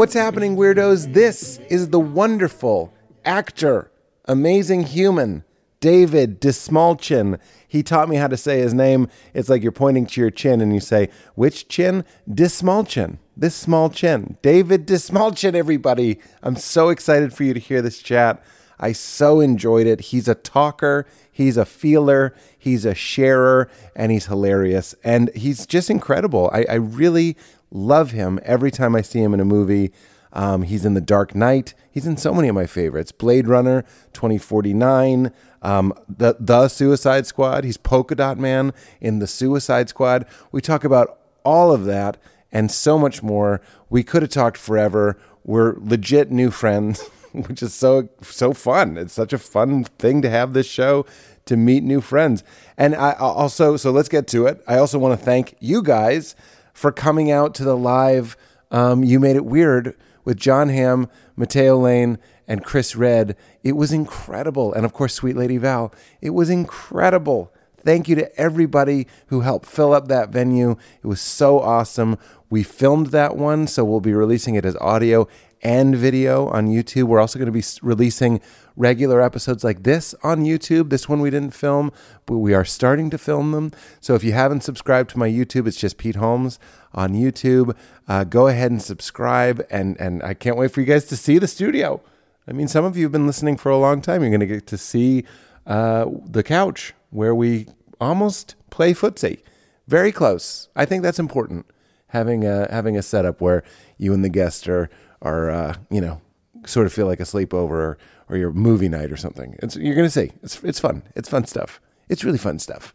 What's happening, weirdos? This is the wonderful actor, amazing human, David Dastmalchian. He taught me how to say his name. It's like you're pointing to your chin and you say, Which chin? Dismalchin. This small chin. David Dastmalchian, everybody. I'm so excited for you to hear this chat. I so enjoyed it. He's a talker, he's a feeler, he's a sharer, and he's hilarious. And he's just incredible. I, I really love him every time I see him in a movie. Um, he's in The Dark Knight. He's in so many of my favorites Blade Runner, 2049, um, the, the Suicide Squad. He's Polka Dot Man in The Suicide Squad. We talk about all of that and so much more. We could have talked forever. We're legit new friends, which is so so fun. It's such a fun thing to have this show to meet new friends. And I also so let's get to it. I also want to thank you guys for coming out to the live um, You Made It Weird with Jon Hamm, Matteo Lane, and Chris Redd. It was incredible. And of course, Sweet Lady Val. It was incredible. Thank you to everybody who helped fill up that venue. It was so awesome. We filmed that one, so we'll be releasing it as audio and video on YouTube. We're also going to be releasing regular episodes like this on YouTube. This one we didn't film, but we are starting to film them. So if you haven't subscribed to my YouTube, it's just Pete Holmes on YouTube. Uh, go ahead and subscribe, and and I can't wait for you guys to see the studio. I mean, some of you have been listening for a long time. You're going to get to see uh, the couch where we almost play footsie. Very close. I think that's important. Having a having a setup where you and the guest are are uh, you know sort of feel like a sleepover or your movie night or something. It's, you're going to see. It's it's fun. It's fun stuff. It's really fun stuff.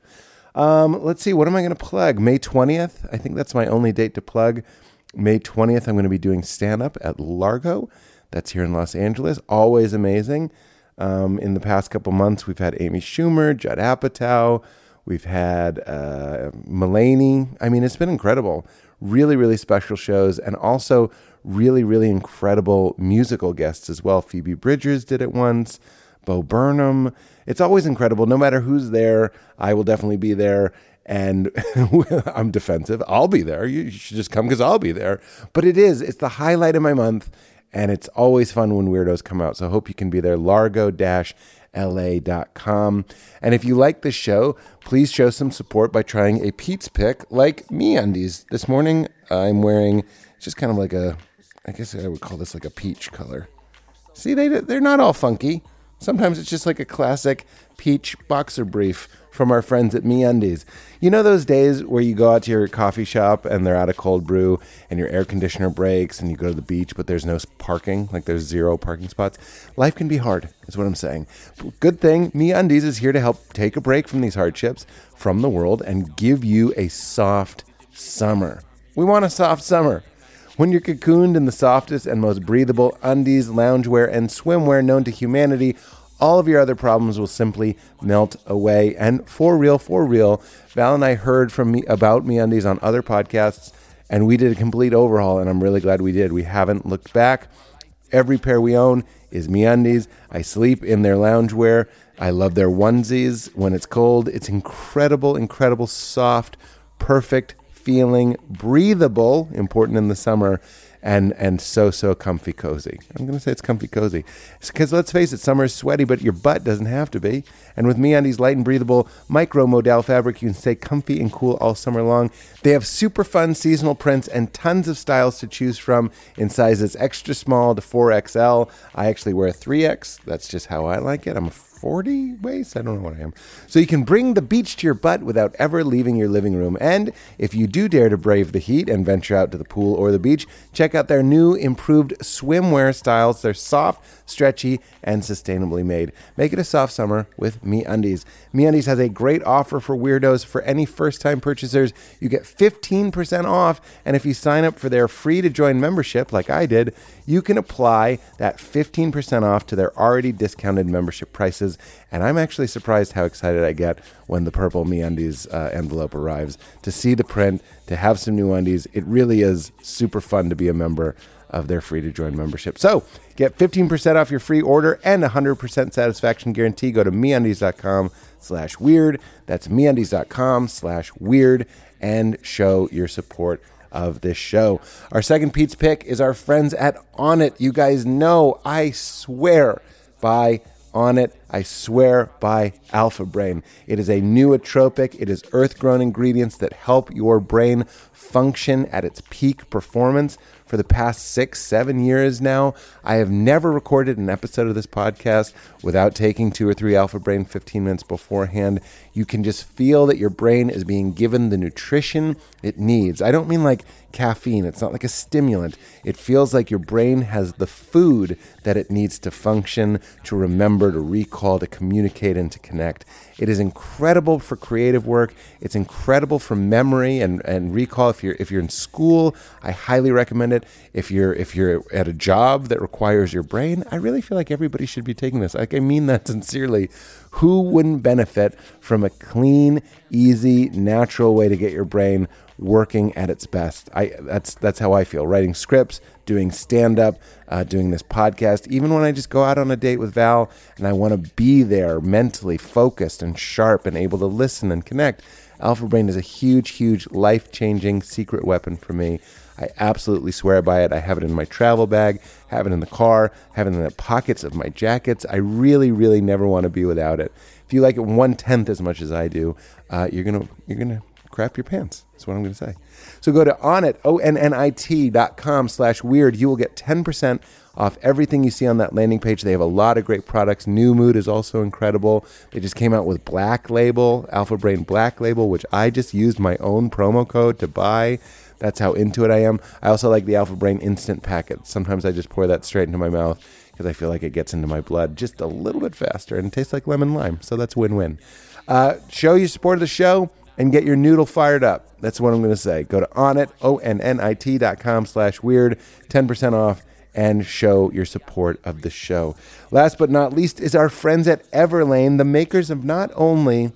Um, let's see. What am I going to plug? May 20th. I think that's my only date to plug. May 20th, I'm going to be doing stand up at Largo. That's here in Los Angeles. Always amazing. Um, in the past couple months, we've had Amy Schumer, Judd Apatow. We've had uh, Mulaney. I mean, it's been incredible. Really, really special shows, and also really, really incredible musical guests as well. Phoebe Bridgers did it once. Bo Burnham. It's always incredible. No matter who's there, I will definitely be there. And I'm defensive. I'll be there. You should just come because I'll be there. But it is. It's the highlight of my month. And it's always fun when weirdos come out. So I hope you can be there. Largo dash la.com. And if you like the show, please show some support by trying a Pete's pick like me undies. This morning I'm wearing just kind of like a, I guess I would call this like a peach color. See, they, they're not all funky. Sometimes it's just like a classic peach boxer brief from our friends at Me Undies. You know those days where you go out to your coffee shop and they're out of cold brew and your air conditioner breaks and you go to the beach but there's no parking, like there's zero parking spots. Life can be hard, is what I'm saying. Good thing Me Undies is here to help take a break from these hardships from the world and give you a soft summer. We want a soft summer. When you're cocooned in the softest and most breathable undies, loungewear, and swimwear known to humanity, all of your other problems will simply melt away. And for real, for real, Val and I heard from me about MeUndies on other podcasts, and we did a complete overhaul, and I'm really glad we did. We haven't looked back. Every pair we own is MeUndies. I sleep in their loungewear. I love their onesies when it's cold. It's incredible, incredible, soft, perfect feeling, breathable, important in the summer, and and so so comfy cozy. I'm gonna say it's comfy cozy because let's face it, summer is sweaty, but your butt doesn't have to be. And with MeUndies light and breathable micro modal fabric, you can stay comfy and cool all summer long. They have super fun seasonal prints and tons of styles to choose from in sizes extra small to 4XL. I actually wear a 3X. That's just how I like it. I'm a 40 waist? I don't know what I am. So you can bring the beach to your butt without ever leaving your living room. And if you do dare to brave the heat and venture out to the pool or the beach, check out their new improved swimwear styles. They're soft, stretchy, and sustainably made. Make it a soft summer with Me Undies. Me Undies has a great offer for weirdos. For any first time purchasers, you get 15% off. And if you sign up for their free to join membership, like I did, you can apply that 15% off to their already discounted membership prices. And I'm actually surprised how excited I get when the purple MeUndies uh, envelope arrives to see the print, to have some new undies. It really is super fun to be a member of their free to join membership. So get 15% off your free order and 100% satisfaction guarantee. Go to meundies.com slash weird. That's meundies.com slash weird and show your support of this show. Our second Pete's pick is our friends at Onnit. You guys know I swear by Onnit. I swear by Alpha Brain. It is a nootropic. It is earth grown ingredients that help your brain function at its peak performance for the past six, seven years now. I have never recorded an episode of this podcast without taking two or three Alpha Brain 15 minutes beforehand. You can just feel that your brain is being given the nutrition it needs. I don't mean like caffeine, it's not like a stimulant. It feels like your brain has the food that it needs to function, to remember, to recall, to communicate, and to connect. It is incredible for creative work. It's incredible for memory and, and recall. If you're if you're in school, I highly recommend it. If you're if you're at a job that requires your brain, I really feel like everybody should be taking this. Like I mean that sincerely. Who wouldn't benefit from a clean, easy, natural way to get your brain working at its best? I that's that's how I feel. Writing scripts, doing stand up, uh, doing this podcast. Even when I just go out on a date with Val and I want to be there mentally focused and sharp and able to listen and connect. Alpha Brain is a huge, huge, life changing secret weapon for me. I absolutely swear by it. I have it in my travel bag, have it in the car, have it in the pockets of my jackets. I really, really never want to be without it. If you like it one tenth as much as I do, uh, you're gonna you're gonna crap your pants. That's what I'm gonna say. So go to onnit o n n i t dot com slash weird. You will get ten percent off everything you see on that landing page. They have a lot of great products. New Mood is also incredible. They just came out with Black Label, Alpha Brain Black Label, which I just used my own promo code to buy. That's how into it I am. I also like the Alpha Brain Instant Packet. Sometimes I just pour that straight into my mouth because I feel like it gets into my blood just a little bit faster and it tastes like lemon lime. So that's win win. Uh, show your support of the show and get your noodle fired up. That's what I'm going to say. Go to onnit, O-N-N-I-T dot com slash weird, 10% off, and show your support of the show. Last but not least is our friends at Everlane, the makers of not only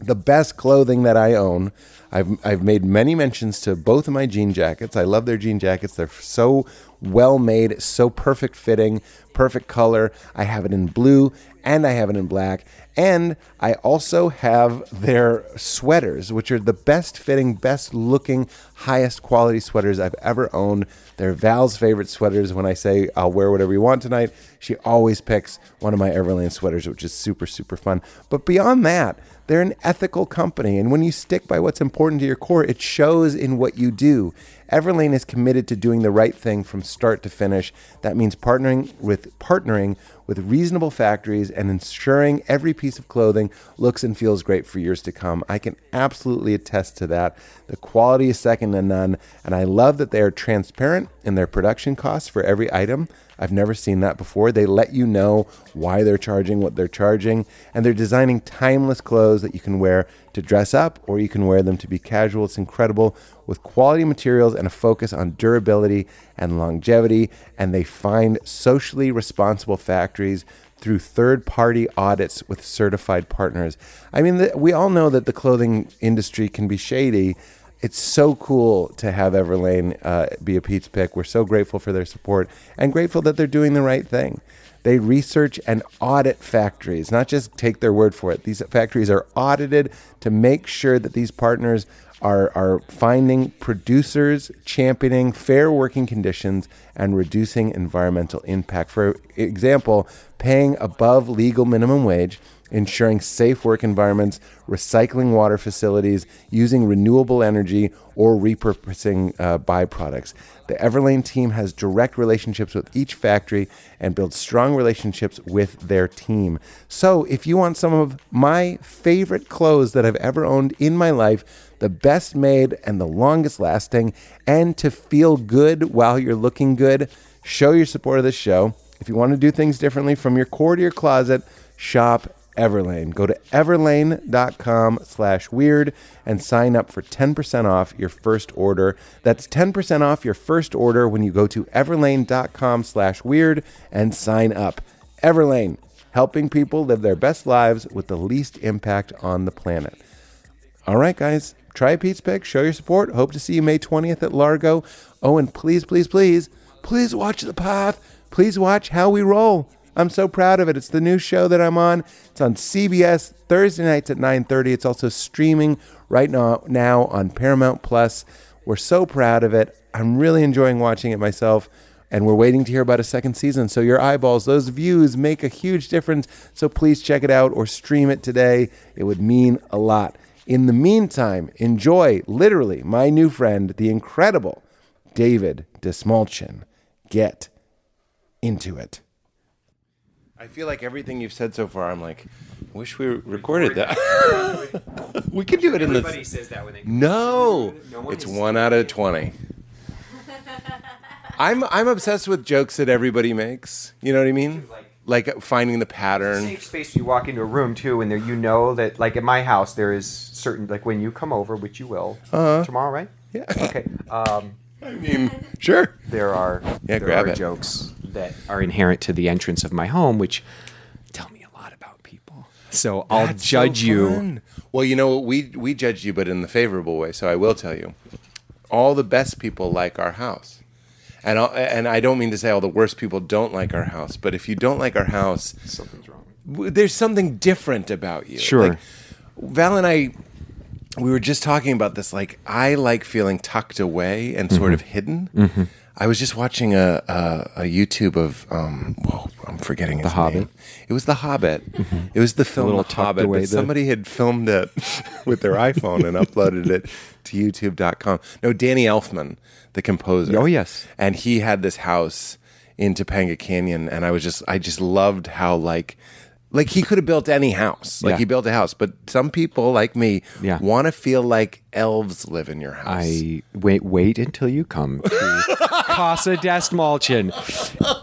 the best clothing that I own, I've, I've made many mentions to both of my jean jackets. I love their jean jackets. They're so well made, so perfect fitting, perfect color. I have it in blue and I have it in black. And I also have their sweaters, which are the best fitting, best looking, highest quality sweaters I've ever owned. They're Val's favorite sweaters. When I say I'll wear whatever you want tonight, she always picks one of my Everlane sweaters, which is super, super fun. But beyond that, they're an ethical company. And when you stick by what's important to your core, it shows in what you do. Everlane is committed to doing the right thing from start to finish. That means partnering with partnering with reasonable factories and ensuring every piece of clothing looks and feels great for years to come. I can absolutely attest to that. The quality is second to none, and I love that they are transparent in their production costs for every item. I've never seen that before. They let you know why they're charging what they're charging, and they're designing timeless clothes that you can wear to dress up or you can wear them to be casual. It's incredible with quality materials and a focus on durability and longevity, and they find socially responsible factories through third party audits with certified partners. I mean, the, we all know that the clothing industry can be shady it's so cool to have Everlane uh, be a Pete's pick. We're so grateful for their support and grateful that they're doing the right thing. They research and audit factories, not just take their word for it. These factories are audited to make sure that these partners are, are finding producers championing fair working conditions and reducing environmental impact. For example, paying above legal minimum wage ensuring safe work environments, recycling water facilities, using renewable energy, or repurposing uh, byproducts. The Everlane team has direct relationships with each factory and builds strong relationships with their team. So, if you want some of my favorite clothes that I've ever owned in my life, the best made and the longest lasting, and to feel good while you're looking good, show your support of this show. If you want to do things differently from your core to your closet, shop Everlane. Go to everlane.com slash weird and sign up for 10% off your first order. That's 10% off your first order when you go to everlane.com slash weird and sign up. Everlane, helping people live their best lives with the least impact on the planet. All right, guys, try a Pete's Pick, show your support. Hope to see you May 20th at Largo. Oh, and please, please, please, please watch The Path. Please watch How We Roll. I'm so proud of it. It's the new show that I'm on. It's on CBS Thursday nights at 9:30. It's also streaming right now now on Paramount Plus. We're so proud of it. I'm really enjoying watching it myself. And we're waiting to hear about a second season. So, your eyeballs, those views make a huge difference. So, please check it out or stream it today. It would mean a lot. In the meantime, enjoy literally my new friend, the incredible David Dastmalchian. Get into it. I feel like everything you've said so far, I'm like, wish we recorded that. we could do it in Everybody the. says that when they. No, No one it's one out of twenty. I'm I'm obsessed with jokes that everybody makes. You know what I mean? Like finding the pattern. Safe space. You walk into a room too, and there you know that, like at my house, there is certain like when you come over, which you will tomorrow, right? Uh-huh. Yeah. Okay. Um, I mean, sure. there are Yeah, there grab are it. jokes that are inherent to the entrance of my home, which tell me a lot about people. So I'll That's so judge you. Well, you know, we we judged you, but in the favorable way. So I will tell you, all the best people like our house, and all, and I don't mean to say all the worst people don't like our house, but if you don't like our house, Something's wrong. w- there's something different about you. Sure. Like, Val and I, we were just talking about this. Like, I like feeling tucked away and sort Mm-hmm. of hidden. I was just watching a, a, a YouTube of, um, whoa, I'm forgetting his Hobbit? name. It was The Hobbit. It was the film little The Hobbit. away but the- somebody had filmed it with their iPhone and uploaded it to YouTube.com. No, Danny Elfman, the composer. Oh, yes. And he had this house in Topanga Canyon, and I was just, I just loved how like, like he could have built any house. Like Yeah. he built a house, but some people like me Yeah. want to feel like elves live in your house. I wait. Wait until you come to Casa Dastmalchian.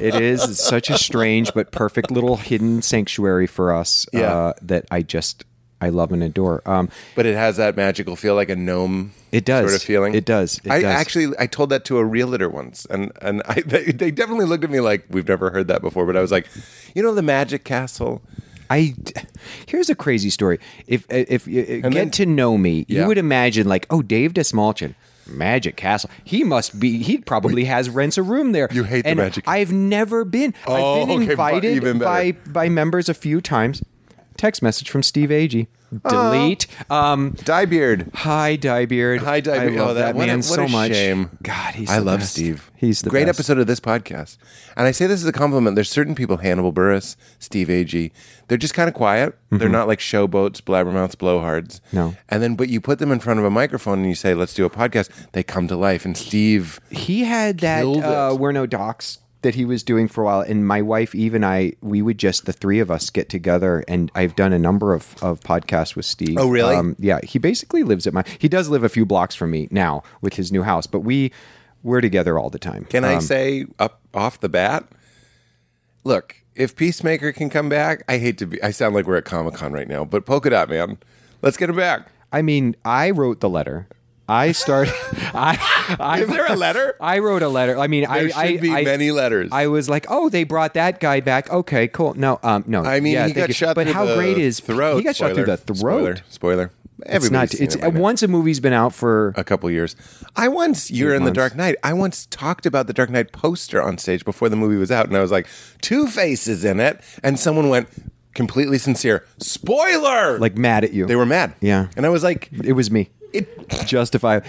It is such a strange but perfect little hidden sanctuary for us Yeah. uh, that I just I love and adore. Um, but it has that magical feel, like a gnome. It does. sort of feeling. It does. It I does. actually I told that to a realtor once, and and I, they, they definitely looked at me like we've never heard that before. But I was like, you know, the Magic Castle. I here's a crazy story. If if you get then- to know me, Yeah. you would imagine like, oh, Dave Dastmalchian, Magic Castle. He must be. He probably has rents a room there. You hate the and Magic- I've never been. Oh, I've been okay, invited by by members a few times. Text message from Steve Agee. Delete. Um, Diebeard. hi, Diebeard. Hi, Diebeard. I love oh, that, what man a, what so a much. Shame. God, he's I the love best. Steve. He's the great best. episode of this podcast, and I say this as a compliment. There's certain people, Hannibal Buress, Steve Agee. They're just kind of quiet. They're not like showboats, blabbermouths, blowhards. Mm-hmm. No. And then, but you put them in front of a microphone and you say, "Let's do a podcast." They come to life. And Steve, he had that Killed uh, we're no docs that he was doing for a while and my wife eve and i we would just the three of us get together and i've done a number of, of podcasts with steve Oh, really? yeah he basically lives at my he does live a few blocks from me now with his new house but we we're together all the time can I Um, say up off the bat? Look, if Peacemaker can come back, I hate to be. I sound like we're at Comic Con right now, but Polka Dot Man, let's get him back. i mean i wrote the letter i started i i Is there a letter? i wrote a letter i mean There i should I, be I, many letters. I was like, "Oh, they brought that guy back. Okay, cool." No, um, no. I mean, yeah, he got you. shot But through how the great is throat. He got shot through the throat. Spoiler. Spoiler. It's not. It's it once a movie's been out for. a couple years. I once you're in the. Dark Knight. I once talked about the Dark Knight poster on stage before the movie was out, and I was like, Two Faces in it, and someone went completely sincere. Spoiler! like mad at you. they were mad. Yeah. and I was like, It was me. It, Justified.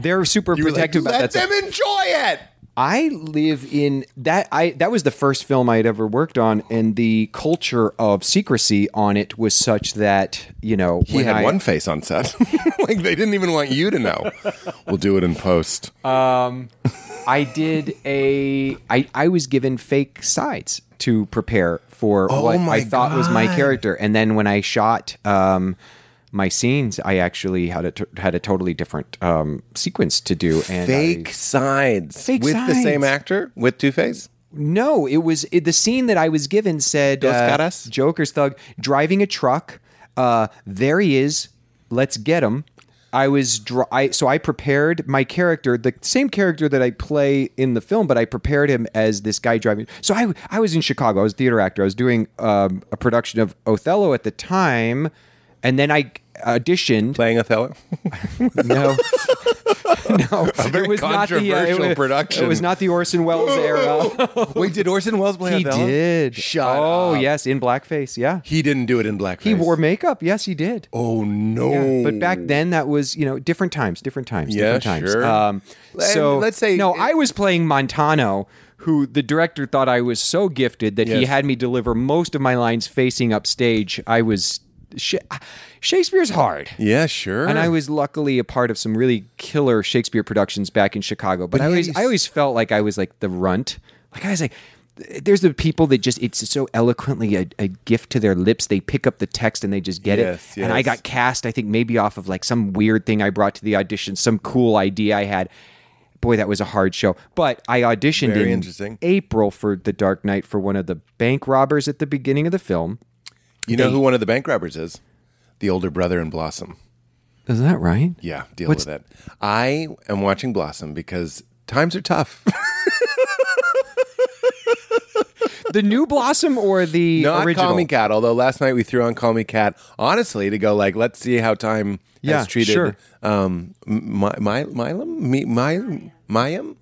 They're super you were like, protective about let that. them enjoy it. I live in that. I that was the first film I'd ever worked on, and the culture of secrecy on it was such that you know He had I, one face on set. like they didn't even want you to know. we'll do it in post. Um I did a. I I was given fake sides to prepare for what Oh my I thought was my character, and then when I shot. um my scenes, I actually had a t- had a totally different um, sequence to do, and Fake I- sides Fake with the same actor with Two Face. No, it was it, the scene that I was given said uh. Joker's thug driving a truck. Uh, there he is. Let's get him. I was dr- I, so I prepared my character, the same character that I play in the film, but I prepared him as this guy driving. So I I was in Chicago. I was a theater actor. I was doing um, a production of Othello at the time, and then I auditioned. Playing Othello. No, no, very it was not the uh, it was, production. It was not the Orson Welles era. Wait, did Orson Welles play he Othello? He did. Shut oh up. yes, in blackface. Yeah, He didn't do it in blackface. he wore makeup. Yes, he did. Oh no! Yeah, but back then that was you know different times, different times, Yeah, different times. sure. Um, so let's say- no, I was playing Montano, who the director thought I was so gifted that he had me deliver most of my lines facing upstage. I was Shakespeare's hard. yeah, sure. And I was luckily a part of some really killer Shakespeare productions back in Chicago. But, I always, I always felt like I was like the runt. Like I was like, there's the people that just it's so eloquently a, a gift to their lips. They pick up the text and they just get Yes, it. And I got cast, I think maybe off of like some weird thing I brought to the audition, some cool idea I had. Boy, that was a hard show. But I auditioned Very in. April for The Dark Knight for one of the bank robbers at the beginning of the film. You know who one of the bank robbers is? The older brother in Blossom. Is that right? Yeah, deal What's- with it. I am watching Blossom because times are tough. The new Blossom or the Not original? Call Me Kat, although last night we threw on Call Me Kat, honestly, to go like, let's see how time Yeah, has treated sure. um, my, my, Milam? Me, my, Mayim?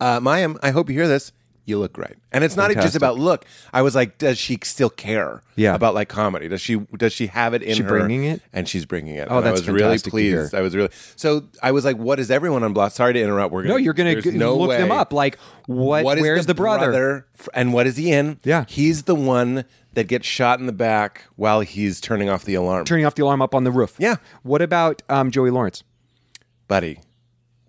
Uh, Mayim, I hope you hear this. You look great. And it's not just about look. I was like, does she still care Yeah. about like comedy? Does she does she have it in She her? bringing it? And she's bringing it. Oh, And I was really fantastic to hear. pleased. I was really so I was like, what is everyone on Blossom? Sorry to interrupt. We're gonna No, you're gonna g- no look them up. Like, what- What is where's the brother? f- and what is he in? Yeah. he's the one that gets shot in the back while he's turning off the alarm. turning off the alarm up on the roof. Yeah. What about um, Joey Lawrence? Buddy,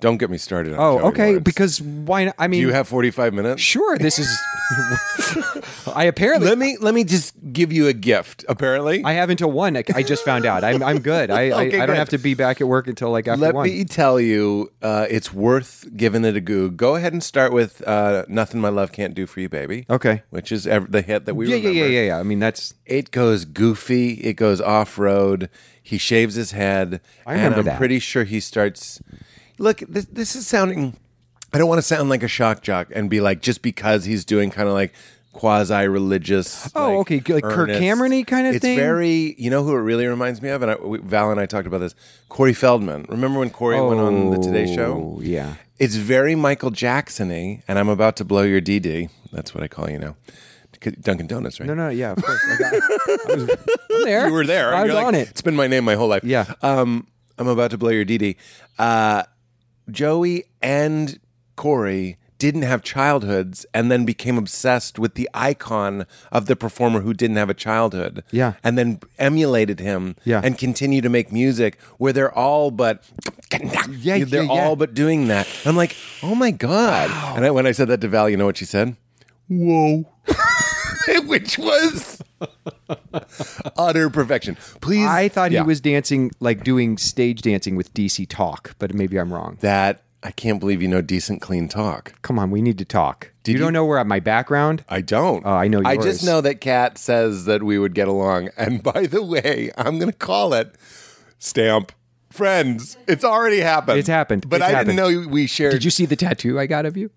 don't get me started. on Oh, Joey okay. Lawrence. Because why? Not? I mean, do you have 45 minutes? sure. This is. I apparently. Let me let me just give you a gift. Apparently, I have until one. I I just found out. I'm I'm good. I I, Okay, I don't good. have to be back at work until like after one. Let one. me tell you, uh, it's worth giving it a go. Go ahead and start with uh, "Nothing My Love Can't Do for You, Baby." Okay. which is ev- the hit that we yeah, yeah, remember. yeah, yeah, yeah. I mean, that's It goes goofy. It goes off road. He shaves his head. I remember and I'm that. pretty sure he starts. Look, this, this is sounding. I don't want to sound like a shock jock and be like just because he's doing kind of like quasi religious. Oh, okay, like Kirk Cameron-y kind of it's thing? very. You know who it really reminds me of, and I, we, Val and I talked about this. Corey Feldman. Remember when Corey went on the Today Show? Oh, yeah. It's very Michael Jackson-y, and I'm about to blow your DD. That's what I call you now. Dunkin' Donuts, right? no, no, yeah, of course. I, got, I was I'm there. you were there. I was You're like, on it. It's been my name my whole life. Yeah. Um, I'm about to blow your DD. Uh, Joey and Corey didn't have childhoods and then became obsessed with the icon of the performer who didn't have a childhood. Yeah. And then emulated him Yeah. and continue to make music where they're all but Yeah, they're yeah, yeah. all but doing that. I'm like, oh my God. And I, when I said that to Val, you know what she said? Whoa. Which was utter perfection. Please. I thought Yeah. he was dancing, like doing stage dancing with DC Talk, but maybe I'm wrong. that. I can't believe you know decent, clean talk. Come on, we need to talk. you, you- don't know where my background? I don't. Oh, I know you. I just know that Kat says that we would get along. And by the way, I'm going to call it stamp friends. It's already happened. It's happened. But It's I happened. didn't know we shared. Did you see the tattoo I got of you?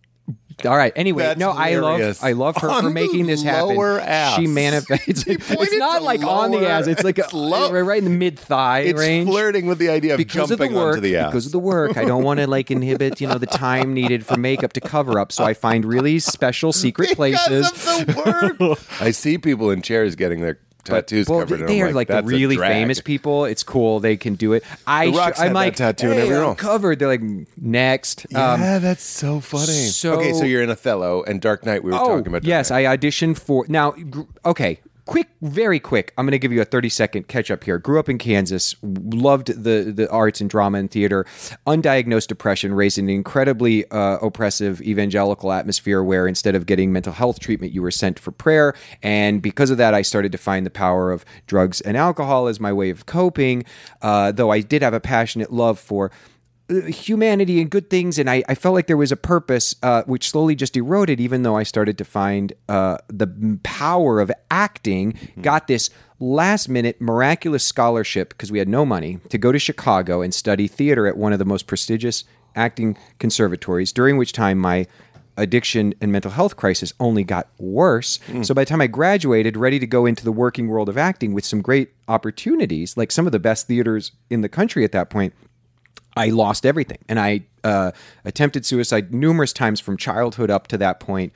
All right. Anyway, That's no, I love. I love her On for making this happen. lower ass. She manifests. It's, He pointed it's not like on the ass. It's like a, low. right, in the mid thigh It's range. flirting with the idea of because of jumping the work, onto the ass. because of the work, I don't want to like inhibit, you know, the time needed for makeup to cover up. So I find really special secret places. Because of the work. I see people in chairs getting their tattoos well, covered. they, they are like, the really famous people. It's cool. They can do it. I Rock's I'm like tattoo in hey, every role." covered. They're like next. Um, Yeah, that's so funny. so- okay, so you're in Othello and Dark Knight. We were oh, talking about. Dark yes, Knight. I auditioned for. Now, gr- okay, quick, very quick. I'm going to give you a 30 second catch up here. Grew up in Kansas, loved the the arts and drama and theater. Undiagnosed depression, raised in an incredibly uh, oppressive evangelical atmosphere where instead of getting mental health treatment, you were sent for prayer. And because of that, I started to find the power of drugs and alcohol as my way of coping. Uh, though I did have a passionate love for humanity and good things and I, I felt like there was a purpose uh, which slowly just eroded even though i started to find uh, the power of acting got this last minute miraculous scholarship because we had no money to go to chicago and study theater at one of the most prestigious acting conservatories during which time my addiction and mental health crisis only got worse. So by the time I graduated, ready to go into the working world of acting with some great opportunities, like some of the best theaters in the country at that point, I lost everything, and I uh, attempted suicide numerous times from childhood up to that point.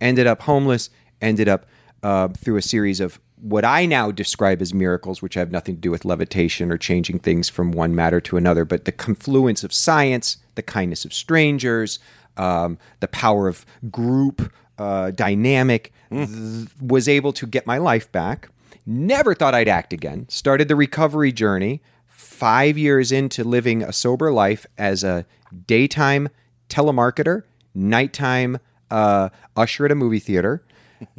Ended up homeless. Ended up uh, through a series of what I now describe as miracles, which have nothing to do with levitation or changing things from one matter to another, but the confluence of science, the kindness of strangers, um, the power of group uh, dynamic, th- was able to get my life back. Never thought I'd act again. Started the recovery journey five years into living a sober life as a daytime telemarketer, nighttime uh, usher at a movie theater,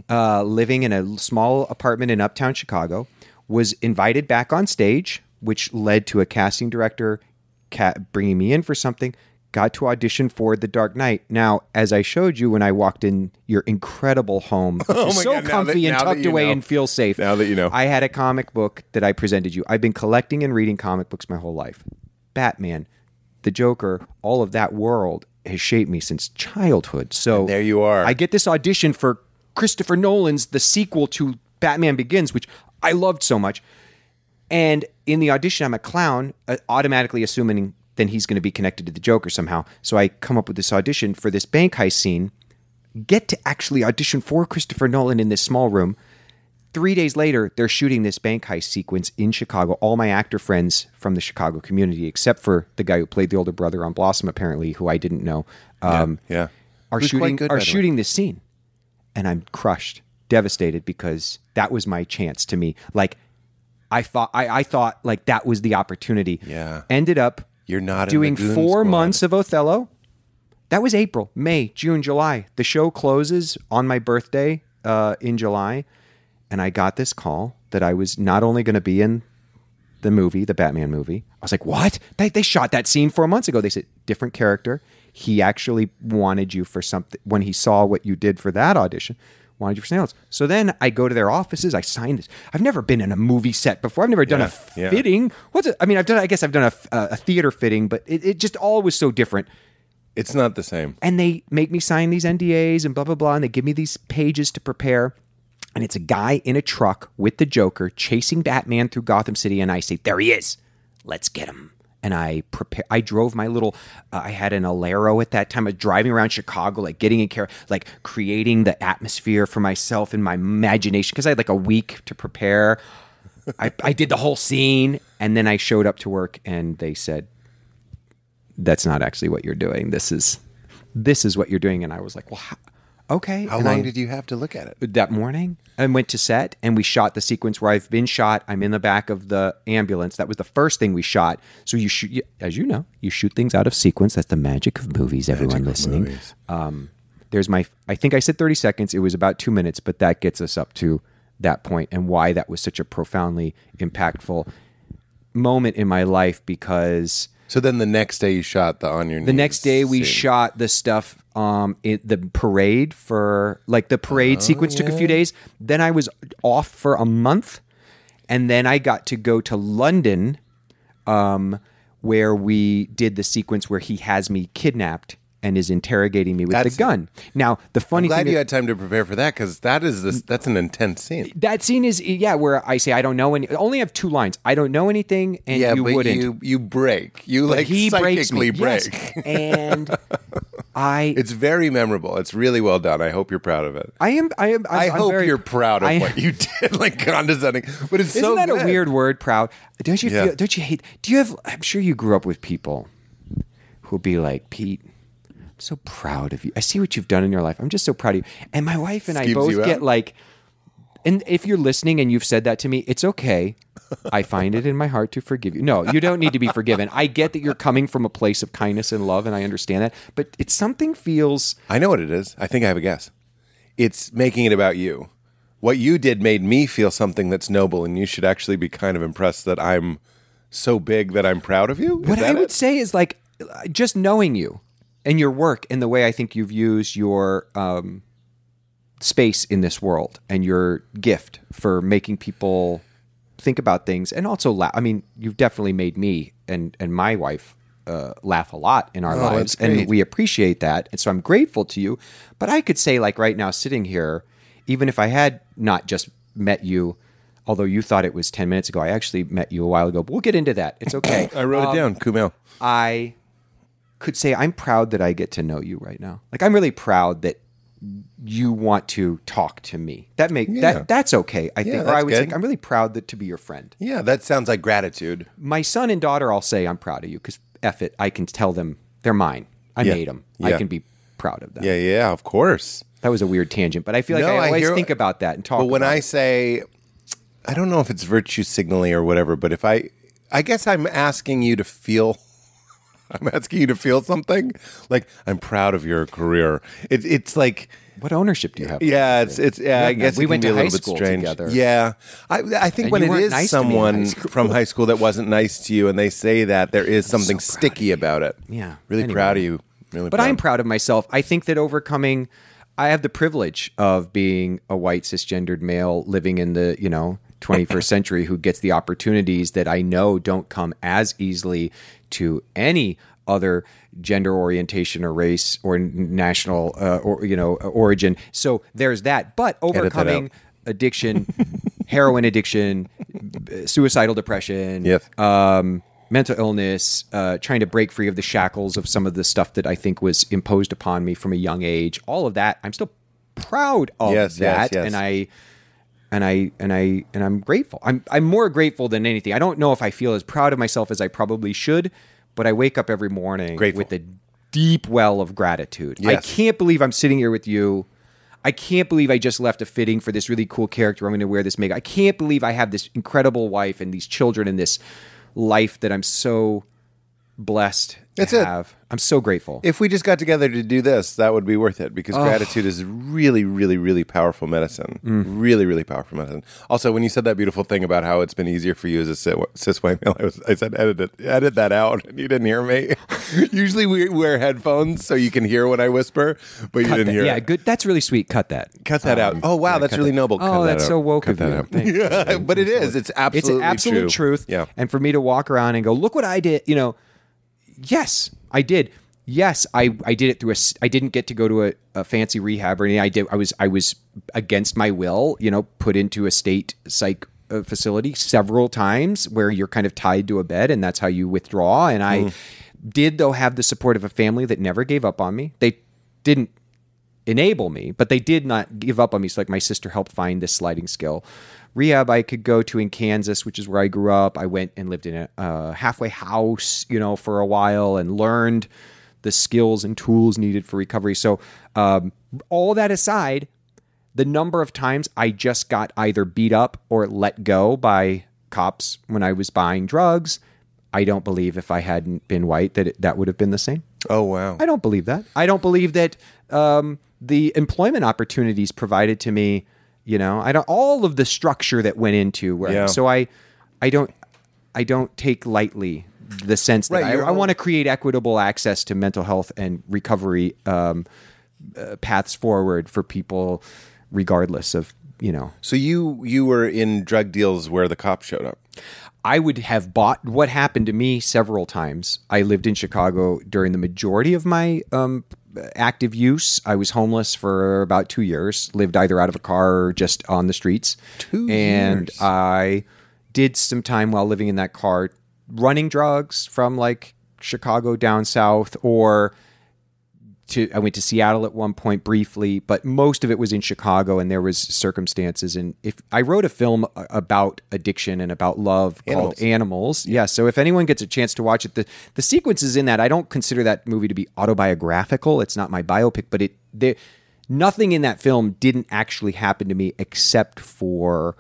uh, living in a small apartment in uptown Chicago, was invited back on stage, which led to a casting director ca- bringing me in for something. Got to audition for The Dark Knight. Now, as I showed you when I walked in your incredible home, Oh so God, comfy that- and tucked away know. and feels safe. Now that you know. I had a comic book that I presented you. I've been collecting and reading comic books my whole life. Batman, the Joker, all of that world has shaped me since childhood. So And there you are. I get this audition for Christopher Nolan's the sequel to Batman Begins, which I loved so much. And in the audition, I'm a clown, uh, automatically assuming then he's going to be connected to the Joker somehow. So I come up with this audition for this bank heist scene, get to actually audition for Christopher Nolan in this small room. Three days later, they're shooting this bank heist sequence in Chicago. All my actor friends from the Chicago community, except for the guy who played the older brother on Blossom, apparently, who I didn't know, um, yeah. are Who's shooting good, are way. shooting this scene, and I'm crushed, devastated because that was my chance to me. Like I thought, I, I thought like that was the opportunity. Yeah. Ended up You're not doing four Squad. months of Othello. That was April, May, June, July. The show closes on my birthday uh, in July, and I got this call that I was not only going to be in the movie, the Batman movie. I was like, "What? They they shot that scene four months ago." They said different character. He actually wanted you for something when he saw what you did for that audition. Wanted you for something else. So then I go to their offices. I sign this. I've never been in a movie set before. I've never done Yeah, a yeah. fitting. What's it? I mean, I've done. I guess I've done a, a theater fitting, but it, it just all was so different It's not the same. and they make me sign these NDAs and blah blah blah, and they give me these pages to prepare. And it's a guy in a truck with the Joker chasing Batman through Gotham City, and I say, "There he is, let's get him." And I prepare. I drove my little. Uh, I had an Alero at that time. I was driving around Chicago, like getting in care, like creating the atmosphere for myself in my imagination because I had like a week to prepare. I, I did the whole scene, and then I showed up to work, and they said, that's not actually what you're doing. This is this is what you're doing. And I was like, well, how, okay. How And long I- did you have to look at it? that morning? and went to set and we shot the sequence where I've been shot. I'm in the back of the ambulance. That was the first thing we shot. So you shoot, you- as you know, you shoot things out of sequence. That's the magic of movies. Everyone listening. movies. Um, there's my. I think I said 30 seconds. It was about two minutes, but that gets us up to that point and why that was such a profoundly impactful moment in my life because So then the next day you shot the on your the next day we shot the stuff um in the parade for like the parade sequence took a few days. Then i was off for a month and then i got to go to london um where we did the sequence where he has me kidnapped and is interrogating me with That's- the gun now the funny I'm glad thing you had time to prepare for that because that is this. That's an intense scene. that scene is yeah where i say i don't know any I only have two lines i don't know anything and yeah, you wouldn't you you break. You But like he breaks me psychically break. Yes. and i It's very memorable. It's really well done. I hope you're proud of it. I am. I am. I'm, I I'm hope very- you're proud of I- what you did, like condescending. But it's so. Isn't so that good. a weird word? Proud. Don't you Yeah. feel? Don't you hate? Do you have? I'm sure you grew up with people who'll be like, Pete. So proud of you. I see what you've done in your life. I'm just so proud of you. And my wife and I both get like. And if you're listening and you've said that to me, it's okay. I find it in my heart to forgive you. No, you don't need to be forgiven. I get that you're coming from a place of kindness and love, and I understand that. But it's something feels I know what it is. I think I have a guess. It's making it about you. What you did made me feel something that's noble, and you should actually be kind of impressed that I'm so big that I'm proud of you. Is what I would it? say is like just knowing you and your work and the way I think you've used your um, space in this world and your gift for making people think about things and also laugh. I mean, you've definitely made me and and my wife uh, laugh a lot in our Oh, lives, and we appreciate that. And so I'm grateful to you. But I could say, like right now, sitting here, even if I had not just met you. although you thought it was 10 minutes ago, I actually met you a while ago. But we'll get into that. It's okay. I wrote Um, it down. Kumail. I could say I'm proud that I get to know you right now. Like I'm really proud that you want to talk to me. That make Yeah. that that's okay. I think. Or I would say good. I'm really proud that to be your friend. Yeah, that sounds like gratitude. My son and daughter, I'll say I'm proud of you because F it, I can tell them they're mine. I Yeah. made them. I can be proud of them. Yeah, yeah, of course. That was a weird tangent, but I feel like No, I I always hear- think about that and talk. But when I it. say, I don't know if it's virtue signaling or whatever, but if I, I guess I'm asking you to feel. I'm asking you to feel something like I'm proud of your career. It, it's like, what ownership do you have? yeah, it's it's yeah. I guess we went be to a little high bit school strange. together. Yeah, I I think And when it is nice to me in someone high from high school that wasn't nice to you, and they say that there is something so sticky about it. Yeah. really Anyway. proud of you. Really, But I'm proud of myself. I think that overcoming, I have the privilege of being a white cisgendered male living in the you know 21st century who gets the opportunities that I know don't come as easily to any other gender orientation or race or national uh, or you know origin. So there's that. But overcoming out. addiction, heroin addiction, suicidal depression, Yes. um, mental illness, uh, trying to break free of the shackles of some of the stuff that I think was imposed upon me from a young age. All of that, I'm still proud of Yes, yes, that, yes. and I. And I and I and I'm grateful. I'm I'm more grateful than anything. I don't know if I feel as proud of myself as I probably should, but I wake up every morning Grateful. with a deep well of gratitude. I can't believe I'm sitting here with you. I can't believe I just left a fitting for this really cool character. I'm going to wear this makeup. I can't believe I have this incredible wife and these children and this life that I'm so blessed That's to it. have. I'm so grateful. If we just got together to do this, that would be worth it because gratitude is really, really, really powerful medicine. Mm. Really, really powerful medicine. Also, when you said that beautiful thing about how it's been easier for you as a cis, cis white male, I, was, I said edit it, edit that out, and you didn't hear me. Usually we wear headphones so you can hear when I whisper, but you didn't hear. yeah, it. good. That's really sweet. Cut that. Cut that out. Um, oh wow, that's really noble. Oh, Cut that that's out. so woke Cut of that you. out. Thank. Yeah, but it is. It's absolutely it's absolute true. truth. Yeah. And for me to walk around and go, look what I did, you know, yes, I did. Yes, I, I did it through a. I didn't get to go to a, a fancy rehab or anything. I did. I was I was against my will, you know, put into a state psych uh, facility several times where you're kind of tied to a bed, and that's how you withdraw. And I Mm. did though have the support of a family that never gave up on me. They didn't enable me, but they did not give up on me. So like my sister helped find this sliding skill. Rehab I could go to in Kansas, which is where I grew up. I went and lived in a uh, halfway house, you know, for a while and learned the skills and tools needed for recovery. So um, all that aside, the number of times I just got either beat up or let go by cops when I was buying drugs, I don't believe if I hadn't been white that it, that would have been the same. Oh wow. I don't believe that. I don't believe that um, the employment opportunities provided to me. You know, I don't all of the structure that went into where. Yeah. So I, I don't, I don't take lightly the sense that Right, I, I want to create equitable access to mental health and recovery um, uh, paths forward for people, regardless of you know So you you were in drug deals where the cops showed up. I would have bought what happened to me several times. I lived in Chicago during the majority of my um, active use. I was homeless for about two years, lived either out of a car or just on the streets. Two and years. I did some time while living in that car running drugs from like Chicago down south or to I went to Seattle at one point briefly, but most of it was in Chicago, and there was circumstances. And if I wrote a film about addiction and about love Animals. called Animals, yeah. So if anyone gets a chance to watch it, the the sequences in that I don't consider that movie to be autobiographical. It's not my biopic, but it there nothing in that film didn't actually happen to me except for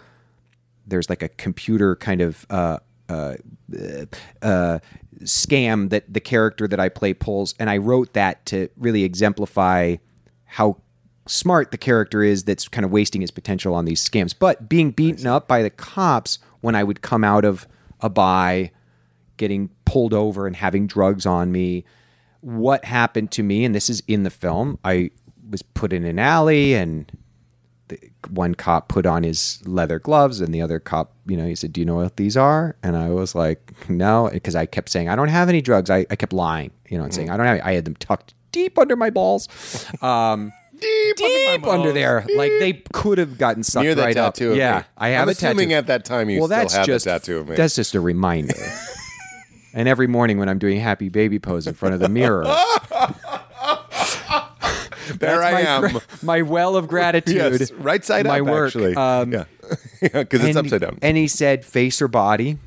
there's like a computer kind of uh, uh, uh, scam that the character that I play pulls, and I wrote that to really exemplify how smart the character is that's kind of wasting his potential on these scams. But being beaten up by the cops when I would come out of a buy, getting pulled over and having drugs on me, what happened to me, and this is in the film, I was put in an alley and the one cop put on his leather gloves and the other cop you know he said do you know what these are and i was like no because i kept saying i don't have any drugs i, I kept lying you know and saying i don't have any. i had them tucked deep under my balls um, deep, deep under there. Like they could have gotten sucked Near the right up. of yeah, me. I have I'm a assuming tattoo. at that time you well, still that's had the just tattoo of me. That's just a reminder. and every morning when I'm doing happy baby pose in front of the mirror, there I my, am. my well of gratitude. Yes, right side my up. work. Actually, Um, yeah, because it's and- upside down. And he said, face or body?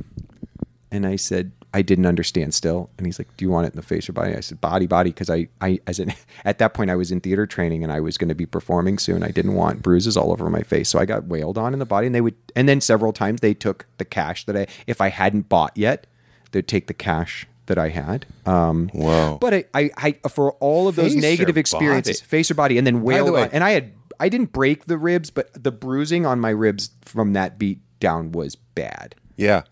And I said, I didn't understand still. And he's like, Do you want it in the face or body? I said, Body, body, because I, I, as in, at that point, I was in theater training and I was going to be performing soon. I didn't want bruises all over my face, so I got wailed on in the body. And they would, and then several times they took the cash that I, if I hadn't bought yet, they'd take the cash that I had. Um, Whoa. But I, I, I, for all of those Face negative experiences, body? face or body, and then wailed way- on, and I had, I didn't break the ribs, but the bruising on my ribs from that beat down was bad. Yeah,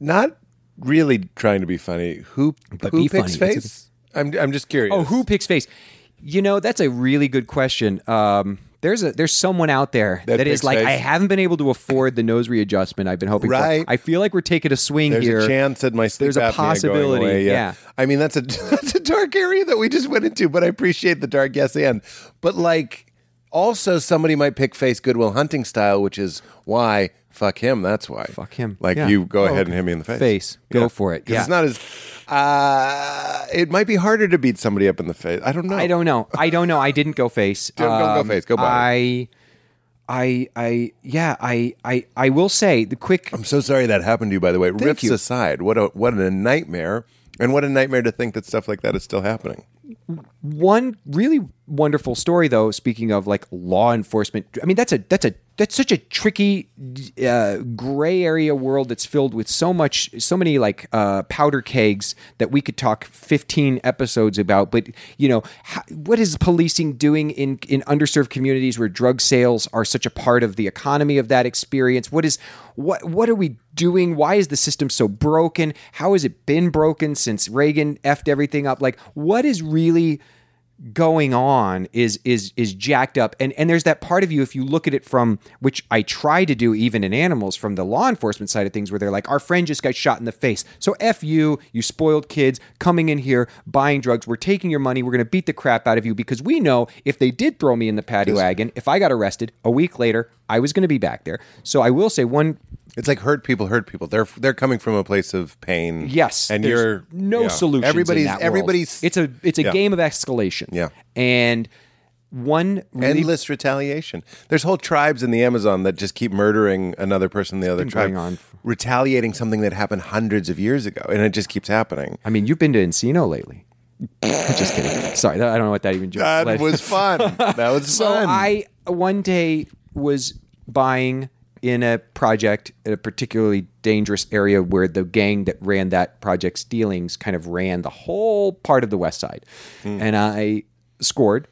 not really trying to be funny. Who But who be picks funny. Face? I'm I'm just curious. Oh, who picks face? You know, that's a really good question. Um, there's a there's someone out there That that is like face? I haven't been able to afford the nose readjustment I've been hoping Right. for. I feel like we're taking a swing There's here. a chance that my sleep There's a possibility, away. Yeah. yeah. I mean that's a that's a dark area that we just went into, but I appreciate the dark yes and. But like, also somebody might pick face Goodwill Hunting style, which is why fuck him. That's why Fuck him. Like Yeah. you go Oh, ahead and hit me in the face. Face. Go for it. Yeah. It's not as. Uh, it might be harder to beat somebody up in the face. I don't know. I don't know. I don't know. I didn't go face. Um, Don't- don't go face. Go body. I, I, I, yeah. I, I, I will say the quick. I'm so sorry that happened to you. By the way, riffs you. aside, what a what a nightmare, and what a nightmare to think that stuff like that is still happening. One really wonderful story, though. Speaking of like law enforcement, I mean that's a that's a that's such a tricky, uh, gray area world that's filled with so much, so many like uh, powder kegs that we could talk fifteen episodes about. But you know, how, what is policing doing in in underserved communities where drug sales are such a part of the economy of that experience? What is what what are we doing? Why is the system so broken? How has it been broken since Reagan effed everything up? Like, what is really going on is is is jacked up. And and there's that part of you if you look at it from which I try to do even in animals from the law enforcement side of things where they're like our friend just got shot in the face. So f you you spoiled kids coming in here buying drugs we're taking your money we're going to beat the crap out of you because we know if they did throw me in the paddy wagon if I got arrested a week later I was going to be back there so I will say one It's like hurt people hurt people. They're they're coming from a place of pain. Yes, and there's you're no yeah. solutions. Everybody's that world. everybody's. It's a it's a Yeah. game of escalation. Yeah. and one really endless retaliation. There's whole tribes in the Amazon that just keep murdering another person in the other tribe, on retaliating something that happened hundreds of years ago, and it just keeps happening. I mean, you've been to Encino lately. Just kidding. Sorry, I don't know what that even. That led- was fun. That was so. fun. I one day was buying in a project in a particularly dangerous area where the gang that ran that project's dealings kind of ran the whole part of the west side, Hmm. and I scored.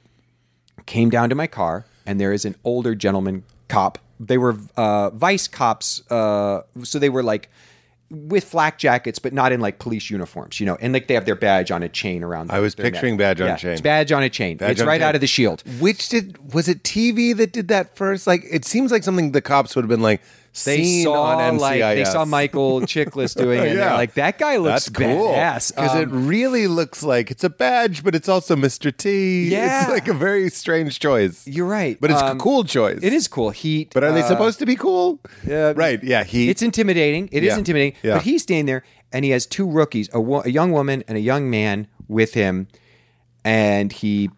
Came down to my car, and there is an older gentleman cop. They were uh, vice cops, uh, so they were like with flak jackets, but not in like police uniforms, you know. And like they have their badge on a chain around. I was their neck. picturing badge on Yeah, chain. It's badge on a chain. Badge it's on right chain. out of the shield. Which did was it TV that did that first? Like it seems like something the cops would have been like They seen saw on NCIS. like they saw Michael Chiklis doing it. Yeah. like that guy looks That's cool badass. because it Um, really looks like it's a badge, but it's also Mr. T. Yeah. it's like a very strange choice. you're right, but it's Um, a cool choice. It is cool. Heat, But are they uh, supposed to be cool? uh, right. Yeah. He. It's intimidating. It is Yeah. intimidating. Yeah. But he's standing there, and he has two rookies, a, wo- a young woman and a young man with him, and he,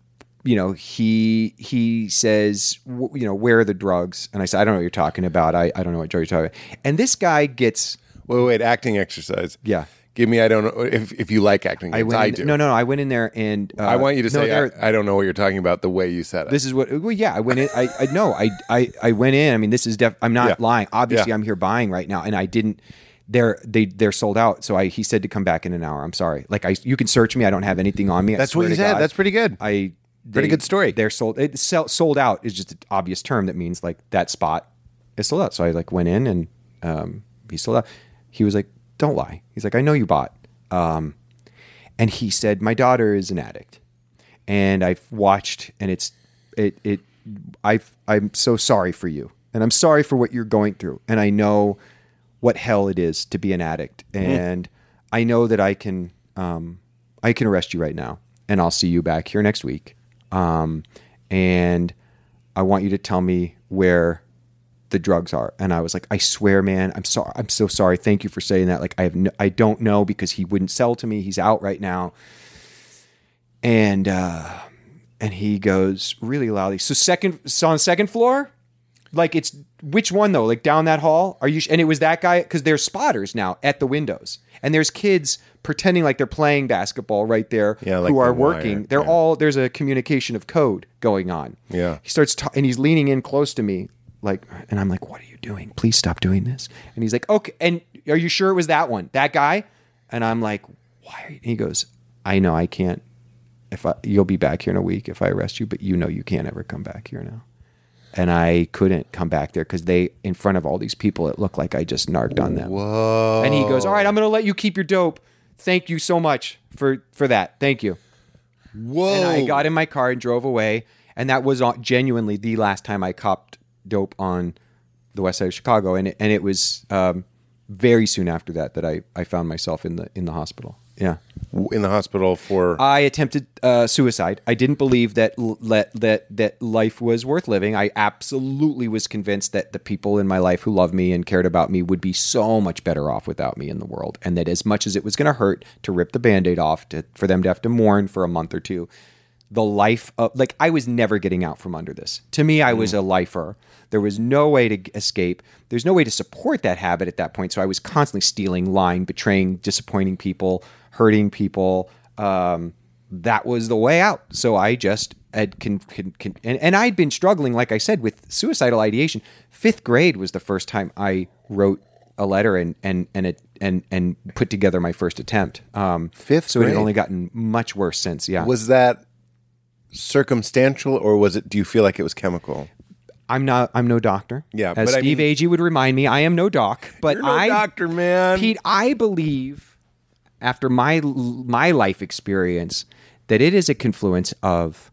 you know, he he says, w- you know, where are the drugs? And I said, I don't know what you're talking about. I, I don't know what drug you're talking about. And this guy gets. wait, wait. Acting exercise. Yeah. Give me. I don't know if if you like acting. I went. I do. No, no, no. I went in there and uh, I want you to no, say there- I, I don't know what you're talking about the way you said it. This is what. Well, yeah, I went in. I, I no, I, I, I went in. I mean, this is def. I'm not Yeah. lying. Obviously, Yeah. I'm here buying right now, and I didn't. They're they they're sold out. So I he said to come back in an hour. I'm sorry. Like I, you can search me. I don't have anything on me. That's what you said. God. That's pretty good. I Pretty good story. They're sold. It sell, sold out is just an obvious term that means like that spot is sold out. So I like went in and um, he sold out. He was like, "Don't lie." He's like, "I know you bought." Um, and he said, "My daughter is an addict." and I've watched, and it's it it I I'm so sorry for you, and I'm sorry for what you're going through, and I know what hell it is to be an addict, and I know that I can um I can arrest you right now, and I'll see you back here next week, um and I want you to tell me where the drugs are. And I was like, I swear, man, I'm sorry. I'm so sorry. Thank you for saying that. Like, I have, no, I don't know because he wouldn't sell to me. He's out right now. And, uh, and he goes really loudly. So second, so on second floor, like it's which one though? Like down that hall? Are you? And it was that guy because there's spotters now at the windows, and there's kids pretending like they're playing basketball right there. Yeah, like who are The Wire, working. They're yeah. all there's a communication of code going on. Yeah. He starts ta- and he's leaning in close to me, like, and I'm like, "What are you doing? Please stop doing this." And he's like, "Okay." And are you sure it was that one, that guy? And I'm like, "Why?" And he goes, "I know I can't. If I, you'll be back here in a week if I arrest you, but you know you can't ever come back here now." And I couldn't come back there because they, in front of all these people, it looked like I just narked on them. Whoa. And he goes, "All right, I'm going to let you keep your dope. Thank you so much for for that. Thank you." Whoa. And I got in my car and drove away. And that was genuinely the last time I copped dope on the west side of Chicago. And it, and it was um, very soon after that that I, I found myself in the in the hospital. Yeah, in the hospital for. I attempted uh, suicide. I didn't believe that l- that that that life was worth living. I absolutely was convinced that the people in my life who loved me and cared about me would be so much better off without me in the world, and that as much as it was going to hurt to rip the band-aid off, to, for them to have to mourn for a month or two, the life of like I was never getting out from under this. To me, I was a lifer. There was no way to escape. There's no way to support that habit at that point. So I was constantly stealing, lying, betraying, disappointing people, hurting people. Um, that was the way out. So I just had can, can, can and, and I'd been struggling, like I said, with suicidal ideation. Fifth grade was the first time I wrote a letter and and and it and and put together my first attempt. Um, Fifth so it had only gotten much worse since. Yeah, was that circumstantial or was it? Do you feel like it was chemical? I'm not. I'm no doctor. Yeah, as but I Steve mean- Agee would remind me, I am no doc. But no I, doctor, man. Pete, I believe after my my life experience that it is a confluence of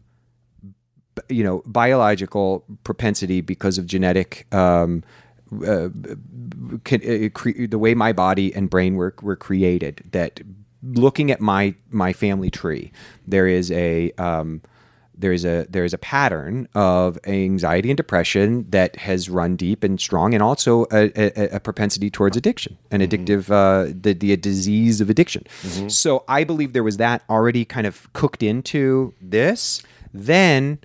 you know biological propensity because of genetic um, uh, uh, the way my body and brain were were created that looking at my my family tree there is a um, there is a there is a pattern of anxiety and depression that has run deep and strong, and also a, a, a propensity towards addiction, an addictive uh, the the disease of addiction. So I believe there was that already kind of cooked into this. Then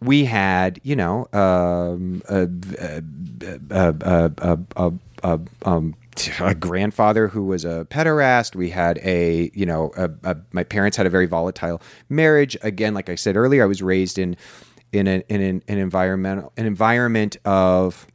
we had, you know, um, a, a, a, a, a, a, um, a grandfather who was a pederast. We had a, you know, a, a, my parents had a very volatile marriage. Again, like I said earlier, I was raised in in an in an, an environmental an environment of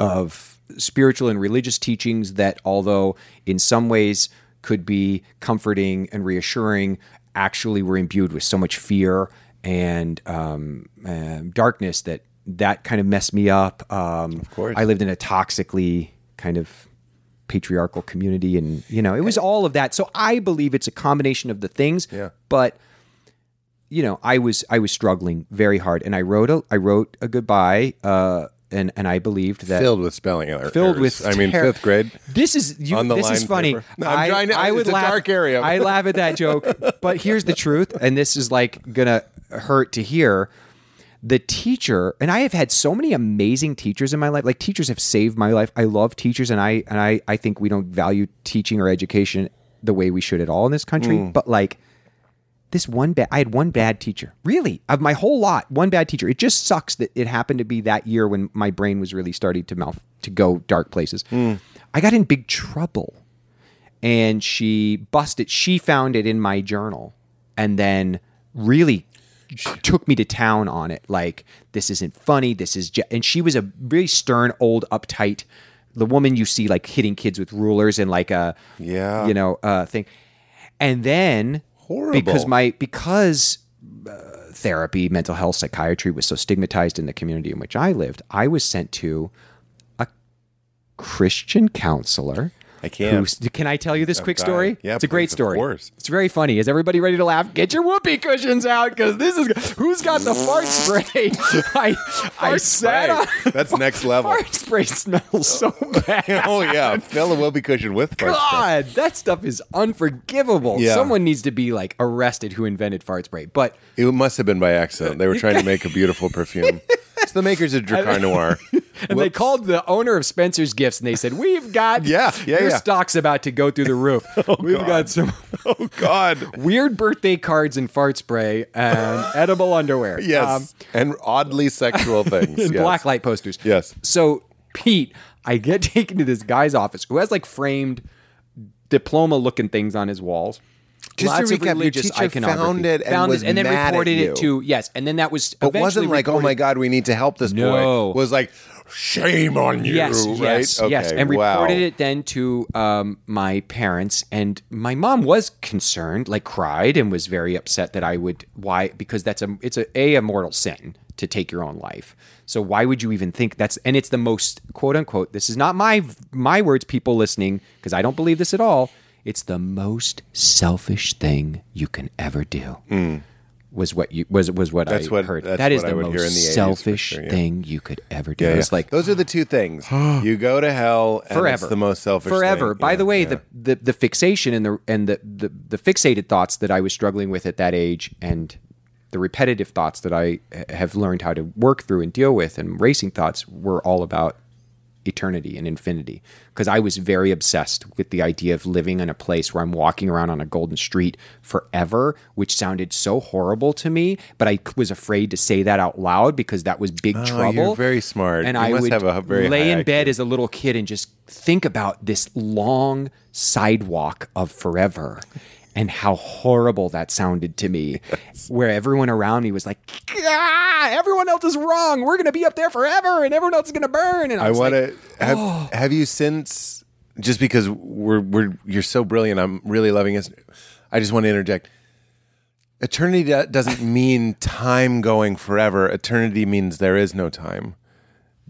of spiritual and religious teachings that, although in some ways could be comforting and reassuring, actually were imbued with so much fear and um, um, darkness that that kind of messed me up. Um, of course. I lived in a toxically kind of patriarchal community, and you know, it was all of that. So I believe it's a combination of the things. Yeah. But you know, I was I was struggling very hard, and I wrote a I wrote a goodbye, uh, and and I believed that Filled with spelling errors. filled with I mean, fifth grade. This is you, On the this is funny. No, I'm I, trying to- I would it's a laugh, dark area. I laugh at that joke, but here's the truth, and this is like gonna hurt to hear. The teacher, and I have had so many amazing teachers in my life. Like teachers have saved my life. I love teachers, and I and I I think we don't value teaching or education the way we should at all in this country. Mm. But like this one bad I had one bad teacher. Really? Of my whole lot, one bad teacher. It just sucks that it happened to be that year when my brain was really starting to mouth to go dark places. I got in big trouble. And she busted she found it in my journal and then really took me to town on it like this isn't funny this is ju-. and she was a really stern old uptight the woman you see like hitting kids with rulers and like a Yeah. you know uh thing and then Horrible. because my because uh, therapy mental health psychiatry was so stigmatized in the community in which i lived i was sent to a christian counselor I can't. who's- can I tell you this quick dying. story? Yeah, it's a great story. of course. It's very funny. Is everybody ready to laugh? Get your whoopee cushions out because this is who's got the fart spray. I I sat on That's next level. fart spray smells so bad. oh yeah, fill a whoopee cushion with fart spray. God, that stuff is unforgivable. Yeah. Someone needs to be like arrested who invented fart spray. But It must have been by accident. They were trying to make a beautiful perfume. It's the makers of Drakkar Noir. and they called the owner of Spencer's Gifts and they said, "We've got Yeah, yeah, your yeah. stock's about to go through the roof. We've God. got some Oh God. weird birthday cards and fart spray and edible underwear. Yes. Um, and oddly sexual things. and yes. blacklight posters. Yes. So Pete, I get taken to this guy's office who has like framed diploma looking things on his walls. Just to Lots of recap, your teacher iconography. found it and was and then mad at reported you. it to yes, and then that was But eventually wasn't like, oh reported- my God, we need to help this No. boy. Was like, shame on you. Yes, right? yes, yes, and wow. reported it then to um, my parents, and my mom was concerned, like cried, and was very upset that I would why because that's a it's a a, a mortal sin to take your own life. So why would you even think that's and it's the most quote unquote. This is not my my words, people listening, because I don't believe this at all. It's the most selfish thing you can ever do. Hmm. Was what you was was what. That's I what- heard. That is the most the selfish sure, yeah. thing you could ever do. Yeah, It's yeah. like those are the two things. you go to hell and forever. it's the most selfish forever. thing. By the way, the, the the fixation and the and the, the the fixated thoughts that I was struggling with at that age, and the repetitive thoughts that I eh, have learned how to work through and deal with, and racing thoughts were all about eternity and infinity because I was very obsessed with the idea of living in a place where I'm walking around on a golden street forever, which sounded so horrible to me. But I was afraid to say that out loud because that was big Oh, trouble. you're very smart. And You I must would have a very lay in bed as a little kid and just think about this long sidewalk of forever. And how horrible that sounded to me, where everyone around me was like, ah, everyone else is wrong. We're going to be up there forever and everyone else is going to burn. And I, I want like, to have oh. have you since just because we're we're you're so brilliant I'm really loving this I just want to interject eternity doesn't mean time going forever eternity means there is no time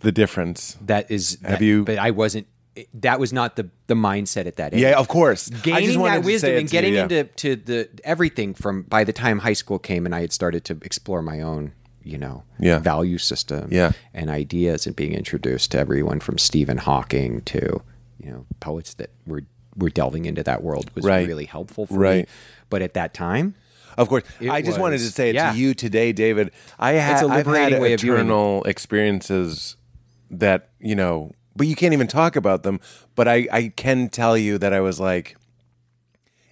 the difference that is, Have that- you- but I wasn't, that was not the, the mindset at that age. yeah of course I gaining just wanted that to wisdom and to you, getting yeah. into to the everything from by the time high school came and I had started to explore my own you know Yeah. value system Yeah. and ideas and being introduced to everyone from Stephen Hawking to you know poets that were were delving into that world was Right. really helpful for Right. me but at that time Of course, It I just wanted to say it yeah. to you today, David. I had a I've had liberating way of viewing eternal experiences that you know, but you can't even talk about them. But I I can tell you that I was like,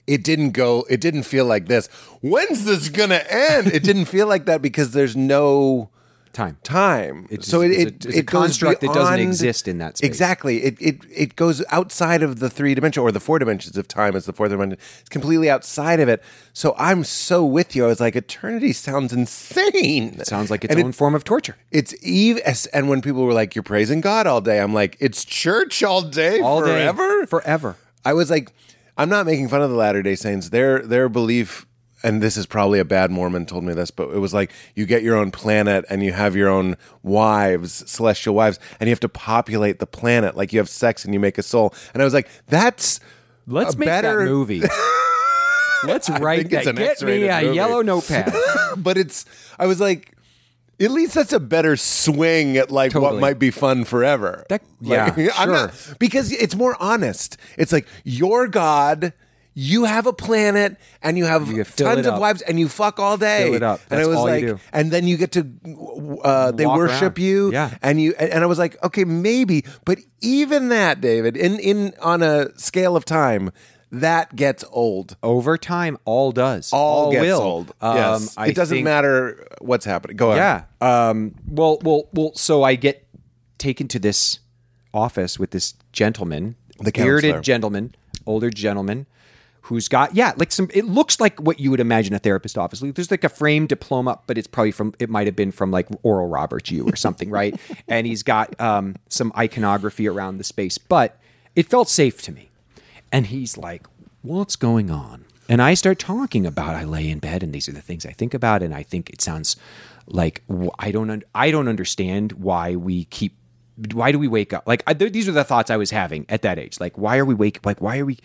it didn't go. It didn't feel like this. When's this gonna end? it didn't feel like that because there's no time time. It's- so it it's a- it, it's a it construct that doesn't exist in that space. Exactly. It it it goes outside of the three dimension or the four dimensions of time as the fourth dimension. It's completely outside of it. So I'm so with you. I was like, eternity sounds insane. it sounds like its and own it- form of torture it's Eve, and when people were like, "You're praising God all day," I'm like, "It's church all day, all day forever, forever I was like, I'm not making fun of the Latter Day Saints. Their their belief, and this is probably a bad Mormon told me this, but it was like you get your own planet and you have your own wives, celestial wives, and you have to populate the planet. Like you have sex and you make a soul. And I was like, that's let's a make better. that movie let's write that get me a movie. yellow notepad but it's. I was like. At least that's a better swing at like what might be fun forever. That- Like, yeah, I'm not- because it's more honest. It's like your God, you have a planet and you have You tons of up. wives and you fuck all day. Fill it up. And That's I was all you do. and then you get to, uh, they Walk worship around. you. Yeah. And you, and I was like, okay, maybe, but even that, David, in in on a scale of time, that gets old. over time all does All, gets will. old. Um, yes, I it doesn't think- matter what's happening. Go on. yeah um well well well so i get taken to this office with this gentleman The bearded gentleman older gentleman who's got yeah like some it looks like what you would imagine a therapist office Like, there's like a framed diploma but it's probably from it might have been from like oral roberts you or something right and he's got um some iconography around the space but it felt safe to me and he's like, What's going on? And I start talking about I lay in bed and these are the things I think about and I think it sounds like I don't un- I don't understand why we keep why do we wake up? Like I, th- these are the thoughts I was having at that age. Like why are we wake? Like why are we?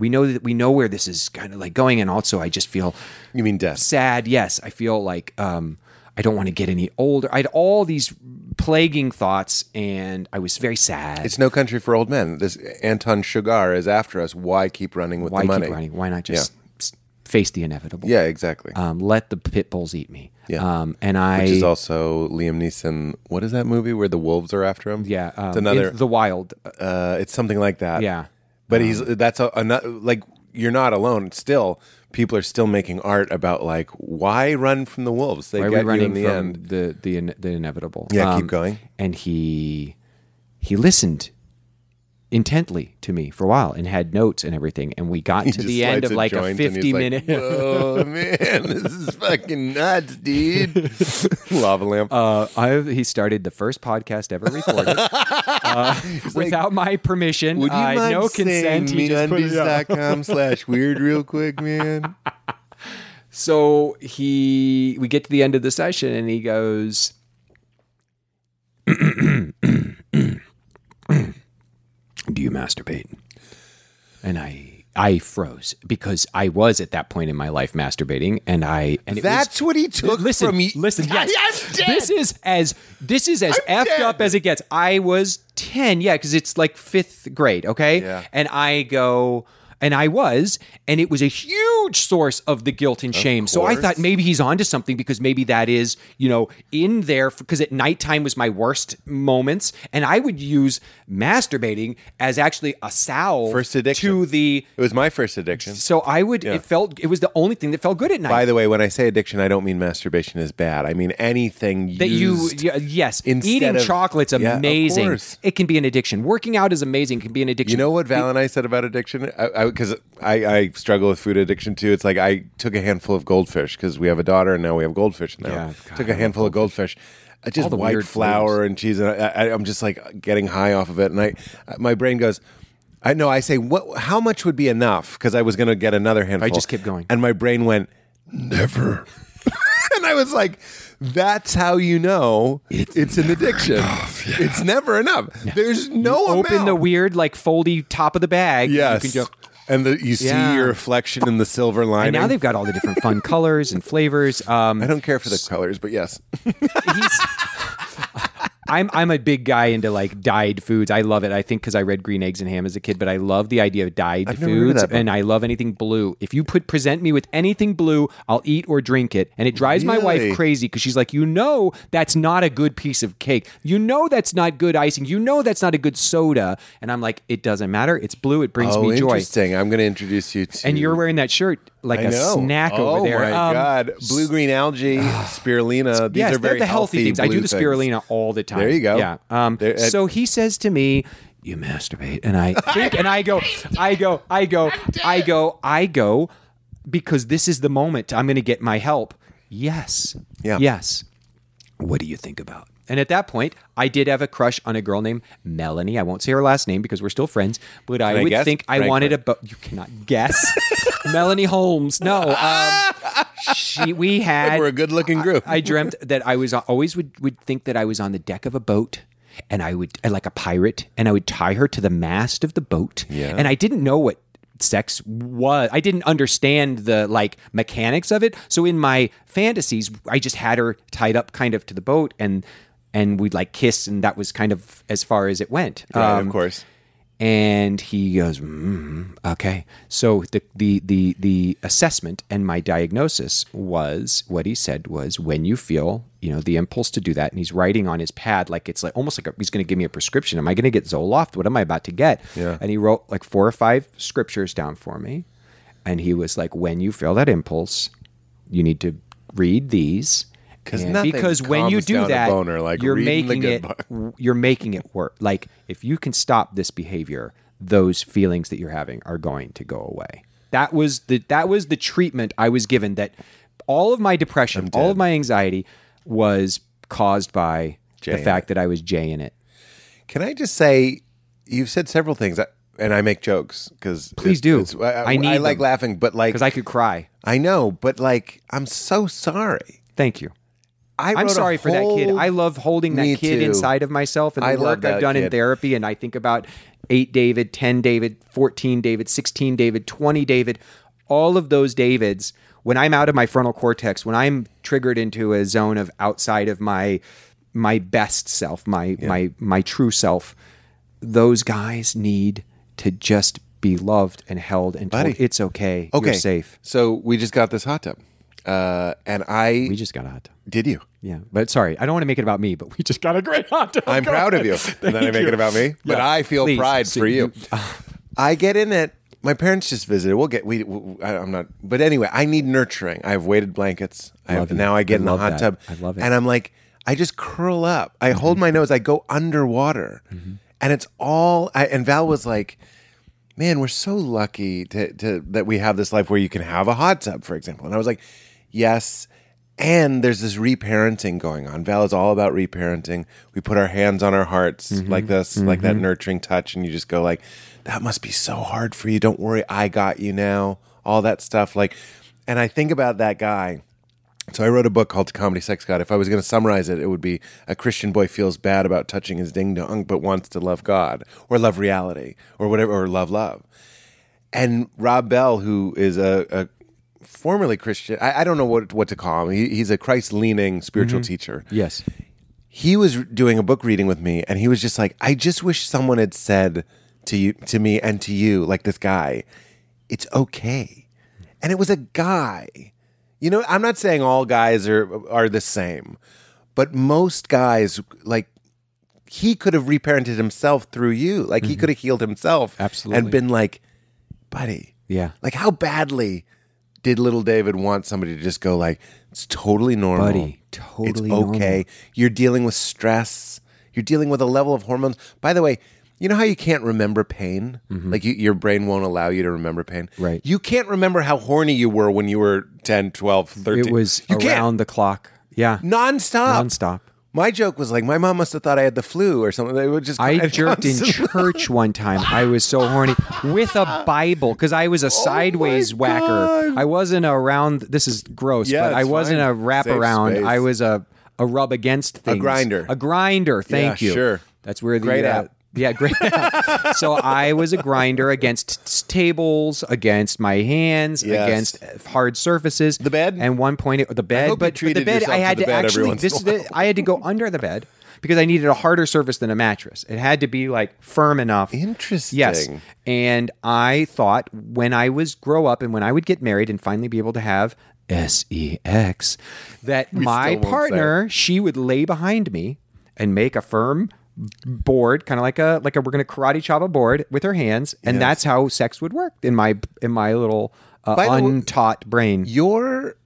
We know that we know where this is kind of like going, and also I just feel You mean death? sad. Yes, I feel like um, I don't want to get any older. I had all these plaguing thoughts, and I was very sad. It's no country for old men. This Anton Chigurh is after us. Why keep running with why the money? keep running? Why not just s- face the inevitable? Yeah, exactly. Um, let the pit bulls eat me. Yeah. Um, and I Which is also Liam Neeson. What is that movie where the wolves are after him? yeah. Um, it's another. the wild. Uh, it's something like that. yeah. But he's um, that's a, another like you're not alone. Still, people are still making art about like why run from the wolves? They Why are get we running you in the from end. the the in- the inevitable? Yeah, keep um, going. And he he listened intently to me for a while and had notes and everything. And we got to the end of like a joint and he's fifty like, minute. Oh man, this is fucking nuts, dude. Lava lamp. Uh, I, he started the first podcast ever recorded uh, without my permission. Would you uh, mind no consent. He just put it out. meundies.com slash weird real quick, man? So he, we get to the end of the session, and he goes, "Do you masturbate?" And I, I froze because I was at that point in my life masturbating, and I, and it was- That's what he took listen, from me. Listen, yes. This is as this is as I'm effed dead. up as it gets. I was ten, yeah, because it's like fifth grade, okay? Yeah. And I go, and I was, and it was a huge source of the guilt and shame. So I thought maybe he's onto something because maybe that is, you know, in there because at nighttime was my worst moments, and I would use masturbating as actually a salve First addiction. to the. It was my first addiction. So I would. It felt. It was the only thing that felt good at night. By the way, when I say addiction, I don't mean masturbation is bad. I mean anything that used you y- yes instead eating of- chocolate's Yeah, of amazing course. it can be an addiction working out is amazing it can be an addiction You know what Val and I said about addiction? Because I, I, struggle with food addiction too. It's like I took a handful of goldfish because we have a daughter and now we have goldfish now. Yeah, God, took a handful of goldfish. I uh, just the white weird flour and cheese, and I, I, I'm just like getting high off of it. And I, uh, my brain goes, I know. I say, what? How much would be enough? Because I was going to get another handful. I just kept going. and my brain went, never. and I was like, that's how you know it's, an addiction. It's never enough. There's no open amount. the weird like foldy top of the bag Yes. you can just and the, you see Yeah. your reflection in the silver and lining. now they've got all the different fun colors and flavors um I don't care for the colors, but yes. I'm I'm a big guy into like dyed foods. I love it. I think because I read Green Eggs and Ham as a kid, but I love the idea of dyed I've never heard of foods, and I love anything blue. If you put present me with anything blue, I'll eat or drink it, and it drives my wife crazy because she's like, you know, that's not a good piece of cake. You know, that's not good icing. You know, that's not a good soda. And I'm like, it doesn't matter. It's blue. It brings oh, me joy. interesting. I'm going to introduce you to. And you're wearing that shirt like I a know. snack oh, over there. Oh my Um, god, blue green algae, spirulina. These yes, are they're very the healthy, things. I do blue the things. spirulina all the time. There you go. Yeah. Um, There- uh, so he says to me, "You masturbate," and I think, and I go, I go, I go, I go, I go, because this is the moment I'm going to get my help. Yes. Yeah. Yes. What do you think about? And at that point, I did have a crush on a girl named Melanie. I won't say her last name because we're still friends, but I I would think I Franklin. wanted a. Bo- you cannot guess. Melanie Holmes. No. Um, she. We had. We're a good-looking group. I dreamt that I was always would would think that I was on the deck of a boat and I would like a pirate and I would tie her to the mast of the boat. Yeah. And I didn't know what sex was. I didn't understand the like mechanics of it. So in my fantasies, I just had her tied up kind of to the boat and and we'd like kiss and that was kind of as far as it went. Right, Um, of course. and he goes, mm, "Okay." So the the the the assessment and my diagnosis was what he said was when you feel you know the impulse to do that, and he's writing on his pad like it's like almost like a, he's going to give me a prescription. Am I going to get Zoloft? What am I about to get? Yeah. And he wrote like four or five scriptures down for me, and he was like, "When you feel that impulse, you need to read these." 'Cause And nothing because when you do that, boner like you're making it book. you're making it work. Like if you can stop this behavior, those feelings that you're having are going to go away. That was the that was the treatment I was given that all of my depression, all of my anxiety was caused by Jay the in fact that I was Jay in it. Can I just say, you've said several things, I- and I make jokes because Please do. I, I need I like them. laughing, but like Because I could cry. I know, but like I'm so sorry. Thank you. I I'm sorry for that kid. I love holding that kid too. inside of myself and the I love work that I've done in therapy. And I think about eight David, 10 David, 14 David, 16 David, 20 David, all of those Davids. When I'm out of my frontal cortex, when I'm triggered into a zone of outside of my my best self, my my my true self, those guys need to just be loved and held and Buddy. told it's okay. Okay, You're safe. So we just got this hot tub, uh, and I We just got a hot tub. did you. Yeah, but sorry, I don't want to make it about me, but we just got a great hot tub. I'm Go proud of ahead. you. And then I make it about me, but Yeah. I feel Please. pride So for you. you- I get in it. My parents just visited. We'll get. We. we I, I'm not. But anyway, I need nurturing. I have weighted blankets. I have, now I get I in the love hot that. tub. I love it. Mm-hmm. And I'm like, I just curl up. I hold my nose. I go underwater, and it's all. I, and Val was like, "Man, we're so lucky to, to that we have this life where you can have a hot tub, for example." And I was like, "Yes." And there's this reparenting going on. Val is all about reparenting. We put our hands on our hearts Mm-hmm. like this, like that nurturing touch, and you just go like, "That must be so hard for you. Don't worry, I got you now." All that stuff, like, and I think about that guy. So I wrote a book called Comedy Sex God. If I was going to summarize it, it would be a Christian boy feels bad about touching his ding dong, but wants to love God or love reality or whatever, or love love. And Rob Bell, who is a, a formerly Christian, I, I don't know what what to call him. He, he's a Christ leaning spiritual teacher. Yes. He was doing a book reading with me, and he was just like, "I just wish someone had said to you, to me, and to you, like this guy, it's okay." And it was a guy. You know, I'm not saying all guys are are the same, but most guys like he could have reparented himself through you. Like he could have healed himself, Mm-hmm. Absolutely. and been like, "Buddy, Yeah. like how badly did little David want somebody to just go like, it's totally normal, Buddy, totally it's okay. normal." You're dealing with stress. You're dealing with a level of hormones. By the way." You know how you can't remember pain? Like you, your brain won't allow you to remember pain? Mm-hmm. Right. You can't remember how horny you were when you were 10, 12, 13. It was you around can't. the clock. Yeah. nonstop. Nonstop. My joke was like, my mom must have thought I had the flu or something. They would just I jerked in church one time. I was so horny with a Bible because I was a sideways whacker. God. I wasn't a round. This is gross, Yeah, but I wasn't fine. a wrap around. I was a a rub against things. grinder. A grinder. Thank Yeah, you. sure. That's where the Great uh, app. Yeah, great. so I was a grinder against tables, against my hands, Yes. against uh, hard surfaces. The bed? And one point, it, the bed. but, the bed, I had to bed actually. This is the, I had to go under the bed because I needed a harder surface than a mattress. It had to be like firm enough. Interesting. Yes. And I thought when I was grow up and when I would get married and finally be able to have sex, that my won't say partner, she would lay behind me and make a firm board, kind of like a like a we're gonna karate chop a board with her hands, and Yes. that's how sex would work in my in my little uh, the way- untaught brain. Your,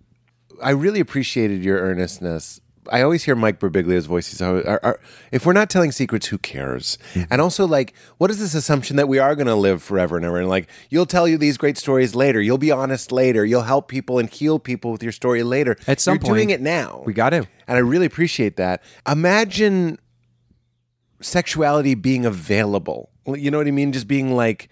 I really appreciated your earnestness. I always hear Mike Birbiglia's voice. He's always, are, are, if we're not telling secrets, who cares? Mm-hmm. And also, like, what is this assumption that we are going to live forever and ever? And like, you'll tell you these great stories later. You'll be honest later. You'll help people and heal people with your story later. At some You're doing it now. we got to. and I really appreciate that. Imagine sexuality being available. You know what I mean? Just being like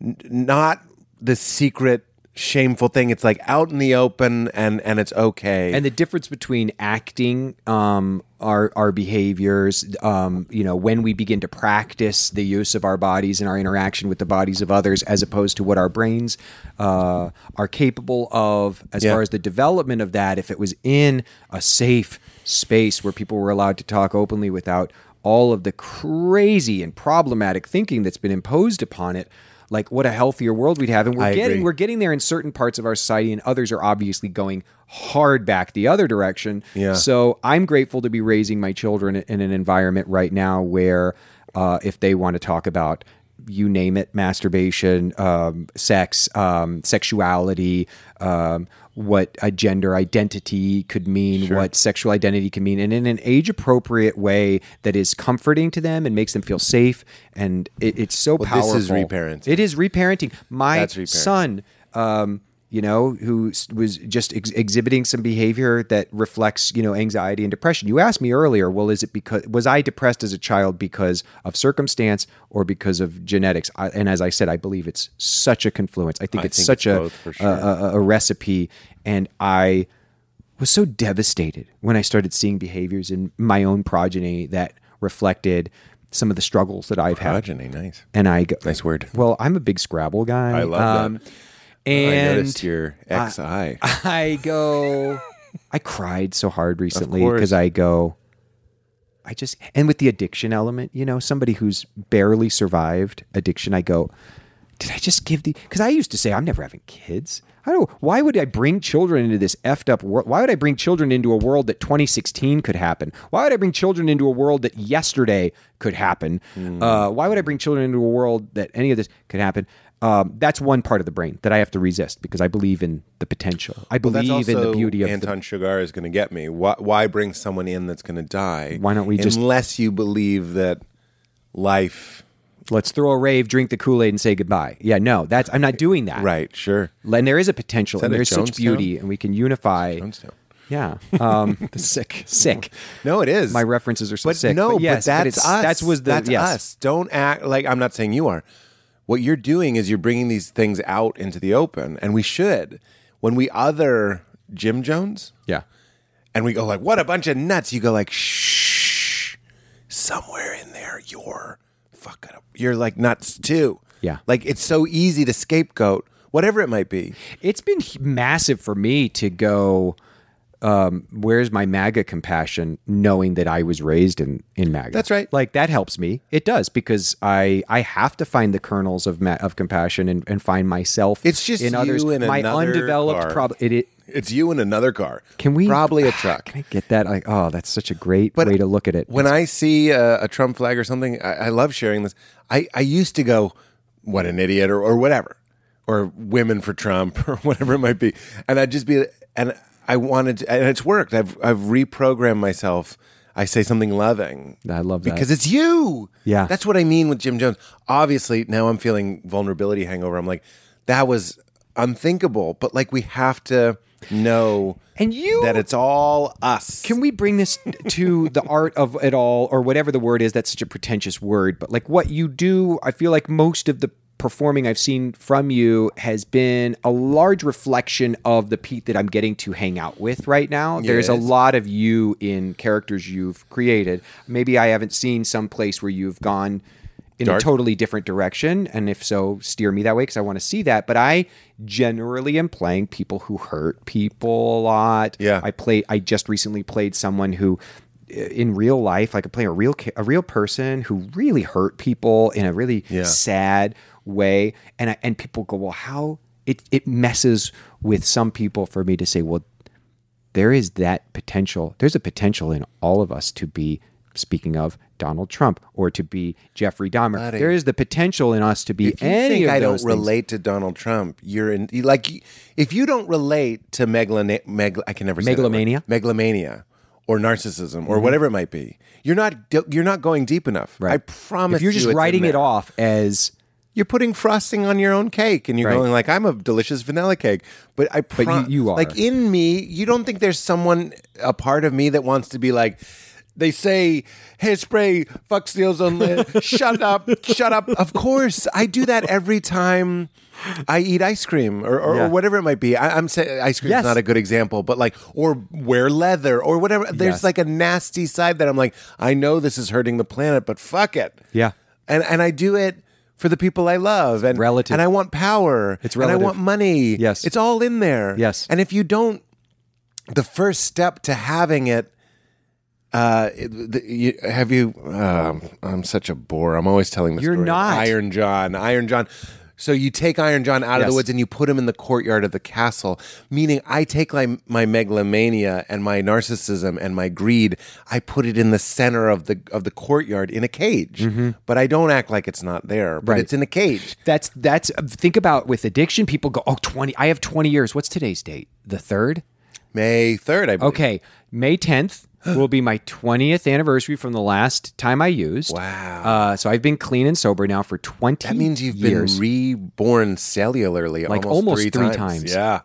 n- not the secret shameful thing. It's like out in the open and and it's okay. and the difference between acting um, our our behaviors um, you know when we begin to practice the use of our bodies and our interaction with the bodies of others as opposed to what our brains uh, are capable of as Yeah. far as the development of that if it was in a safe space where people were allowed to talk openly without all of the crazy and problematic thinking that's been imposed upon it like what a healthier world we'd have and we're I getting agree. we're getting there in certain parts of our society and others are obviously going hard back the other direction Yeah. so i'm grateful to be raising my children in an environment right now where uh, if they want to talk about you name it masturbation um, sex um, sexuality um, what a gender identity could mean what sexual identity can mean and in an age appropriate way that is comforting to them and makes them feel safe and it, it's so Well, powerful this is reparenting. it is reparenting. My reparenting. son, um, you know, who was just ex- exhibiting some behavior that reflects, you know, anxiety and depression. You asked me earlier, well, is it because was I depressed as a child because of circumstance or because of genetics? I, and as I said, I believe it's such a confluence. I think I it's think such it's a, for a, a a recipe, and I was so devastated when I started seeing behaviors in my own progeny that reflected some of the struggles that I've had. Progeny, nice. And I go, Nice word. well, I'm a big Scrabble guy. I love um, that. And I noticed your XI. I, I go, I cried so hard recently because I go, I just, and with the addiction element, you know, somebody who's barely survived addiction, I go, did I just give the, because I used to say, I'm never having kids. I don't, why would I bring children into this effed up world? Why would I bring children into a world that 2016 could happen? Why would I bring children into a world that yesterday could happen? Hmm. Uh, why would I bring children into a world that any of this could happen? Um, that's one part of the brain that I have to resist because I believe in the potential. I Well, believe in the beauty of the Anton Chigurh is going to get me. Why, why bring someone in that's going to die? Why don't we just- Unless you believe that life. let's throw a rave, drink the Kool Aid, and say goodbye. Yeah, no, that's I'm not doing that. Right, sure. And there is a potential, that and there's such beauty, and we can unify. Jonestown. Yeah, um, sick, sick. No, it is. My references are so but sick. no, but yes, that's it's, us. That's was the that's yes. us. Don't act like I'm not saying you are. What you're doing is you're bringing these things out into the open, and we should. When we other Jim Jones, Yeah, and we go like, "What a bunch of nuts!" You go like, "Shh." Somewhere in there, you're fucking. Up. You're like nuts too. Yeah. Like it's so easy to scapegoat whatever it might be. it's been massive for me to go. Um, where's my MAGA compassion? Knowing that I was raised in in MAGA. That's right. Like that helps me. It does because I I have to find the kernels of ma- of compassion and, and find myself. It's just in you others. in my another undeveloped problem. It, it It's you in another car. Can we Probably a truck. Can I get that? Like, oh, that's such a great way to look at it. When I see a, a Trump flag or something, I, I love sharing this. I, I used to go, what an idiot, or, or whatever, or women for Trump, or whatever it might be. And I'd just be, and I wanted, to, and it's worked. I've, I've reprogrammed myself. I say something loving. I love that. Because it's you. Yeah. That's what I mean with Jim Jones. Obviously, now I'm feeling vulnerability hangover. I'm like, that was unthinkable. But like, we have to know And you- that it's all us. Can we bring this to the art of it all, or whatever the word is? That's such a pretentious word, but like what you do, I feel like most of the performing I've seen from you has been a large reflection of the Pete that I'm getting to hang out with right now. There's a lot of you in characters you've created. Maybe I haven't seen some place where you've gone in Dark. a totally different direction, and if so, steer me that way because I want to see that. But I generally am playing people who hurt people a lot. Yeah. I play. I just recently played someone who, in real life, like I play a real a real person who really hurt people in a really Yeah. sad way, and I, and people go, well, how it it messes with some people for me to say, well, there is that potential. There's a potential in all of us to be. Speaking of Donald Trump, or to be Jeffrey Dahmer, Buddy. there is the potential in us to be if you any think of I don't things. relate to Donald Trump, you're in like if you don't relate to megalona- meg- I can never say that word. Megalomania? Mm-hmm. megalomania, or narcissism, or whatever it might be. You're not you're not going deep enough. Right. I promise. If you're just you writing it off as you're putting frosting on your own cake, and you're Right. going like, "I'm a delicious vanilla cake," but I. Pro- you- you are. like in me. You don't think there's someone a part of me that wants to be like. They say hairspray fucks the ozone layer. shut up, shut up. Of course, I do that every time I eat ice cream or, or, Yeah. or whatever it might be. I, I'm saying ice cream Yes. is not a good example, but like or wear leather or whatever. There's Yes. like a nasty side that I'm like, I know this is hurting the planet, but fuck it. Yeah. and and I do it for the people I love and Relative. and I want power. It's and I want money. Yes. it's all in there. Yes. and if you don't, the first step to having it. Uh, the, you, have you? Um, I'm such a bore. I'm always telling the You're story. not. Iron John. Iron John. So you take Iron John out of the woods and you put him in the courtyard of the castle. Meaning, I take my my megalomania and my narcissism and my greed. I put it in the center of the of the courtyard in a cage. But I don't act like it's not there. But Mm-hmm. Right. it's in a cage. that's that's think about with addiction people go oh 20 i have 20 years what's today's date the third May third. I believe. okay may 10th will be my 20th anniversary from the last time i used Wow. uh, so i've been clean and sober now for 20 That means you've years. been reborn cellularly Like almost, almost three, three times. times. Yeah.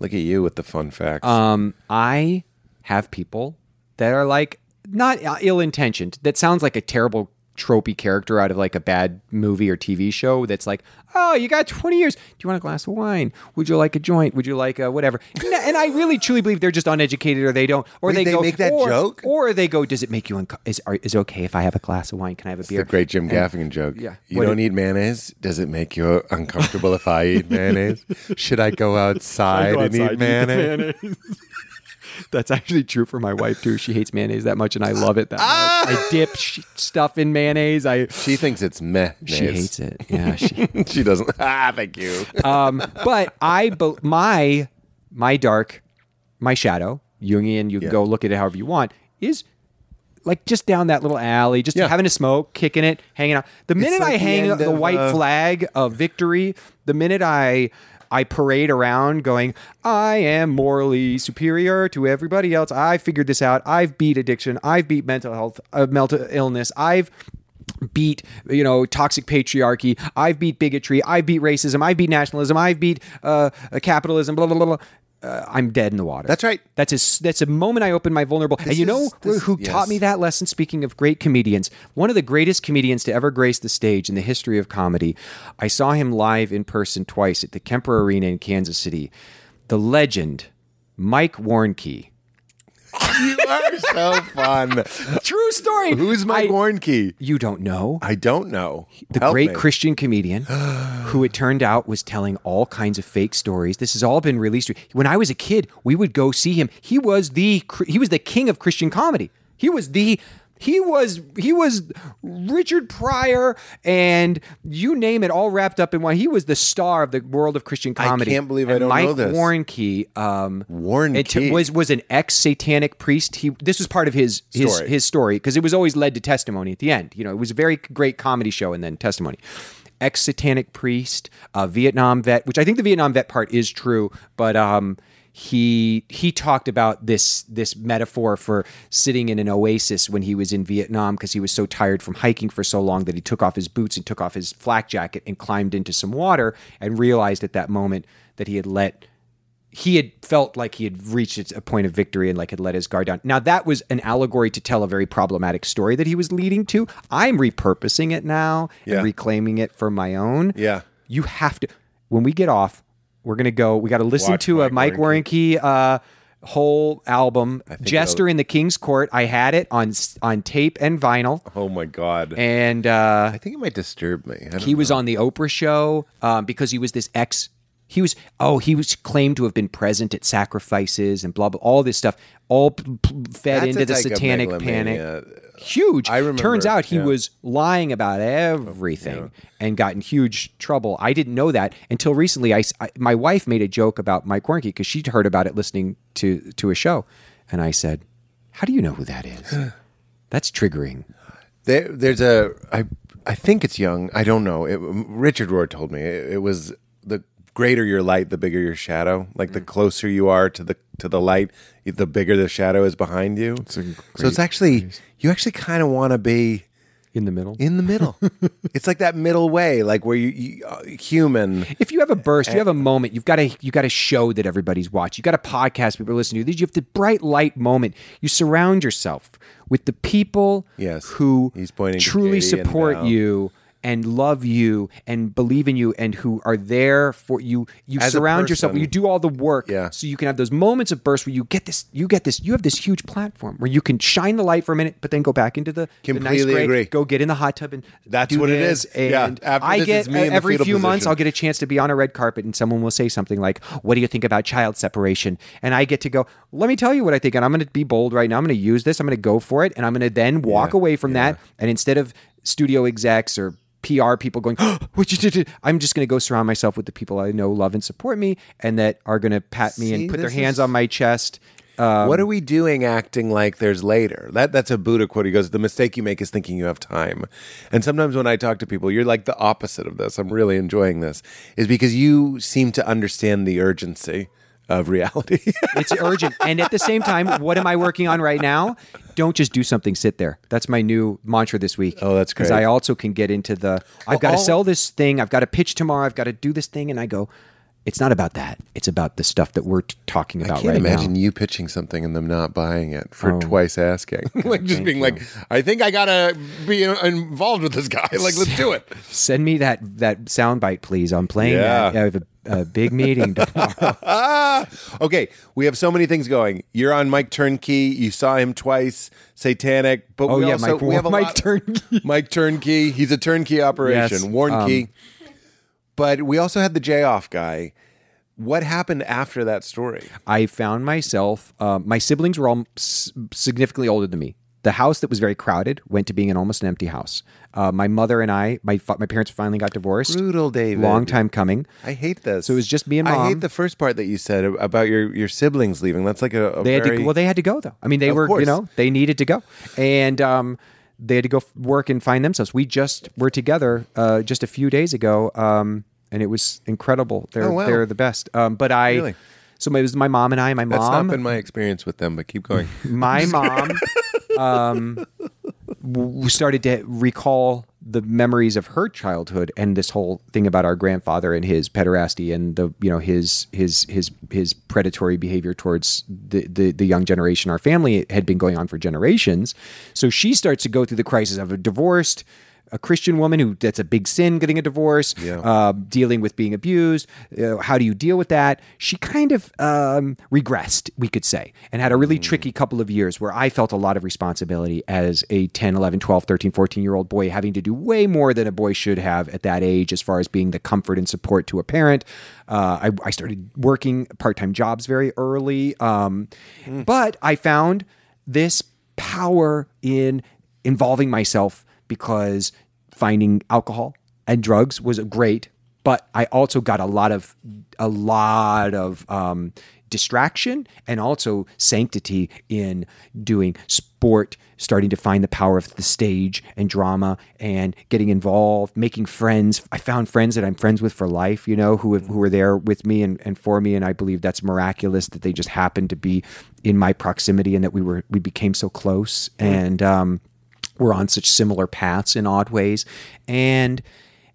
Look at you with the fun facts. um i have people that are like not ill intentioned that sounds like a terrible tropey character out of like a bad movie or TV show that's like, oh, you got 20 years. Do you want a glass of wine? Would you like a joint? Would you like a whatever? And, and I really truly believe they're just uneducated or they don't, or Wait, they, they go, make that or, joke? or they go, does it make you unco- is are, is it okay if I have a glass of wine? Can I have a The beer? great Jim Gaffigan joke. yeah. You What don't did- eat mayonnaise? Does it make you uncomfortable if I eat mayonnaise? Should I go outside, and eat mayonnaise? That's actually true for my wife too. She hates mayonnaise that much, and I love it that Ah! much. I dip sh- stuff in mayonnaise. I She thinks it's meh. she hates it. Yeah, she she doesn't. Ah, thank you. um, but I, be- my, my dark, my shadow, Jungian, you can Yeah. go look at it however you want, is like just down that little alley, just Yeah. having a smoke, kicking it, hanging out. The minute like I the hang end the of, white uh, flag of victory, the minute I, I parade around going, I am morally superior to everybody else. I figured this out. I've beat addiction. I've beat mental health, uh, mental illness. I've beat you know toxic patriarchy i've beat bigotry i've beat racism i've beat nationalism i've beat uh, capitalism blah blah blah, blah. Uh, i'm dead in the water. That's right. that's a that's a moment i open my vulnerable and you know is- this- who yes. taught me that lesson? Speaking of great comedians one of the greatest comedians to ever grace the stage in the history of comedy. I saw him live in person twice at the kemper arena in kansas city. The legend mike warnke You are so fun. true story Who's Mike I- Warnke? you don't know I don't know. the Help great me. Christian comedian who it turned out was telling all kinds of fake stories. This has all been released. When I was a kid, we would go see him. He was the he was the king of Christian comedy. He was the he was he was Richard Pryor and you name it all wrapped up in one. He was the star of the world of Christian comedy. I can't believe I And don't Mike know this. Warnke, um, Warnke. was was an ex satanic priest. He this was part of his his Story. his story because it was always led to testimony at the end. You know, it was a very great comedy show and then testimony. Ex satanic priest, a Vietnam vet, which I think the Vietnam vet part is true, but um, he he talked about this this metaphor for sitting in an oasis when he was in Vietnam because he was so tired from hiking for so long that he took off his boots and took off his flak jacket and climbed into some water and realized at that moment that he had let he had felt like he had reached a point of victory and like had let his guard down. Now that was an allegory to tell a very problematic story that he was leading to. I'm repurposing it now Yeah. and reclaiming it for my own. Yeah. You have to when we get off, we're gonna go. We got to listen Watch to a Mike Mike Warnke uh, whole album, Jester in the King's Court. I had it on on tape and vinyl, Oh my god. and uh, I think it might disturb me. I don't he was know. on the Oprah show um, because he was this ex. He was oh he was claimed to have been present at sacrifices and blah blah all this stuff all p- p- fed That's into the satanic panic. Huge. I remember, Turns out he yeah. was lying about everything and got in huge trouble. I didn't know that until recently. I, I- my wife made a joke about Mike Warnke because she'd heard about it listening to to a show, and I said, "How do you know who that is? That's triggering." There, there's a. I I think it's Jung. I don't know. It, Richard Rohr told me it, it was greater your light, the bigger your shadow. Like Mm. the closer you are to the to the light, the bigger the shadow is behind you. so it's actually you actually kind of want to be In the middle. in the middle. it's like that middle way, like where you, you uh, human. if you have a burst, you have a moment, you've got to you got to show that everybody's watching. You got a podcast people are listening to. You have the bright light moment. You surround yourself with the people Yes. who He's pointing truly support you and love you and believe in you and who are there for you. You As surround yourself. You do all the work, Yeah. so you can have those moments of burst where you get this. You get this. You have this huge platform where you can shine the light for a minute, but then go back into the, the nice Completely gray, agree. Go get in the hot tub and That's what it is. Yeah. After I this, get every few months. I'll get a chance to be on a red carpet and someone will say something like, What do you think about child separation? And I get to go, Let me tell you what I think. And I'm going to be bold right now. I'm going to use this. I'm going to go for it. And I'm going to then walk Yeah, away from yeah. that. And instead of studio execs or PR people going, what you did, I'm just going to go surround myself with the people I know, love, and support me, and that are going to pat me See, and put their hands is- on my chest. Um, what are we doing acting like there's later? That that's a Buddha quote. He goes, "The mistake you make is thinking you have time." And sometimes when I talk to people, you're like the opposite of this. I'm really enjoying this, is because you seem to understand the urgency of reality. It's urgent. and at the same time, what am I working on right now? Don't just do something, sit there. That's my new mantra this week. Oh, that's Because. I also can get into the I've oh, got to oh. all- sell this thing, I've got to pitch tomorrow, I've got to do this thing, and I go, it's not about that. It's about the stuff that we're t- talking about I can't right imagine now. you pitching something and them not buying it for Oh. twice asking. like just thank being like, I think I gotta be involved with this guy. Like, let's do it. Send me that that soundbite, please. I'm playing Yeah. that. I have a, a big meeting tomorrow. Okay. We have so many things going. You're on Mike Turnkey. You saw him twice. Satanic, but Oh, we yeah, also Mike- we have Mike lot- Turnkey. Mike Turnkey. He's a turnkey operation. Yes, Warren um, Key. But we also had the J off guy. What happened after that story? I found myself. Uh, my siblings were all s- significantly older than me. The house that was very crowded went to being an almost an empty house. Uh, my mother and I, my fa- my parents finally got divorced. Brutal, David. Long time coming. I hate this. So it was just me and mom. I hate the first part that you said about your your siblings leaving. That's like a, a They had very to. Well, they had to go though. I mean, they Of were. course. You know, they needed to go, and um, they had to go f- work and find themselves. We just were together uh, just a few days ago, um, and it was incredible. They're Oh, wow. they're the best. Um, but I. Really? So it was my mom and I. My That's mom. not been my experience with them, but keep going. my mom um, started to recall the memories of her childhood and this whole thing about our grandfather and his pederasty and the you know his his his his predatory behavior towards the, the the young generation our family had been going on for generations. So she starts to go through the crisis of a divorced a Christian woman who that's a big sin getting a divorce, Yeah. uh, dealing with being abused. Uh, how do you deal with that? She kind of um, regressed, we could say, and had a really tricky couple of years where I felt a lot of responsibility as a 10, 11, 12, 13, 14 year old boy, having to do way more than a boy should have at that age as far as being the comfort and support to a parent. Uh, I, I started working part time jobs very early. Um, But I found this power in involving myself because finding alcohol and drugs was great but i also got a lot of a lot of um, distraction and also sanctity in doing sport starting to find the power of the stage and drama and getting involved making friends. I found friends that i'm friends with for life you know who have, who were there with me and, and for me and i believe that's miraculous that they just happened to be in my proximity and that we were we became so close. And um we're on such similar paths in odd ways. And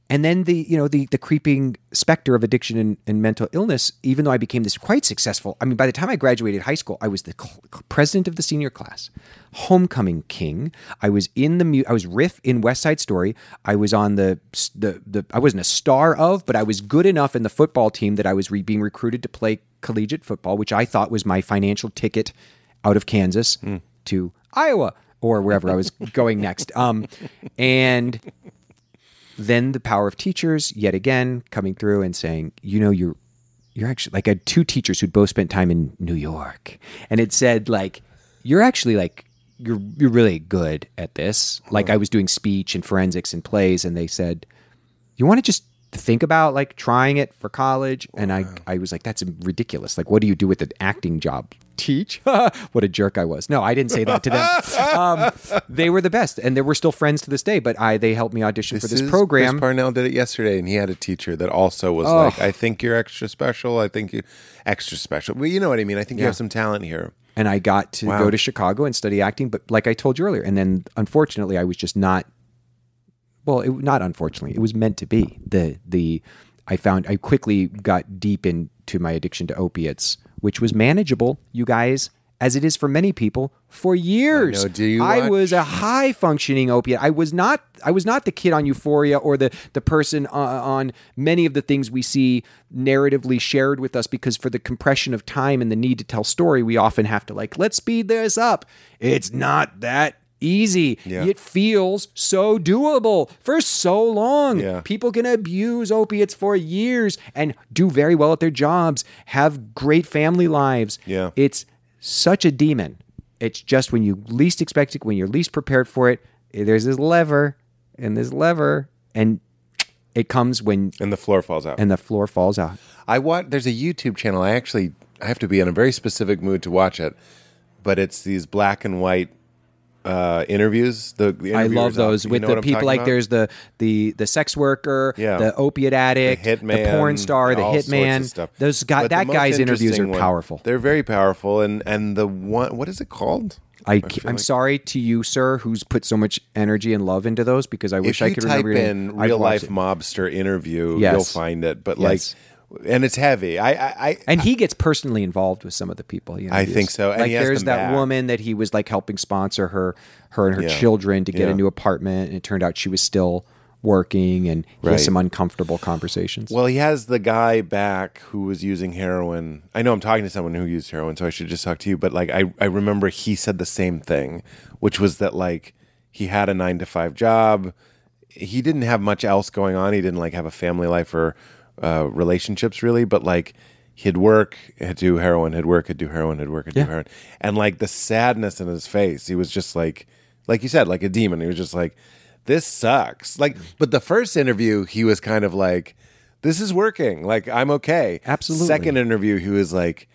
and then the you know the the creeping specter of addiction and, and mental illness even though i became this quite successful i mean by the time i graduated high school i was the cl- president of the senior class homecoming king. I was in the mu- i was riff in west side story. I was on the the, the i wasn't a star of but i was good enough in the football team that i was re- being recruited to play collegiate football which i thought was my financial ticket out of kansas hmm. to iowa or wherever I was going next. Um, and then the power of teachers yet again coming through and saying, you know, you're you're actually like I had two teachers who'd both spent time in New York, and it said like you're actually like you're you're really good at this. Like I was doing speech and forensics and plays, and they said, you want to just think about like trying it for college and I, I was like that's ridiculous like what do you do with an acting job teach what a jerk i was no i didn't say that to them um, they were the best and they were still friends to this day but i they helped me audition for this is- program Chris Parnell did it yesterday, and he had a teacher that also was like, "I think you're extra special. I think you extra special." Well, you know what I mean. I think you have some talent here. and I got to Wow. go to Chicago and study acting. But like I told you earlier, and then unfortunately, I was just not. Well, it, not unfortunately, it was meant to be. The the I found I quickly got deep into my addiction to opiates, which was manageable, you guys, as it is for many people for years. know. Do you I was a high functioning opiate. I was not. I was not the kid on Euphoria or the the person uh, on many of the things we see narratively shared with us. Because for the compression of time and the need to tell story, we often have to like let's speed this up. It's not that easy. Yeah. It feels so doable for so long. Yeah. People can abuse opiates for years and do very well at their jobs, have great family lives. Yeah. It's such a demon. It's just when you least expect it, when you're least prepared for it, there's this lever and this lever, and it comes when And the floor falls out. and the floor falls out. I watch. There's a YouTube channel. I actually I have to be in a very specific mood to watch it, but it's these black and white uh, interviews. The, the I love those with the people like about? there's the the the sex worker, Yeah. the opiate addict, the hitman, porn star, the all sorts of hitman. Those guy, But that guy's interviews are one- powerful. They're very powerful, and and the one what is it called? I, I'm like- sorry to you, sir, who's put so much energy and love into those because I wish I could type remember. your in real life it. mobster interview, Yes. you'll find it. But Yes. And it's heavy. I, I, I And he gets personally involved with some of the people. He I think so, and Like there's that back. woman that he was like helping sponsor her, her and her Yeah. children to get Yeah. a new apartment, and it turned out she was still working, and he Right. has some uncomfortable conversations. Well, he has the guy back who was using heroin. I know I'm talking to someone who used heroin, so I should just talk to you. But like, I, I remember he said the same thing, which was that like he had a nine to five job. He didn't have much else going on. He didn't like have a family life or uh, relationships really, but like he'd work, he'd do heroin, he'd work, he'd do heroin, he'd work, he'd Yeah. do heroin, and like the sadness in his face, he was just like, like you said, like a demon. He was just like, this sucks. Like, but the first interview, he was kind of like, this is working. Like, I'm okay. Absolutely. Second interview, he was like,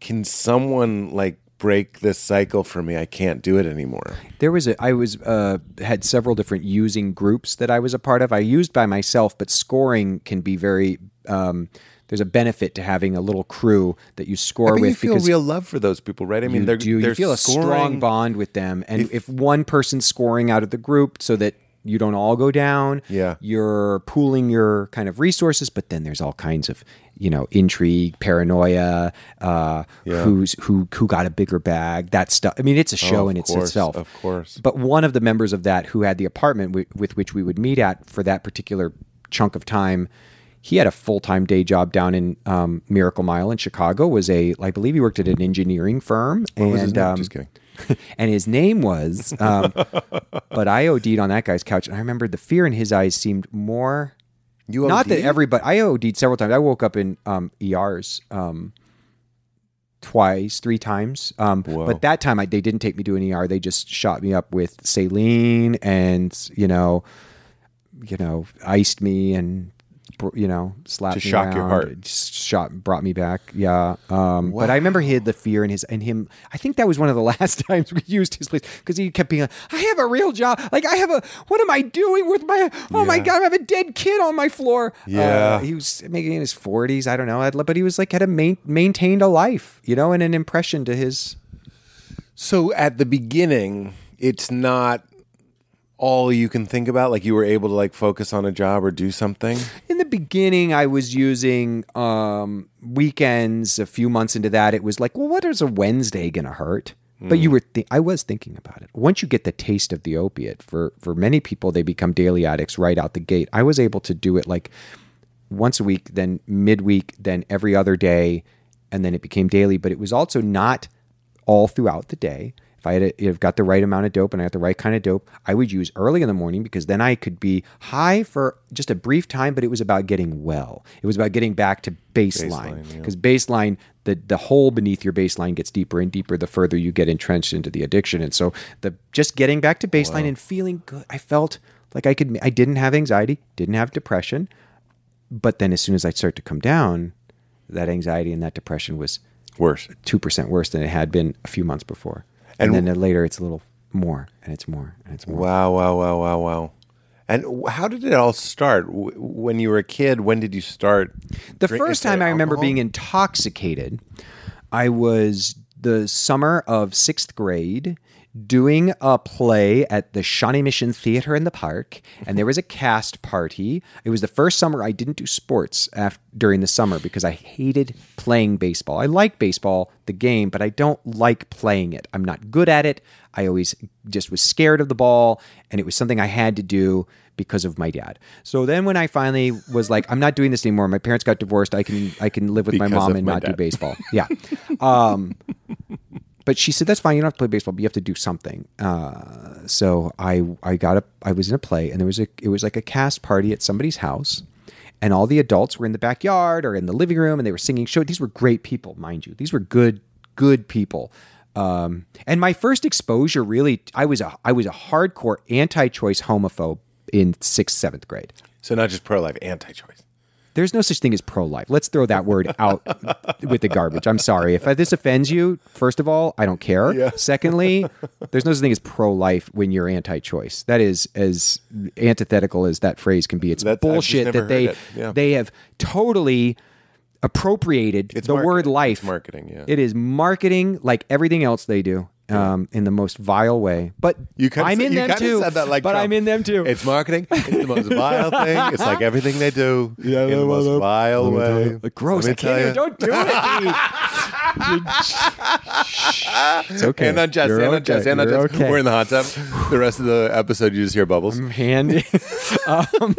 can someone like break this cycle for me? I can't do it anymore. There was a I was uh, had several different using groups that I was a part of. I used by myself, but scoring can be very. Um, there's a benefit to having a little crew that you score But with you feel because real love for those people, right? I mean, you they're, do. they're You feel a strong bond with them, and if, one person's scoring out of the group, so that you don't all go down, Yeah. you're pooling your kind of resources. But then there's all kinds of you know intrigue, paranoia, uh, Yeah. who's who who got a bigger bag, that stuff. I mean, it's a show of in its course, itself, of course. But one of the members of that who had the apartment wi- with which we would meet at for that particular chunk of time. He had a full time day job down in um, Miracle Mile in Chicago. Was a I believe he worked at an engineering firm, What was his and name? um, Just kidding. and his name was. Um, but I OD'd on that guy's couch, and I remember the fear in his eyes seemed more. You Not that OD'd? everybody. I OD'd several times. I woke up in um, ERs um, twice, three times. Um, but that time I, they didn't take me to an ER. They just shot me up with saline and you know, you know, iced me and you know, slapped To me shock your heart. Shot, brought me back. Yeah. Um, But I remember he had the fear in his and him. I think that was one of the last times we used his place because he kept being like, "I have a real job. Like I have a. What am I doing with my? Oh my god, I have a dead kid on my floor." Yeah. Uh, he was maybe in his forties. I don't know. But he was like had a main, maintained a life, you know, and an impression to his. So at the beginning, it's not all you can think about. Like you were able to like focus on a job or do something. In the beginning, I was using um, weekends. A few months into that, it was like, well, what is a Wednesday going to hurt? But you were, th- I was thinking about it. Once you get the taste of the opiate, for for many people, they become daily addicts right out the gate. I was able to do it like once a week, then midweek, then every other day, and then it became daily. But it was also not all throughout the day. If I had got the right amount of dope and I got the right kind of dope, I would use early in the morning because then I could be high for just a brief time. But it was about getting well. It was about getting back to baseline Baseline, yeah. because baseline the the hole beneath your baseline gets deeper and deeper the further you get entrenched into the addiction. And so the just getting back to baseline and feeling good, I felt like I could. I didn't have anxiety, didn't have depression, but then as soon as I start to come down, that anxiety and that depression was Worse. two percent worse than it had been a few months before. And, And- then later, it's a little more, and it's more, and it's more. Wow, wow, wow, wow, wow. And how did it all start? When you were a kid, when did you start? The drink- first time I remember alcohol? being intoxicated, I was the summer of sixth grade doing a play at the Shawnee Mission Theater in the park, and there was a cast party. It was the first summer I didn't do sports af- during the summer because I hated playing baseball. I like baseball, the game, but I don't like playing it. I'm not good at it. I always just was scared of the ball, and it was something I had to do because of my dad. So then when I finally was like, I'm not doing this anymore. My parents got divorced. I can I can live with my mom and my not do baseball. Yeah. Um, but she said that's fine. You don't have to play baseball, but you have to do something. Uh, so I I got a I was in a play and there was a it was like a cast party at somebody's house. And all the adults were in the backyard or in the living room and they were singing show. These were great people, mind you. These were good, good people. Um, and my first exposure really I was a I was a hardcore anti-choice homophobe in sixth, seventh grade. So not just pro life, anti choice. There's no such thing as pro life. Let's throw that word out with the garbage. I'm sorry. If this offends you, first of all, I don't care. Yeah. Secondly, there's no such thing as pro life when you're anti choice. That is as antithetical as that phrase can be. It's bullshit that they. Yeah. they have totally appropriated It's the word life. It's marketing, yeah. It is marketing like everything else they do. Um, in the most vile way. But You kinda I'm said- in you them kinda too. said that like but Trump. I'm in them too. It's marketing. It's the most vile thing. It's like everything they do in the most vile way. Like, gross. Let me I can't tell even, you. don't do it. It's okay. And on Jess, You're and on okay. Jess, and on You're Jess. okay. We're in the hot tub. The rest of the episode, you just hear bubbles. hand. um,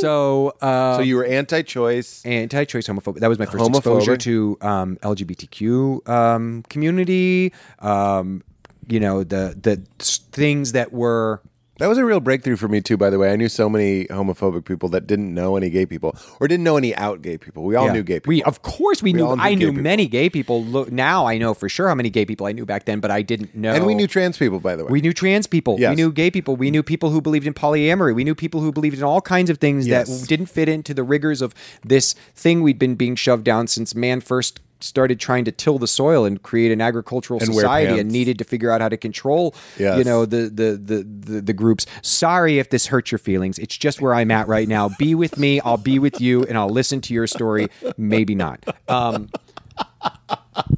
so, uh, so you were anti-choice. anti-choice homophobic. That was my first Homophobic. exposure to um, LGBTQ um, community. Um, you know the the things that were That was a real breakthrough for me too. By the way, I knew so many homophobic people that didn't know any gay people or didn't know any out gay people. We all Yeah. knew gay people. We of course we, knew. knew I knew people. many gay people. Look, now I know for sure how many gay people I knew back then, but I didn't know. and we knew trans people, by the way. We knew trans people. We knew gay people. We knew people who believed in polyamory. We knew people who believed in all kinds of things Yes. that didn't fit into the rigors of this thing we'd been being shoved down since man first started trying to till the soil and create an agricultural And society and needed to figure out how to control Yes. you know the the, the the the groups sorry if this hurts your feelings it's just where i'm at right now be with me i'll be with you and i'll listen to your story maybe not um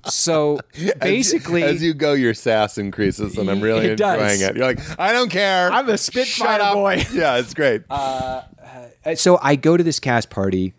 so basically as you go, your sass increases, and I'm really It does. enjoying it. You're like, I don't care. I'm a Spitfire up." boy. Yeah, it's great. Uh, so I go to this cast party,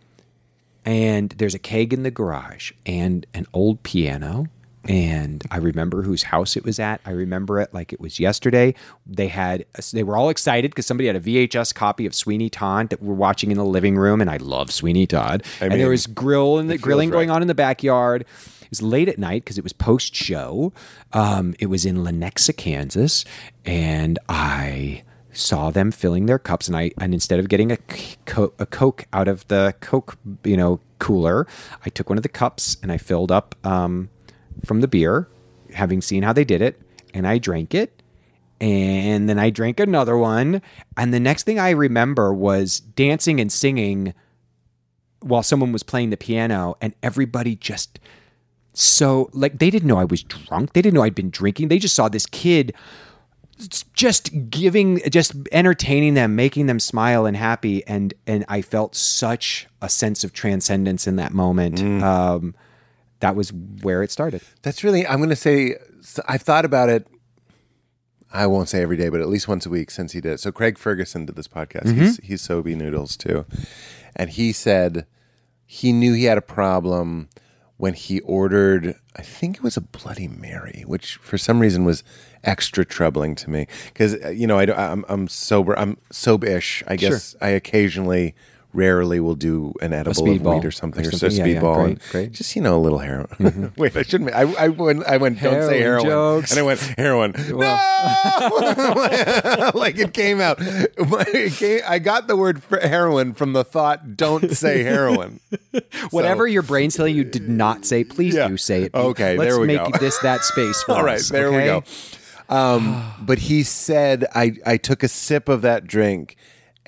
and there's a keg in the garage and an old piano. And I remember whose house it was at. I remember it like it was yesterday. They had they were all excited because somebody had a VHS copy of Sweeney Todd that we're watching in the living room, and I love Sweeney Todd. and mean, there was grill and the grilling going on in the backyard. It was late at night because it was post show. Um, it was in Lenexa, Kansas, and I saw them filling their cups, and I and instead of getting a co- a Coke out of the Coke you know cooler, I took one of the cups and I filled up um, from the beer, having seen how they did it, and I drank it. And then I drank another one. And the next thing I remember was dancing and singing while someone was playing the piano, and everybody just so like they didn't know I was drunk. They didn't know I'd been drinking. They just saw this kid just giving just entertaining them making them smile and happy and and i felt such a sense of transcendence in that moment um that was where it started That's really, I'm going to say, I've thought about it. I won't say every day, but at least once a week since he did. it. So Craig Ferguson did this podcast. He's, he's Sobe Noodles too. And he said he knew he had a problem when he ordered, I think it was a Bloody Mary, which for some reason was extra troubling to me. Because, uh, you know, I, don't- I'm, I'm sober, I'm sober-ish. I guess I occasionally, rarely will do an edible of weed or something, or or, so something. Yeah, yeah. speedball. Great, and great. Mm-hmm. Just, you know, a little heroin. Wait, I shouldn't. I, I went. I went. Don't say Heroin heroin. jokes. And I went heroin. No, like it came out. It came, I got the word for heroin from the thought. Don't say heroin. whatever your brain's telling you did not say please Yeah. do say it Okay, let's there we make go. this that space for All right, us, there we go. Um, but he said, I, I took a sip of that drink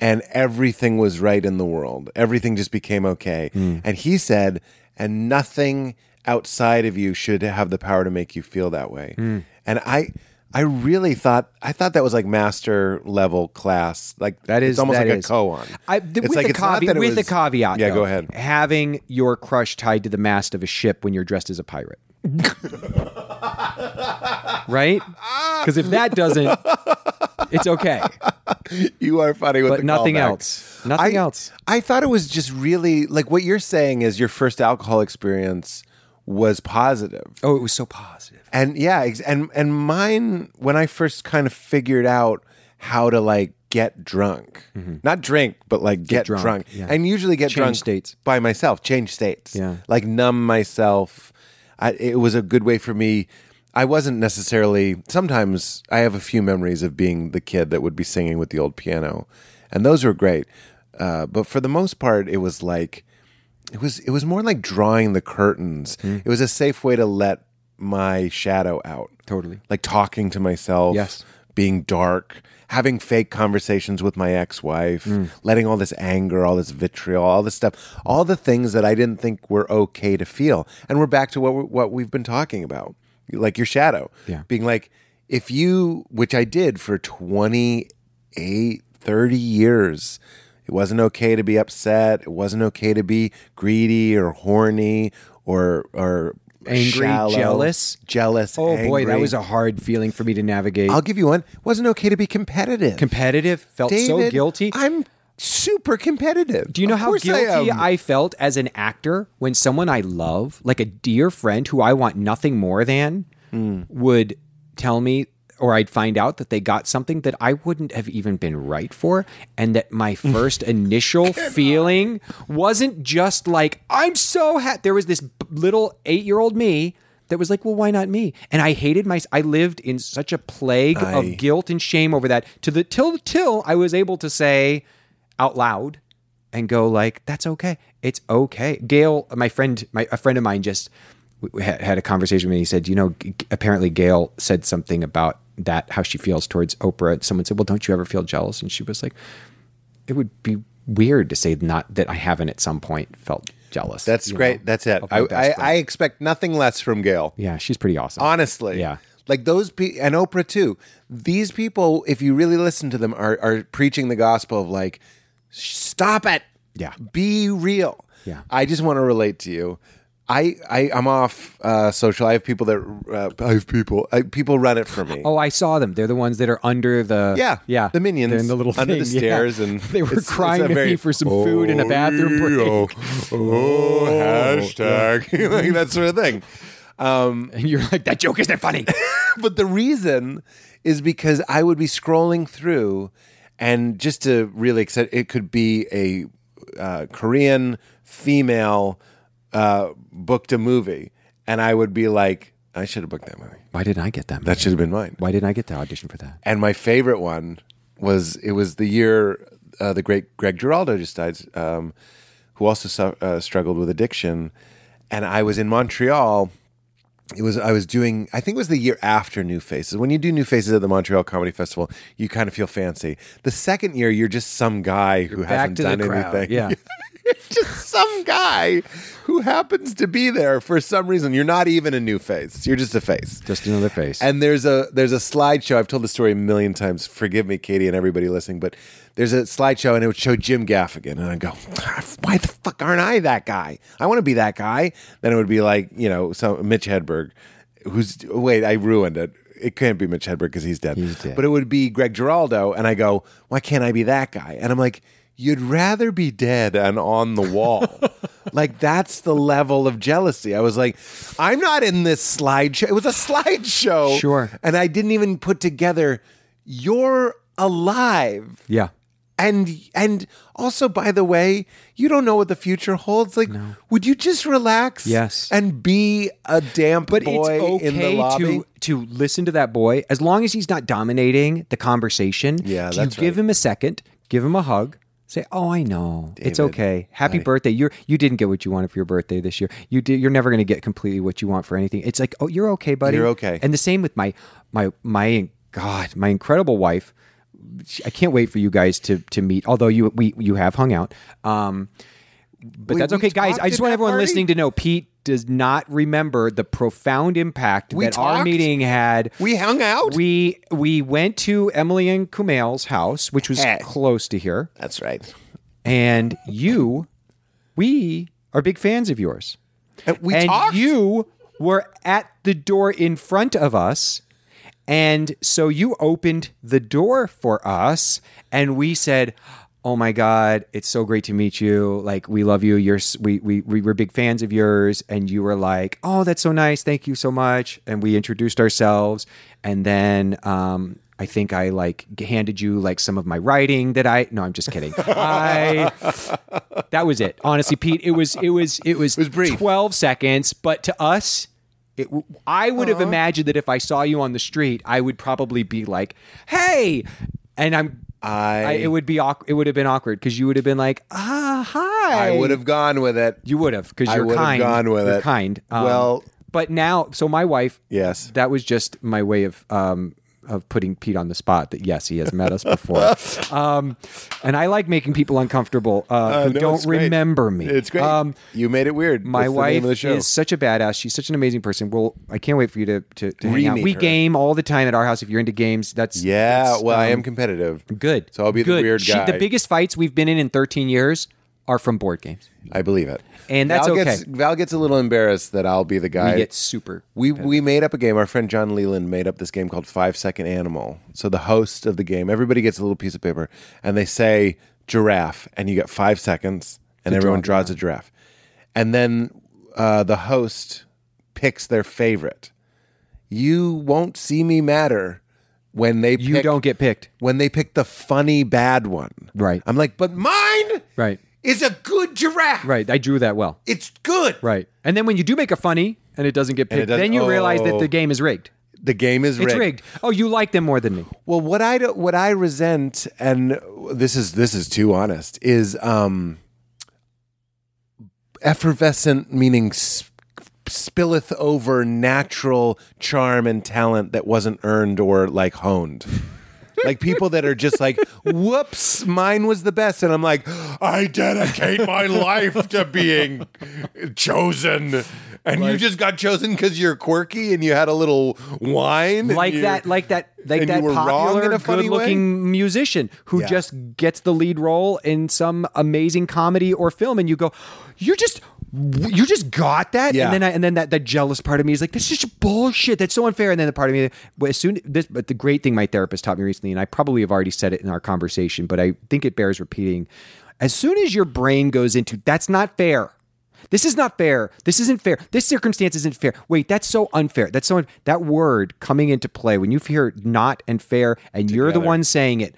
and everything was right in the world. Everything just became okay. Hmm. And he said, and nothing outside of you should have the power to make you feel that way. Hmm. And I, I really thought, I thought that was like master level class. Like That is it's almost like is. a koan. I, It's with like the caveat, with the was- caveat, Yeah, though, go ahead. Having your crush tied to the mast of a ship when you're dressed as a pirate, right? Because if that doesn't, it's okay. You are funny with But the nothing callback. else. Nothing I, else. I thought it was just really like what you're saying is your first alcohol experience was positive. Oh, it was so positive. And yeah, and and mine when I first kind of figured out how to like get drunk, mm-hmm. not drink, but like get, drunk, drunk, yeah. and usually get Change drunk states. by myself, change states, Yeah. like numb myself. I, it was a good way for me. I wasn't necessarily. Sometimes I have a few memories of being the kid that would be singing with the old piano, and those were great. Uh, but for the most part, it was like it was it was more like drawing the curtains. Hmm. It was a safe way to let my shadow out. Totally. Like talking to myself. Yes. Being dark, having fake conversations with my ex-wife, Hmm. letting all this anger, all this vitriol, all this stuff, all the things that I didn't think were okay to feel. And we're back to what what we've been talking about. Like your shadow. Yeah. Being like if you which I did for 28 30 years it wasn't okay to be upset. It wasn't okay to be greedy or horny or or Angry, shallow, jealous. jealous. Oh boy, that was a hard feeling for me to navigate. I'll give you one. It wasn't okay to be competitive. Competitive, felt so guilty. I'm super competitive. Do you know Of how guilty am. I, felt as an actor when someone I love, like a dear friend who I want nothing more than, Hmm. would tell me or I'd find out that they got something that I wouldn't have even been right for and that my first initial feeling wasn't just like I'm so happy. There was this b- little 8-year-old me that was like, "Well, why not me?" And I hated my I lived in such a plague I- of guilt and shame over that to the till till I was able to say out loud and go like that's okay it's okay gayle my friend my a friend of mine just had, a conversation with me he said you know G- apparently gayle said something about that how she feels towards oprah and someone said well don't you ever feel jealous and she was like it would be weird to say not that i haven't at some point felt jealous That's great. know, That's it. I, I. I expect nothing less from Gayle. yeah she's pretty awesome Honestly. Yeah. Like those pe- and Oprah too. These people, if you really listen to them, are are preaching the gospel of like, stop it. Yeah. Be real. Yeah. I just want to relate to you. I, I I'm off uh, social. I have people that uh, I have people. I, people run it for me. Oh, I saw them. They're the ones that are under the Yeah, yeah, the minions They're in the little under thing, the yeah. stairs, and they were it's- it's crying to very- me for some food in a bathroom Oh, break. Oh, hashtag like that sort of thing. Um, And you're like, that joke isn't funny. but the reason is because I would be scrolling through, and just to really accept, it could be a uh, Korean female uh, booked a movie, and I would be like, I should have booked that movie. Why didn't I get that? Movie? That should have been mine. Why didn't I get the audition for that? And my favorite one was it was the year uh, the great Greg Giraldo just died, um, who also su- uh, struggled with addiction. And I was in Montreal. It was I was doing I think it was the year after New Faces. When you do New Faces at the Montreal Comedy Festival, you kind of feel fancy. The second year, you're just some guy who Back hasn't to the done crowd. anything. Yeah. just some guy who happens to be there for some reason. You're not even a new face. You're just a face. Just another face. And there's a there's a slideshow. I've told the story a million times. Forgive me, Katie, and everybody listening, but there's a slideshow, and it would show Jim Gaffigan, and I go, ah, why the fuck aren't I that guy? I want to be that guy. Then it would be like you know, some Mitch Hedberg, who's wait, I ruined it. It can't be Mitch Hedberg because he's dead. He's dead. But it would be Greg Giraldo, and I go, why can't I be that guy? And I'm like. You'd rather be dead and on the wall. like that's the level of jealousy. I was like, I'm not in this slideshow. It was a slideshow. Sure. And I didn't even put together you're alive. yeah. And and also by the way, you don't know what the future holds. Like would you just relax Yes. and be a damp But boy okay in the lobby? to to listen to that boy as long as he's not dominating the conversation. Yeah, you give right. him a second, give him a hug, say, "Oh, I know, it's okay. Happy I- birthday. You're you didn't get what you wanted for your birthday this year. You did. You're never going to get completely what you want for anything. It's like, oh, you're okay, buddy. You're okay. And the same with my my my God, my incredible wife. I can't wait for you guys to to meet. Although you we you have hung out. Um, but We- that's okay, guys. I just want everyone party? listening to know Pete does not remember the profound impact We that our meeting had. We hung out? We we went to Emily and Kumail's house, which was Hey. close to here, That's right. and you, we are big fans of yours. And we and talked. you were at the door in front of us. And so you opened the door for us, and we said, "Oh my God, it's so great to meet you! Like we love you. You're we we we were big fans of yours." And you were like, "Oh, that's so nice. Thank you so much." And we introduced ourselves, and then um, I think I like handed you like some of my writing that I. No, I'm just kidding. I that was it. Honestly, Pete, it was it was it was, was brief. 12 seconds, but to us it, I would Uh-huh. have imagined that if I saw you on the street, I would probably be like, "Hey," and I'm. I- it would be awkward. It would have been awkward because you would have been like, "Ah, hi." I would have gone with it. You would have because you're would have kind. gone with You're it. Kind. Um, Well- but now, so my wife. Yes. That was just my way of um, of putting Pete on the spot. That yes, he has met us before. um, and I like making people uncomfortable uh, Uh, who no, don't remember me. It's great. Um, you made it weird. my That's the wife name of the show. is such a badass. She's such an amazing person. Well, I can't wait for you to to, to hang out. We her. game all the time at our house. If you're into games, that's yeah. that's, well, I um, am competitive. good. So I'll be the Good. weird She- guy. the biggest fights we've been in in 13 years are from board games. I believe it. And that's Val okay. Gets, Val gets a little embarrassed that I'll be the guy. We get super. We we made up a game. Our friend John Leland made up this game called Five Second Animal. So the host of the game, everybody gets a little piece of paper, and they say giraffe, and you get five seconds, and everyone draw draws a giraffe, and then uh, the host picks their favorite. You won't see me matter when they You pick, don't get picked. when they pick the funny bad one. Right. I'm like, but mine Right. Is a good giraffe. Right. I drew that well. It's good. Right. And then when you do make a funny and it doesn't get picked, doesn't- then you realize that oh. the game is rigged. The game is It's rigged. Oh, you like them more than me. Well, what I do, what I resent, and this is this is too honest, is um, effervescent, meaning sp- spilleth over natural charm and talent that wasn't earned or like honed. Like people that are just like, whoops, mine was the best. And I'm like, I dedicate my life to being chosen. And you just got chosen because you're quirky and you had a little wine. Like that, like that, like that popular, in a way? good-looking musician who Yeah. just gets the lead role in some amazing comedy or film, and you go, "You just, you just got that." Yeah. And then, I, and then that, that jealous part of me is like, "This is just bullshit. That's so unfair." And then the part of me, as soon this, but the great thing my therapist taught me recently, and I probably have already said it in our conversation, but I think it bears repeating. As soon as your brain goes into that's not fair. This is not fair. This isn't fair. This circumstance isn't fair. Wait, that's so unfair. That's so un- that word coming into play when you hear not and fair, and you're the one saying it.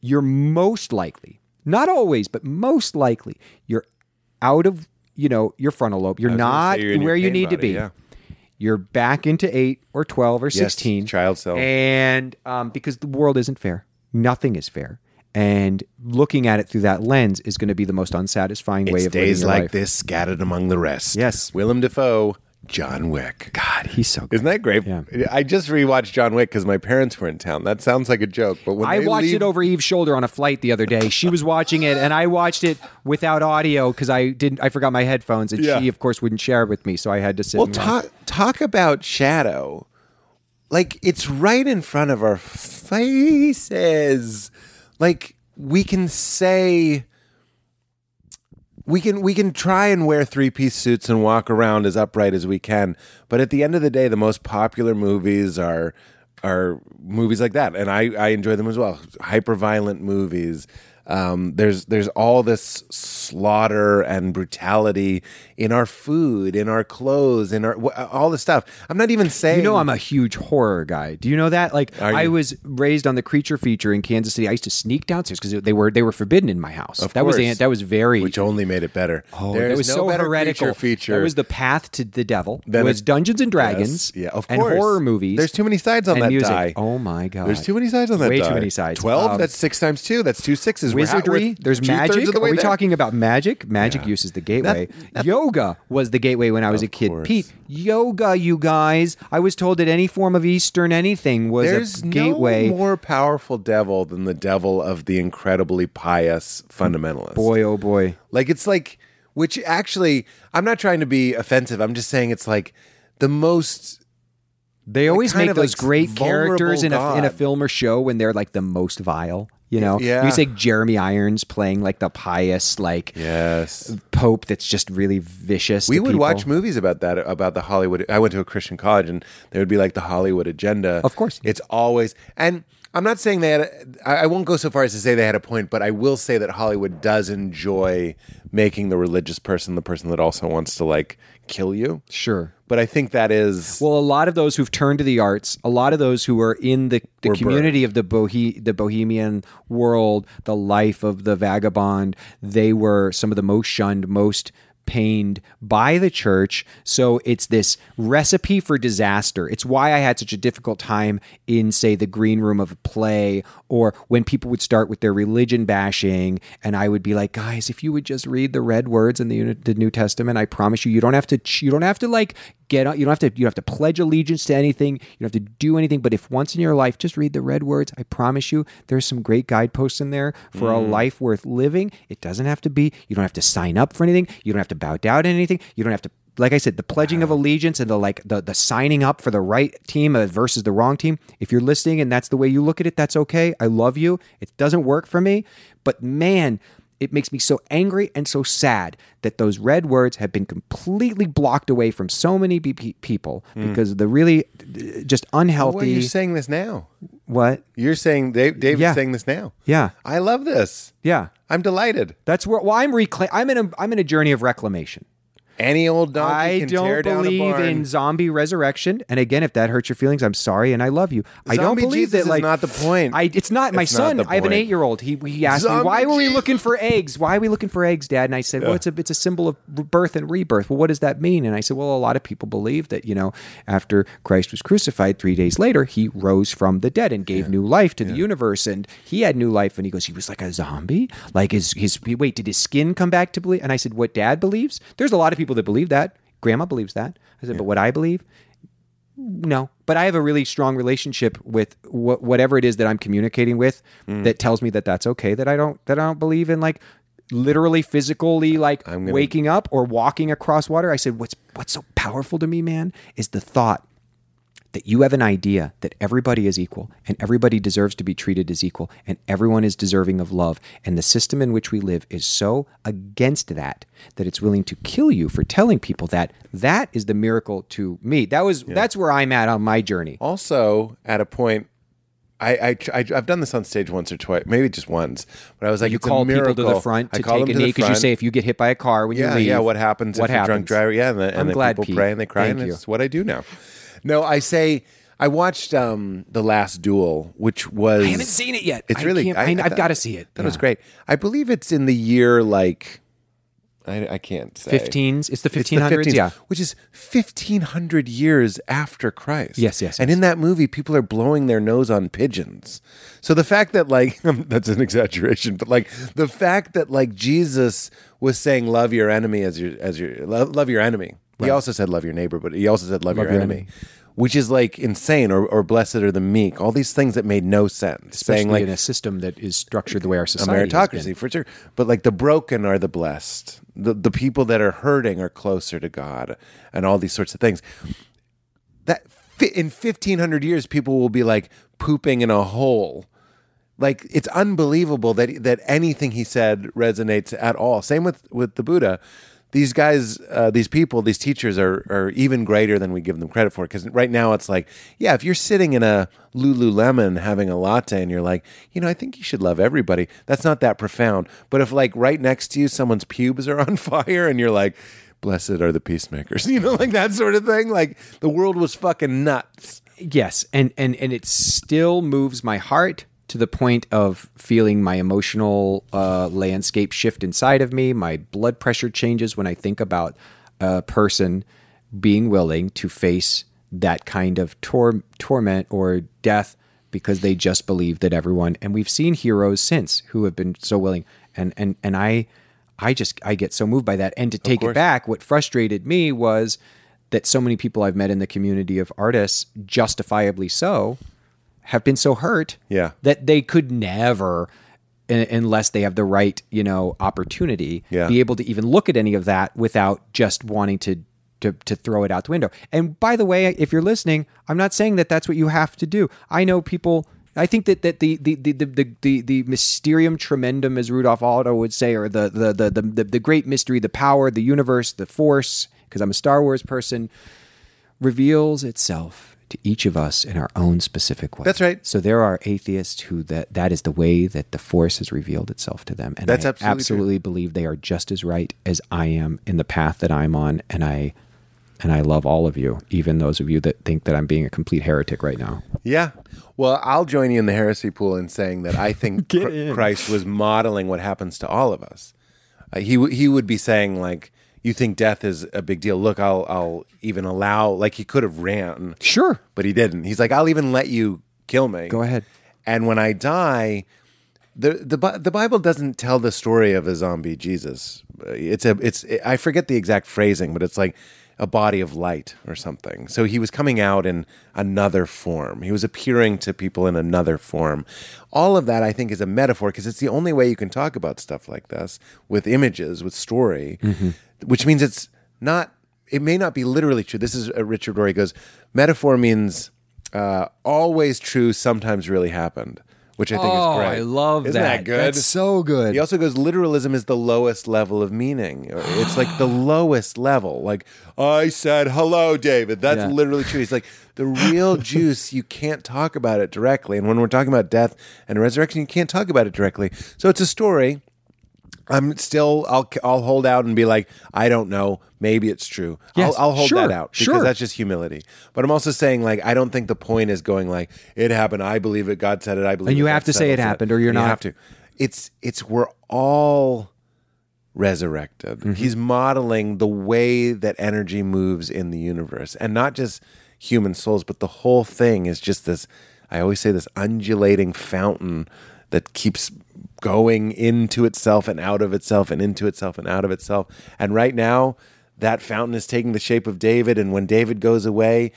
You're most likely, not always, but most likely, you're out of you know your frontal lobe. You're not say you're where you need to be. yeah. You're back into eight or twelve or sixteen. child self. And um, because the world isn't fair, nothing is fair. And looking at it through that lens is going to be the most unsatisfying way It's of living days like life. this scattered among the rest. Yes. Willem Dafoe, John Wick. God, he's so good. Isn't that great? Yeah. I just rewatched John Wick because my parents were in town. That sounds like a joke, but when I watched leave- it over Eve's shoulder on a flight the other day. She was watching it, and I watched it without audio because I didn't. I forgot my headphones, and Yeah. she, of course, wouldn't share it with me, so I had to sit. Well, talk talk about shadow. Like it's right in front of our faces. Like we can say we can we can try and wear three piece suits and walk around as upright as we can, but at the end of the day, the most popular movies are are movies like that, and I I enjoy them as well. Hyper violent movies. Um, there's there's all this slaughter and brutality in our food, in our clothes, in our all this stuff. I'm not even saying You know, I'm a huge horror guy. Do you know that? Like, I was raised on the creature feature in Kansas City. I used to sneak downstairs because they were they were forbidden in my house. that was course. that was very which only made it better. Oh, There's that was no so better heretical. creature feature. That was the path to the devil. Then it was it- Dungeons and Dragons. Yes. Yeah, of and course. horror movies. There's too many sides on and that music. die. Oh my god. There's too many sides on that. Way die. too many sides. Twelve. Um, that's six times two. That's two sixes. We're Wizardry. we're There's magic. The Are we there. talking about magic? Magic use is the gateway. Yoga was the gateway when I was a kid. course. Pete, yoga, you guys. I was told that any form of Eastern anything was There's a gateway. no more powerful devil than the devil of the incredibly pious fundamentalist. boy, oh boy. Like it's like, which actually, I'm not trying to be offensive. I'm just saying it's like the most. They always make those like, great characters in a in a film or show when they're like the most vile. You know, Yeah. you say Jeremy Irons playing like the pious, like Yes. Pope that's just really vicious. We would people. watch movies about that, about the Hollywood. I went to a Christian college, and there would be like the Hollywood agenda. Of course. it's always. And I'm not saying they had. A, I won't go so far as to say they had a point, but I will say that Hollywood does enjoy making the religious person the person that also wants to like kill you. Sure. But I think that is. Well, a lot of those who've turned to the arts, a lot of those who are in the, the community of the bohe- the bohemian world, the life of the vagabond, they were some of the most shunned, most pained by the church. So it's this recipe for disaster. It's why I had such a difficult time in, say, the green room of a play, or when people would start with their religion bashing, and I would be like, guys, if you would just read the red words in the, the New Testament, I promise you, you don't have to, you don't have to like get, on- you don't have to, you don't have to pledge allegiance to anything, you don't have to do anything. But if once in your life, just read the red words, I promise you, there's some great guideposts in there for a life worth living. It doesn't have to be, you don't have to sign up for anything, you don't have to bow down to anything, you don't have to like I said, the pledging of allegiance and the like the the signing up for the right team uh, versus the wrong team. If you're listening and that's the way you look at it, that's okay. I love you. It doesn't work for me, but man, It makes me so angry and so sad that those red words have been completely blocked away from so many be- pe- people because of the really uh, just unhealthy. Well, you're saying this now. what? You're saying Dave, David's Yeah. saying this now. Yeah. I love this. Yeah. I'm delighted. That's where. Well, I'm reclaim. I'm in a. I'm in a journey of reclamation. Any old donkey I can don't tear down a believe barn. in zombie resurrection. And again, if that hurts your feelings, I'm sorry and I love you. I don't Zombie believe Jesus that. is Like not the point. I, it's not my It's not son. the I have an point. eight year old. He he asked me Zombie why were we Jesus. looking for eggs? Why are we looking for eggs, Dad? And I said, well, it's a it's a symbol of birth and rebirth. Well, what does that mean? And I said, well, a lot of people believe that you know after Christ was crucified, three days later, he rose from the dead and gave new life to the universe, and he had new life. And he goes, he was like a zombie. Like his his wait, did his skin come back to believe? And I said, what Dad believes? There's a lot of people that believe that. Grandma believes that. I said, but what I believe, no. But I have a really strong relationship with wh- whatever it is that I'm communicating with Mm. that tells me that that's okay. That I don't that I don't believe in like literally physically like gonna- waking up or walking across water. I said, what's what's so powerful to me, man, is the thought that you have an idea that everybody is equal and everybody deserves to be treated as equal and everyone is deserving of love. And the system in which we live is so against that that it's willing to kill you for telling people that. That is the miracle to me. That was that's where I'm at on my journey. also, at a point, I, I, I I've done this on stage once or twice, maybe just once. But I was like, You call people to the front I to call take them a knee because you say if you get hit by a car when yeah, you leave, yeah. What happens What if you're drunk driver? Yeah, and, the, and I'm glad, people Pete. pray and they cry, Thank and you. it's what I do now. No, I say I watched um, the Last Duel, which was I haven't seen it yet. It's I really I, have got to see it. That was great. I believe it's in the year like I, I can't say 15s. It's the 1500s. yeah. which is fifteen hundred years after Christ. Yes, yes, And yes. in that movie, people are blowing their nose on pigeons. So the fact that like that's an exaggeration, but like the fact that like Jesus was saying, "Love your enemy as your as your love, love your enemy." He also said, "Love your neighbor," but he also said, "Love, your, enemy." Which is like insane, or, or blessed are the meek. All these things that made no sense. Especially saying like in a system that is structured the way our a society has been. meritocracy for sure. But like the broken are the blessed. The the people that are hurting are closer to God, and all these sorts of things. That fi- in fifteen hundred years, people will be like pooping in a hole. Like it's unbelievable that that anything he said resonates at all. Same with with the Buddha. These guys, uh, these people, these teachers are are even greater than we give them credit for. Because right now it's like, yeah, if you're sitting in a Lululemon having a latte and you're like, you know, I think you should love everybody. That's not that profound. But if like right next to you, someone's pubes are on fire and you're like, blessed are the peacemakers, you know, like that sort of thing. Like the world was fucking nuts. Yes, and and and it still moves my heart to the point of feeling my emotional uh, landscape shift inside of me. My blood pressure changes when I think about a person being willing to face that kind of tor- torment or death because they just believe that everyone. And we've seen heroes since who have been so willing. And and and I, I just I get so moved by that. And to take it back, what frustrated me was that so many people I've met in the community of artists, justifiably so, have been so hurt Yeah. that they could never unless they have the right, you know, opportunity Yeah. be able to even look at any of that without just wanting to to, to throw it out the window. And by the way, if you're listening, I'm not saying that that's what you have to do. I know people I think that, that the, the, the, the, the, the, the mysterium tremendum, as Rudolf Otto would say, or the, the, the, the, the, the great mystery, the power, the universe, the force, because I'm a Star Wars person, reveals itself to each of us in our own specific way. That's right. So there are atheists who that that is the way that the force has revealed itself to them, and That's I absolutely absolutely believe they are just as right as I am in the path that I'm on, and I and I love all of you, even those of you that think that I'm being a complete heretic right now. Yeah. Well, I'll join you in the heresy pool in saying that I think Get Chr- in. Christ was modeling what happens to all of us. Uh, he w- he would be saying like, "You think death is a big deal? Look, I'll I'll even allow." Like he could have ran, Sure. but he didn't. He's like, "I'll even let you kill me. Go ahead. And when I die." The, the the Bible doesn't tell the story of a zombie Jesus. It's a it's I forget the exact phrasing, but it's like a body of light or something. So he was coming out in another form. He was appearing to people in another form. All of that I think is a metaphor because it's the only way you can talk about stuff like this with images, with story, which means it's not it may not be literally true. This is uh, Richard Rohr. He goes, metaphor means uh, always true, sometimes really happened, which I think oh, is great. I love Isn't that. that good? That's so good. He also goes, literalism is the lowest level of meaning. It's like the lowest level. Like, I said, hello, David. That's Yeah. literally true. He's like, the real juice, you can't talk about it directly. And when we're talking about death and resurrection, you can't talk about it directly. So it's a story. I'm still, I'll, I'll hold out and be like, I don't know. Maybe it's true. Yes, I'll, I'll hold sure, that out because sure. that's just humility. But I'm also saying, like, I don't think the point is going like, it happened. I believe it. God said it. I believe it. And you that have to say it happened or you're And you not- have to. It's it's we're all resurrected. Mm-hmm. He's modeling the way that energy moves in the universe, and not just human souls, but the whole thing is just this. I always say this undulating fountain that keeps going into itself and out of itself and into itself and out of itself. And right now, that fountain is taking the shape of David, and when David goes away,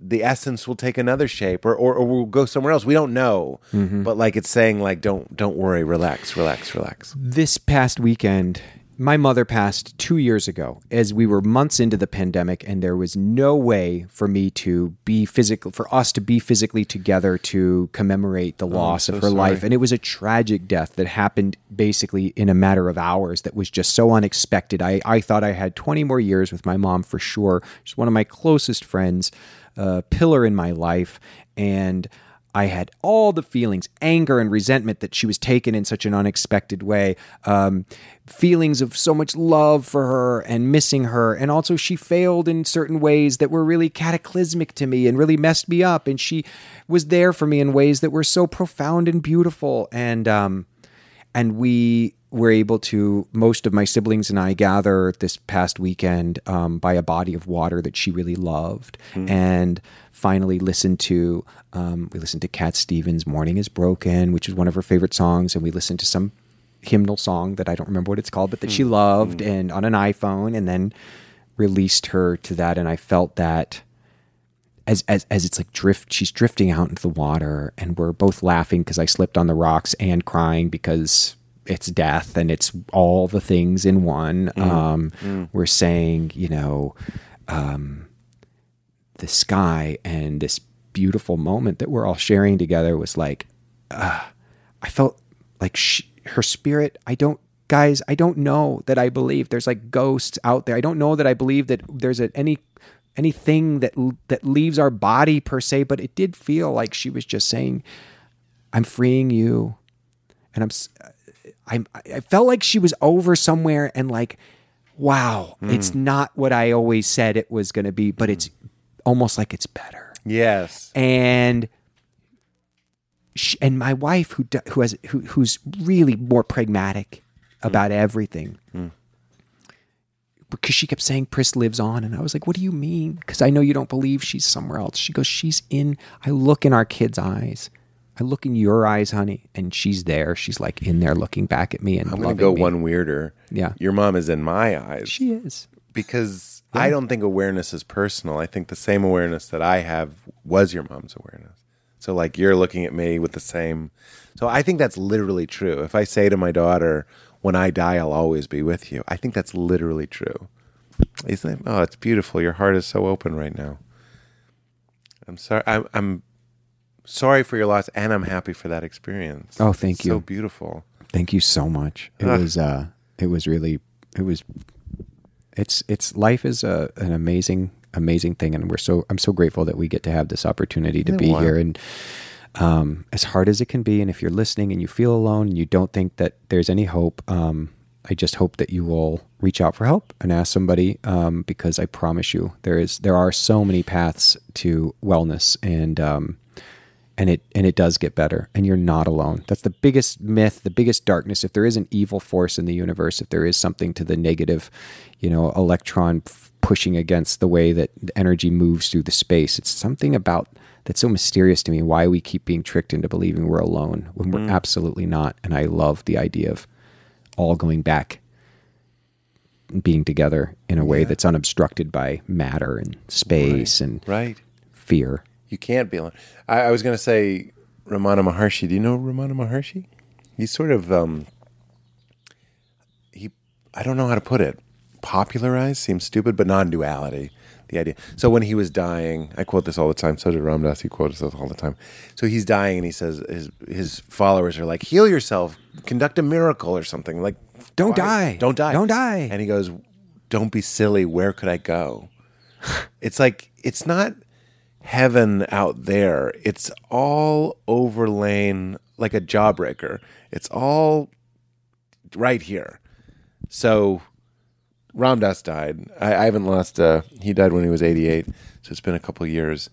the essence will take another shape or, or, or we'll go somewhere else. We don't know. Mm-hmm. But like it's saying like don't don't worry, relax, relax, relax. this past weekend, my mother passed two years ago as we were months into the pandemic, and there was no way for me to be physical, for us to be physically together to commemorate the oh, loss of her so life. And it was a tragic death that happened basically in a matter of hours that was just so unexpected. I, I thought I had 20 more years with my mom for sure. She's one of my closest friends, a pillar in my life. And I had all the feelings, anger and resentment that she was taken in such an unexpected way, um, feelings of so much love for her and missing her. And also, she failed in certain ways that were really cataclysmic to me and really messed me up. And she was there for me in ways that were so profound and beautiful. And, um, and we were able to most of my siblings and i gather this past weekend um, by a body of water that she really loved and finally listened to um, we listened to cat stevens morning is broken which is one of her favorite songs and we listened to some hymnal song that i don't remember what it's called but that she loved and on an iphone and then released her to that and i felt that as, as as it's like drift she's drifting out into the water and we're both laughing because I slipped on the rocks and crying because it's death and it's all the things in one. Um we're saying you know um the sky and this beautiful moment that we're all sharing together was like uh, I felt like she, her spirit I don't guys I don't know that I believe. There's like ghosts out there. I don't know that I believe that there's a, any anything that that leaves our body per se but it did feel like she was just saying I'm freeing you and I'm I I felt like she was over somewhere and like wow hmm. it's not what I always said it was going to be but it's almost like it's better. Yes. and she, and my wife who who has who, who's really more pragmatic hmm. about everything hmm. because she kept saying Pris lives on and I was like what do you mean? Because I know you don't believe she's somewhere else. She goes she's in I look in our kids eyes I look in your eyes honey and she's there she's like in there looking back at me and I'm gonna go me. one weirder. Yeah. Your mom is in my eyes. she is because I don't think awareness is personal. I think the same awareness that I have was your mom's awareness. So like you're looking at me with the same. So I think that's literally true. If I say to my daughter, "When I die, I'll always be with you," I think that's literally true. Isn't it? Oh, it's beautiful. Your heart is so open right now. I'm sorry. I'm, I'm sorry for your loss, and I'm happy for that experience. Oh, thank It's you. So beautiful. Thank you so much. It Ugh. was uh it was really it was it's it's life is a an amazing amazing thing and we're so I'm so grateful that we get to have this opportunity to be here and um as hard as it can be and if you're listening and you feel alone and you don't think that there's any hope um I just hope that you will reach out for help and ask somebody um, because I promise you there is there are so many paths to wellness and um, and it and it does get better and you're not alone. That's the biggest myth the biggest darkness. If there is an evil force in the universe if there is something to the negative you know electron f- pushing against the way that the energy moves through the space it's something about that's so mysterious to me why we keep being tricked into believing we're alone when we're mm. absolutely not. And i love the idea of all going back being together in a way that's unobstructed by matter and space and Right. fear You can't be alone. I, I was going to say Ramana Maharshi. Do you know Ramana Maharshi? He's sort of um, he. I don't know how to put it. Popularized seems stupid, but non-duality. the idea. So when he was dying, I quote this all the time. So did Ram Dass. He quotes this all the time. So he's dying, and he says his his followers are like, "Heal yourself, conduct a miracle or something." Like, Don't die. don't die, Don't die. And he goes, "Don't be silly. Where could I go?" it's like it's not heaven out there. It's all overlain like a jawbreaker. It's all right here. So Ram Dass died. I, I haven't lost. Uh, he died when he was 88, so it's been a couple years.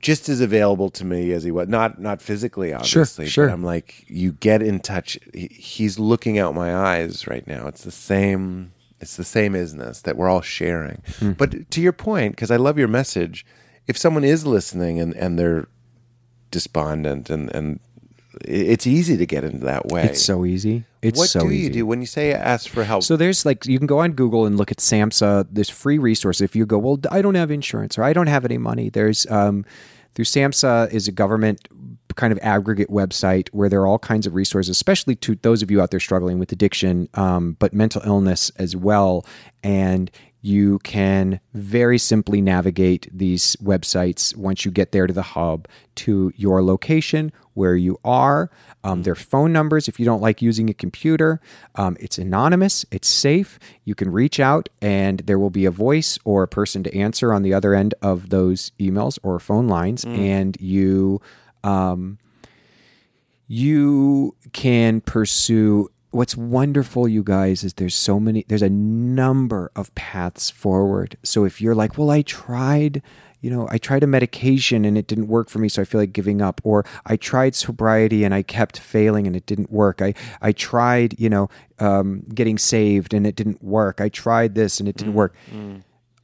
Just as available to me as he was, not not physically, obviously. sure. But I'm like, you get in touch. He, he's looking out my eyes right now. It's the same. It's the same isness that we're all sharing. Hmm. But to your point, because I love your message, if someone is listening and and they're despondent and and it's easy to get into that way. It's so easy. It's what so do easy. you do when you say ask for help? So there's like you can go on Google and look at SAMHSA. There's free resources. If you go, well, I don't have insurance or I don't have any money. There's um, through SAMHSA is a government kind of aggregate website where there are all kinds of resources, especially to those of you out there struggling with addiction, um, but mental illness as well. And you can very simply navigate these websites once you get there to the hub to your location where you are. Um, their phone numbers if you don't like using a computer. Um, it's anonymous, it's safe. You can reach out, and there will be a voice or a person to answer on the other end of those emails or phone lines, and you. Um, you can pursue what's wonderful you guys is there's so many there's a number of paths forward. So if you're like well i tried you know i tried a medication and it didn't work for me so i feel like giving up or i tried sobriety and i kept failing and it didn't work. I i tried you know um, getting saved and it didn't work. I tried this and it didn't work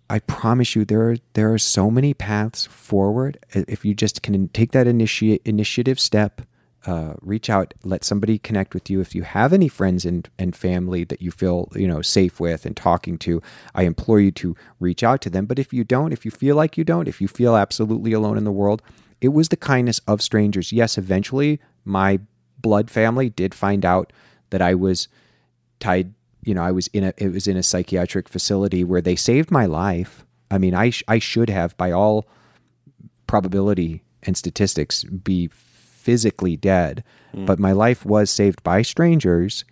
I promise you, there are there are so many paths forward. If you just can take that initiate initiative step, uh, reach out, let somebody connect with you. If you have any friends and and family that you feel you know safe with and talking to, I implore you to reach out to them. But if you don't, if you feel like you don't, if you feel absolutely alone in the world, it was the kindness of strangers. Yes, eventually my blood family did find out that I was tied you know i was in a it was in a psychiatric facility where they saved my life. I mean i sh- i should have by all probability and statistics be physically dead. Hmm. But my life was saved by strangers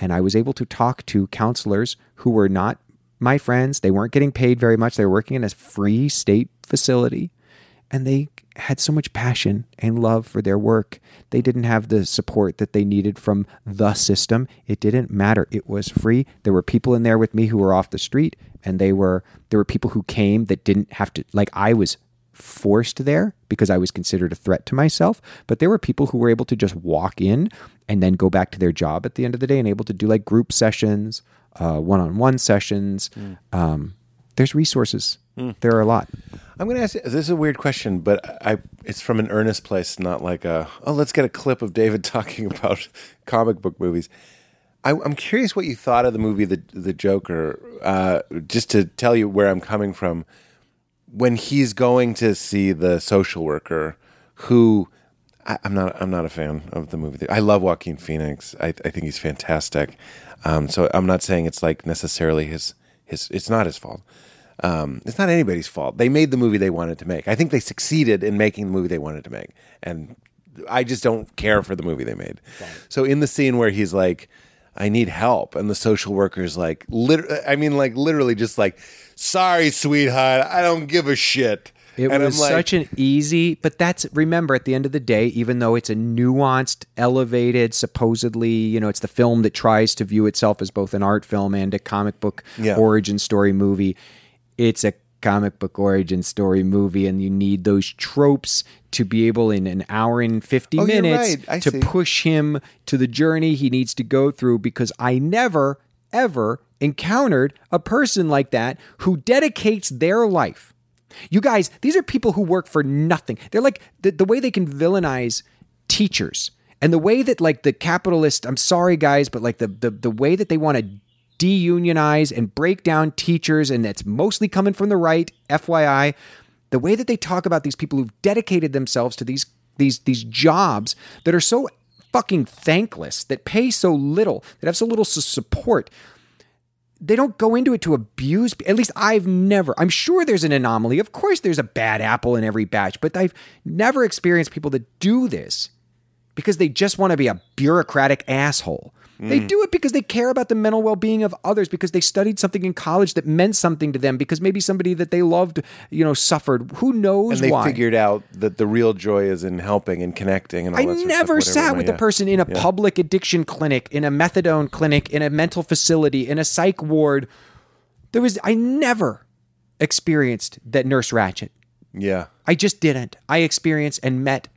and i was able to talk to counselors who were not my friends. They weren't getting paid very much. They were working in a free state facility and they had so much passion and love for their work. They didn't have the support that they needed from the system. It didn't matter. It was free. There were people in there with me who were off the street and they were there were people who came that didn't have to like I was forced there because I was considered a threat to myself, but there were people who were able to just walk in and then go back to their job at the end of the day and able to do like group sessions, uh, one-on-one sessions. Um, there's resources. There are a lot. I'm going to ask you, this is a weird question, but I it's from an earnest place, not like a, oh, let's get a clip of David talking about comic book movies. I, I'm curious what you thought of the movie The, the Joker, uh, just to tell you where I'm coming from. When he's going to see the social worker who I, I'm not I'm not a fan of the movie. I love Joaquin Phoenix. I, I think he's fantastic. Um, so I'm not saying it's like necessarily his his. It's not his fault. Um, it's not anybody's fault. They made the movie they wanted to make. I think they succeeded in making the movie they wanted to make, and I just don't care for the movie they made. So in the scene where he's like, "I need help," and the social worker's like, lit- I mean, like literally just like, "Sorry, sweetheart, I don't give a shit." It and was like, such an easy, but that's remember at the end of the day, even though it's a nuanced, elevated, supposedly, you know, it's the film that tries to view itself as both an art film and a comic book Yeah. origin story movie. It's a comic book origin story movie, and you need those tropes to be able in an hour and 50 Oh, minutes right. To see. push him to the journey he needs to go through because I never, ever encountered a person like that who dedicates their life. You guys, these are people who work for nothing. They're like the, the way they can villainize teachers and the way that like the capitalist, I'm sorry guys, but like the the, the way that they want to deunionize and break down teachers, and that's mostly coming from the right, FYI. The way that they talk about these people who've dedicated themselves to these these these jobs that are so fucking thankless, that pay so little, that have so little support they don't go into it to abuse. At least I've never. I'm sure there's an anomaly. Of course, there's a bad apple in every batch, but I've never experienced people that do this because they just want to be a bureaucratic asshole. They mm. do it because they care about the mental well being of others, because they studied something in college that meant something to them, because maybe somebody that they loved, you know, suffered. Who knows and they why? figured out that the real joy is in helping and connecting and all I that sort of never stuff, sat with yeah. a person in a public addiction clinic, in a methadone clinic, in a mental facility, in a psych ward. There was I never experienced that Nurse Ratched. Yeah. I just didn't. I experienced and met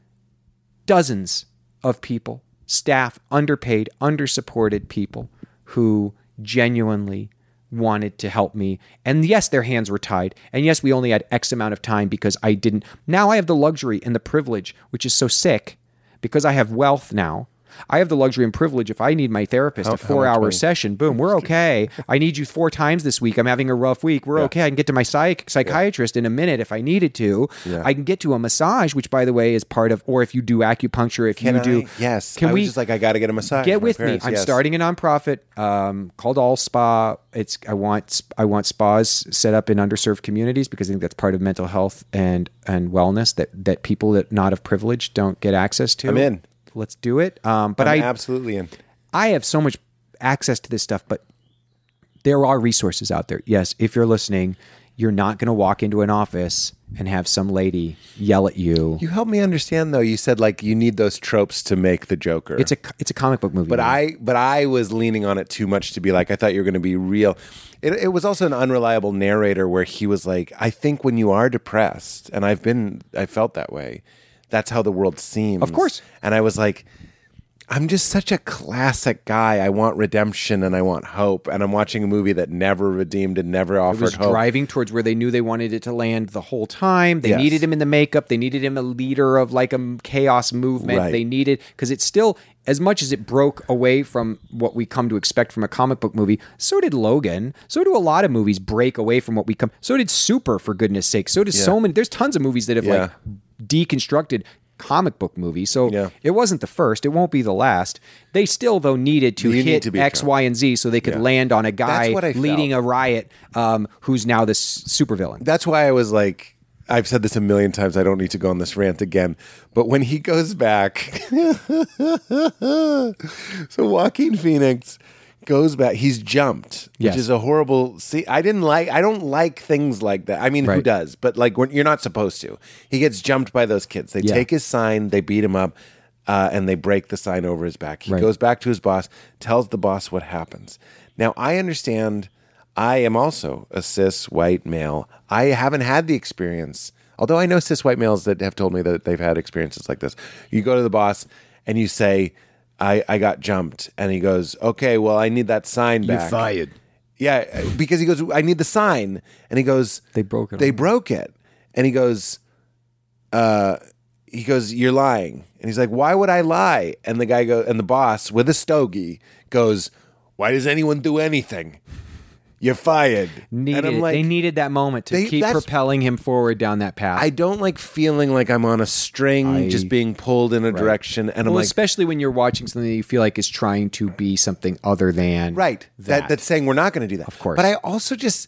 dozens of people, staff, underpaid, undersupported people who genuinely wanted to help me. And yes, their hands were tied. And yes, we only had X amount of time because I didn't. Now I have the luxury and the privilege, which is so sick because I have wealth now. I have the luxury and privilege. If I need my therapist How- a four hour money? session, boom, we're okay. I need you four times this week. I'm having a rough week. We're okay. I can get to my psych psychiatrist in a minute if I needed to. Yeah. I can get to a massage, which by the way is part of, or if you do acupuncture, if Can you I? do, Yes. Can I we was just like, I got to get a massage. get with parents, me? I'm yes. starting a nonprofit um, called All Spa. It's I want I want spas set up in underserved communities because I think that's part of mental health and and wellness that that people that not of privilege don't get access to. I'm in. Let's do it. Um, but I'm I absolutely in. I have so much access to this stuff, but there are resources out there. Yes, if you're listening, you're not going to walk into an office and have some lady yell at you. You helped me understand though. You said like you need those tropes to make the Joker. It's a it's a comic book movie. but man. I but I was leaning on it too much to be like I thought you were going to be real. It, it was also an unreliable narrator where he was like, I think when you are depressed, and I've been, I felt that way. That's how the world seems. Of course. And I was like, I'm just such a classic guy. I want redemption and I want hope. And I'm watching a movie that never redeemed and never offered was hope. driving towards where they knew they wanted it to land the whole time. They Yes. needed him in the makeup. They needed him a leader of like a chaos movement. Right. They needed because it's still as much as it broke away from what we come to expect from a comic book movie. So did Logan. So do a lot of movies break away from what we come. So did Super for goodness sake. So did so many. There's tons of movies that have Yeah. like deconstructed comic book movie. So Yeah. it wasn't the first. It won't be the last. They still though needed to You need hit to be X, Y, and Z so they could Yeah. land on a guy That's what I leading felt. a riot um, who's now this supervillain. That's why I was like, I've said this a million times. I don't need to go on this rant again. But when he goes back, so Joaquin Phoenix goes back. He's jumped, Yes. which is a horrible. See, I didn't like. I don't like things like that. I mean, who does? But like, when, you're not supposed to. He gets jumped by those kids. They Yeah. take his sign. They beat him up. Uh, and they break the sign over his back. He Right. goes back to his boss, tells the boss what happens. Now, I understand I am also a cis white male. I haven't had the experience, although I know cis white males that have told me that they've had experiences like this. You go to the boss and you say, I, I got jumped. And he goes, Okay, well, I need that sign back. You fired, Yeah, because he goes, I need the sign. And he goes, They broke it They broke it. And he goes, uh, he goes, You're lying. And he's like, Why would I lie? And the guy goes, and the boss with a stogie goes, Why does anyone do anything? You're fired. Needed, and I'm like, they needed that moment to They- keep propelling him forward down that path. I don't like feeling like I'm on a string, I- just being pulled in a direction. And well, I'm like, especially when you're watching something that you feel like is trying to be something other than right That, that. that's saying we're not going to do that of course. but i also just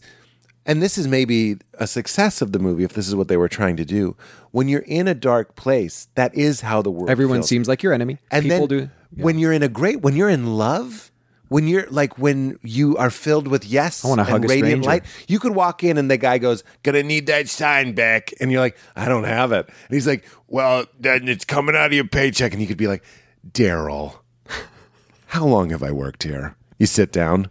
and this is maybe a success of the movie if this is what they were trying to do when you're in a dark place that is how the world everyone feels. seems like your enemy. and People then do. when you're in a great when you're in love when you're like when you are filled with yes and hug a radiant stranger. light you could walk in and the guy goes gonna need that sign back and you're like i don't have it and he's like well then it's coming out of your paycheck and you could be like daryl how long have I worked here? You sit down.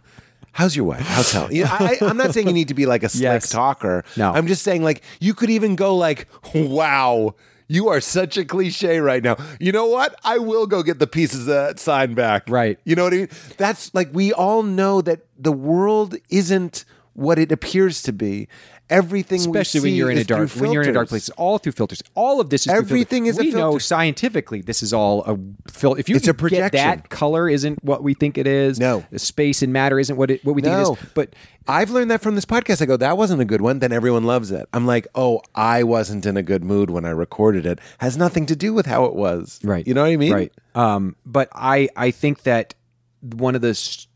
How's your wife? How's Helen? You know, I, I'm not saying you need to be like a slick Yes. talker. No. I'm just saying like you could even go like, wow, you are such a cliche right now. You know what? I will go get the pieces of that sign back. Right. You know what I mean? That's like we all know that the world isn't what it appears to be. Everything, we especially when you're in a dark when you're in a dark place, all through filters. All of this is Everything is a we know scientifically this is all a filter. If you It's a get projection. that color isn't what we think it is. No. the space and matter isn't what it what we think No. it is. But I've learned that from this podcast. I go, that wasn't a good one. Then everyone loves it. I'm like, oh, I wasn't in a good mood when I recorded it. Has nothing to do with how it was. Right. You know what I mean? Right. Um, but I I think that one of the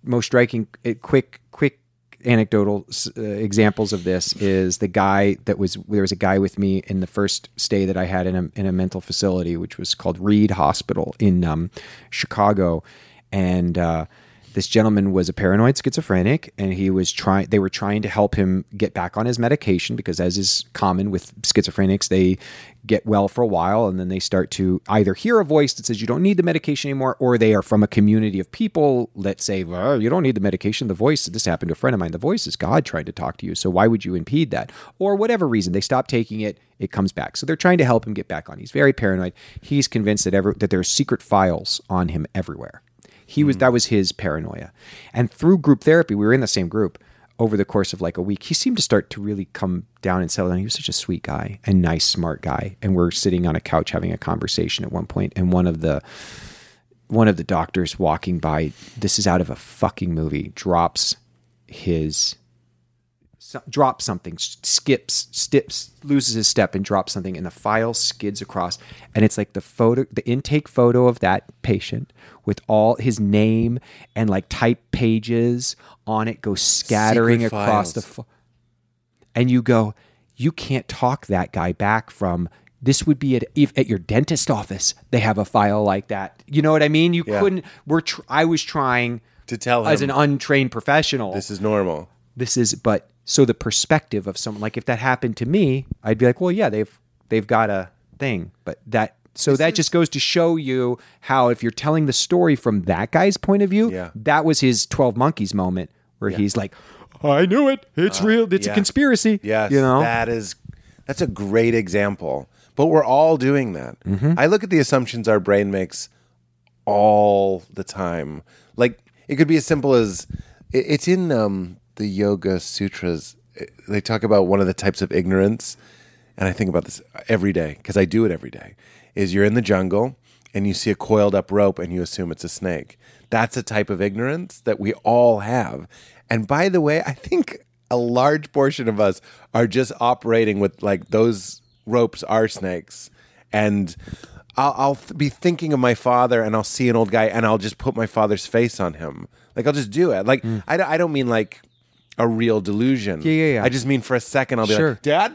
most striking, quick, quick anecdotal uh, examples of this is the guy that was there was a guy with me in the first stay that I had in a in a mental facility, which was called Reed Hospital in um, Chicago, and. Uh, this gentleman was a paranoid schizophrenic and he was trying they were trying to help him get back on his medication because as is common with schizophrenics they get well for a while and then they start to either hear a voice that says you don't need the medication anymore or they are from a community of people that say well, you don't need the medication. The voice this happened to a friend of mine. The voice is god trying to talk to you so why would you impede that? Or whatever reason they stop taking it it comes back. So they're trying to help him get back on. He's very paranoid. He's convinced that ever that there's secret files on him everywhere. He was hmm. that was his paranoia. And through group therapy, we were in the same group over the course of like a week. He seemed to start to really come down and settle down. He was such a sweet guy and nice, smart guy. And we're sitting on a couch having a conversation at one point, and one of the one of the doctors walking by, this is out of a fucking movie, drops his so, drops something, skips, steps, loses his step, and drops something, and the file skids across, and it's like the photo, the intake photo of that patient with all his name and like type pages on it go scattering Secret across the, files. fo- and you go, you can't talk that guy back from. This would be at if at your dentist office. They have a file like that. You know what I mean? You Yeah. couldn't. We're. Tr- I was trying To tell as an untrained professional this is normal. this is but so the perspective of someone like if that happened to me i'd be like well yeah they've they've got a thing but that so that just goes to show you how if you're telling the story from that guy's point of view Yeah. that was his 12 monkeys moment where he's like i knew it it's real it's yeah. a conspiracy Yes, you know that is that's a great example. But we're all doing that. Mm-hmm. I look at the assumptions our brain makes all the time. Like it could be as simple as it's in um, the Yoga Sutras. Eh, they talk about one of the types of ignorance, and I think about this every day because I do it every day. Is you're in the jungle and you see a coiled up rope and you assume it's a snake. That's a type of ignorance that we all have. And by the way, I think a large portion of us are just operating with like those ropes are snakes. And I'll, I'll th- be thinking of my father and I'll see an old guy and I'll just put my father's face on him. Like I'll just do it. Like mm. I, I don't mean like a real delusion. Yeah, yeah, yeah. I just mean for a second I'll be Sure. like, Dad,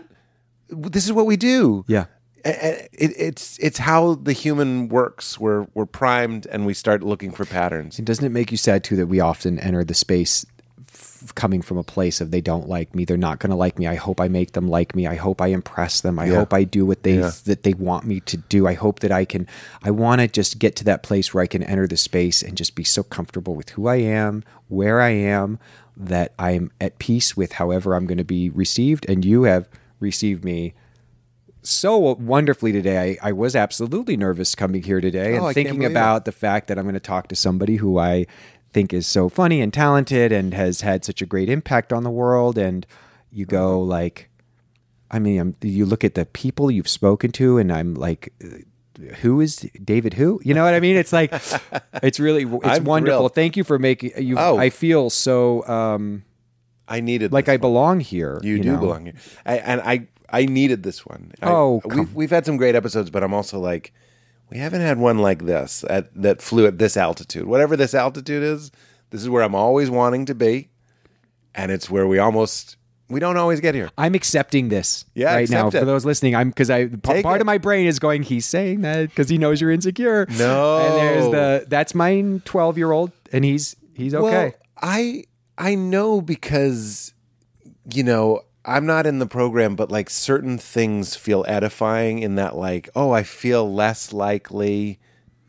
this is what we do. yeah A- a- It, it's it's how the human works. We're we're primed and we start looking for patterns. And doesn't it make you sad too that we often enter the space f- coming from a place of they don't like me, they're not going to like me. I hope I make them like me. I hope I impress them. I hope I do what they that they want me to do. I hope that I can. I want to just get to that place where I can enter the space and just be so comfortable with who I am, where I am, that I'm at peace with however I'm going to be received. And you have received me so wonderfully today. I, I was absolutely nervous coming here today Oh, and thinking believe it. about the fact that I'm going to talk to somebody who I think is so funny and talented and has had such a great impact on the world. And you go Mm-hmm. like, I mean, I'm, you look at the people you've spoken to, and I'm like. Who is David? Who you know what I mean? It's like, it's really, it's I'm wonderful. thrilled. Thank you for making you. Oh. I feel so um, I needed like I one. belong here. You, do know? belong here, I, and I I needed this one. I- Oh, we've we've had some great episodes, but I'm also like, we haven't had one like this at that flew at this altitude. Whatever this altitude is, this is where I'm always wanting to be, and it's where we almost we don't always get here. I'm accepting this Yeah, right now. accept For those listening, I'm because I p- part it. of my brain is going. He's saying that because he knows you're insecure. No. and there's the that's my 12 year old, and he's he's okay. Well, I I know because you know I'm not in the program, but like certain things feel edifying in that like oh I feel less likely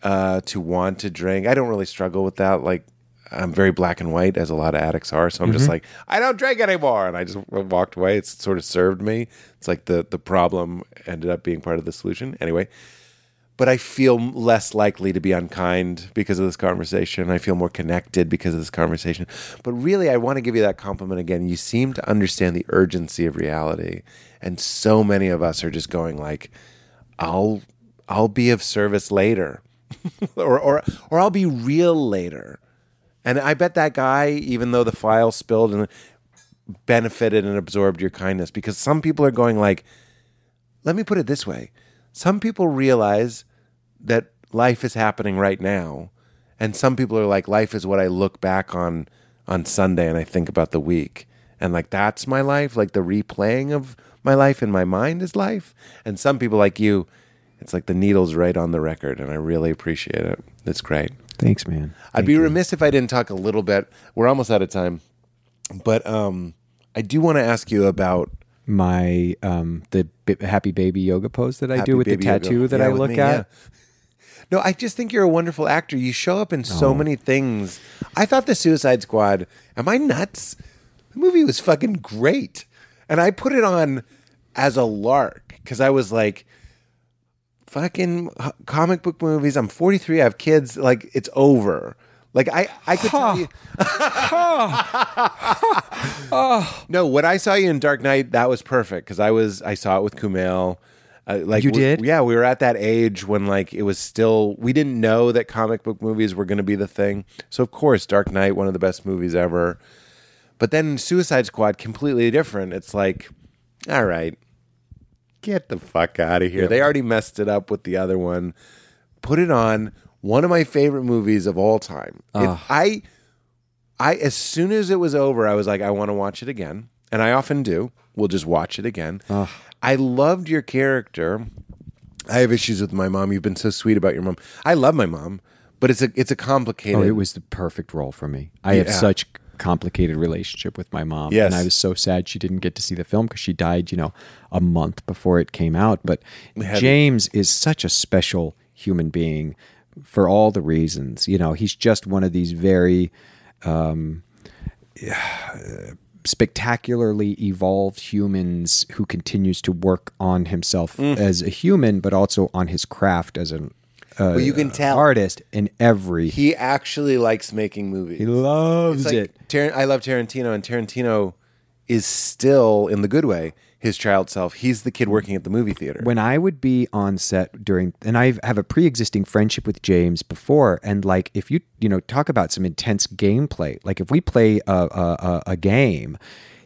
uh, to want to drink. I don't really struggle with that. Like I'm very black and white, as a lot of addicts are. So I'm just mm-hmm. like I don't drink anymore, and I just walked away. It's sort of served me. It's like the the problem ended up being part of the solution. Anyway, but I feel less likely to be unkind because of this conversation. I feel more connected because of this conversation. But really, I want to give you that compliment again. You seem to understand the urgency of reality, and so many of us are just going like, "I'll, I'll be of service later," or or or I'll be real later. And I bet that guy, even though the file spilled and benefited and absorbed your kindness, because some people are going like, let me put it this way some people realize that life is happening right now and some people are like life is what i look back on on Sunday and I think about the week. And like that's my life, like the replaying of my life in my mind is life. And some people like you, it's like the needle's right on the record and I really appreciate it. It's great. Thanks, man. I'd be remiss if I didn't talk a little bit. We're almost out of time. But um I do want to ask you about My um the b- happy baby yoga pose that I Happy do with the Baby Yoga. tattoo that Yeah, I with look me, at. yeah. No, I just think you're a wonderful actor. You show up in so Oh. many things. I thought the Suicide Squad. Am I nuts? The movie was fucking great, and I put it on as a lark because I was like, "Fucking comic book movies." I'm 43. I have kids. Like it's over. Like I, I could tell you. No, what I saw you in Dark Knight, that was perfect because I was I saw it with Kumail. Uh, like You did? yeah. We were at that age when like it was still we didn't know that comic book movies were going to be the thing. So of course, Dark Knight, one of the best movies ever. But then Suicide Squad, completely different. It's like, all right, get the fuck out of here. They already messed it up with the other one. Put it on. One of my favorite movies of all time. It- I I as soon as it was over, I was like, I want to watch it again, and I often do. We'll just watch it again. I loved your character. I have issues with my mom. You've been so sweet about your mom. I love my mom, but it's a it's a complicated. Oh, it was the perfect role for me. I have such complicated relationship with my mom, Yes. and I was so sad she didn't get to see the film because she died, you know, a month before it came out. But Heavy. James is such a special human being for all the reasons. You know, he's just one of these very spectacularly evolved humans who continues to work on himself Mm. as a human, but also on his craft as an uh, Well, you can tell artist in every. he actually likes making movies. He loves like it. Tar- I love Tarantino, and Tarantino is still in the good way his child self. He's the kid working at the movie theater. when I would be on set during, and I have a pre-existing friendship with James before, and like if you you know talk about some intense gameplay, like if we play a, a, a game,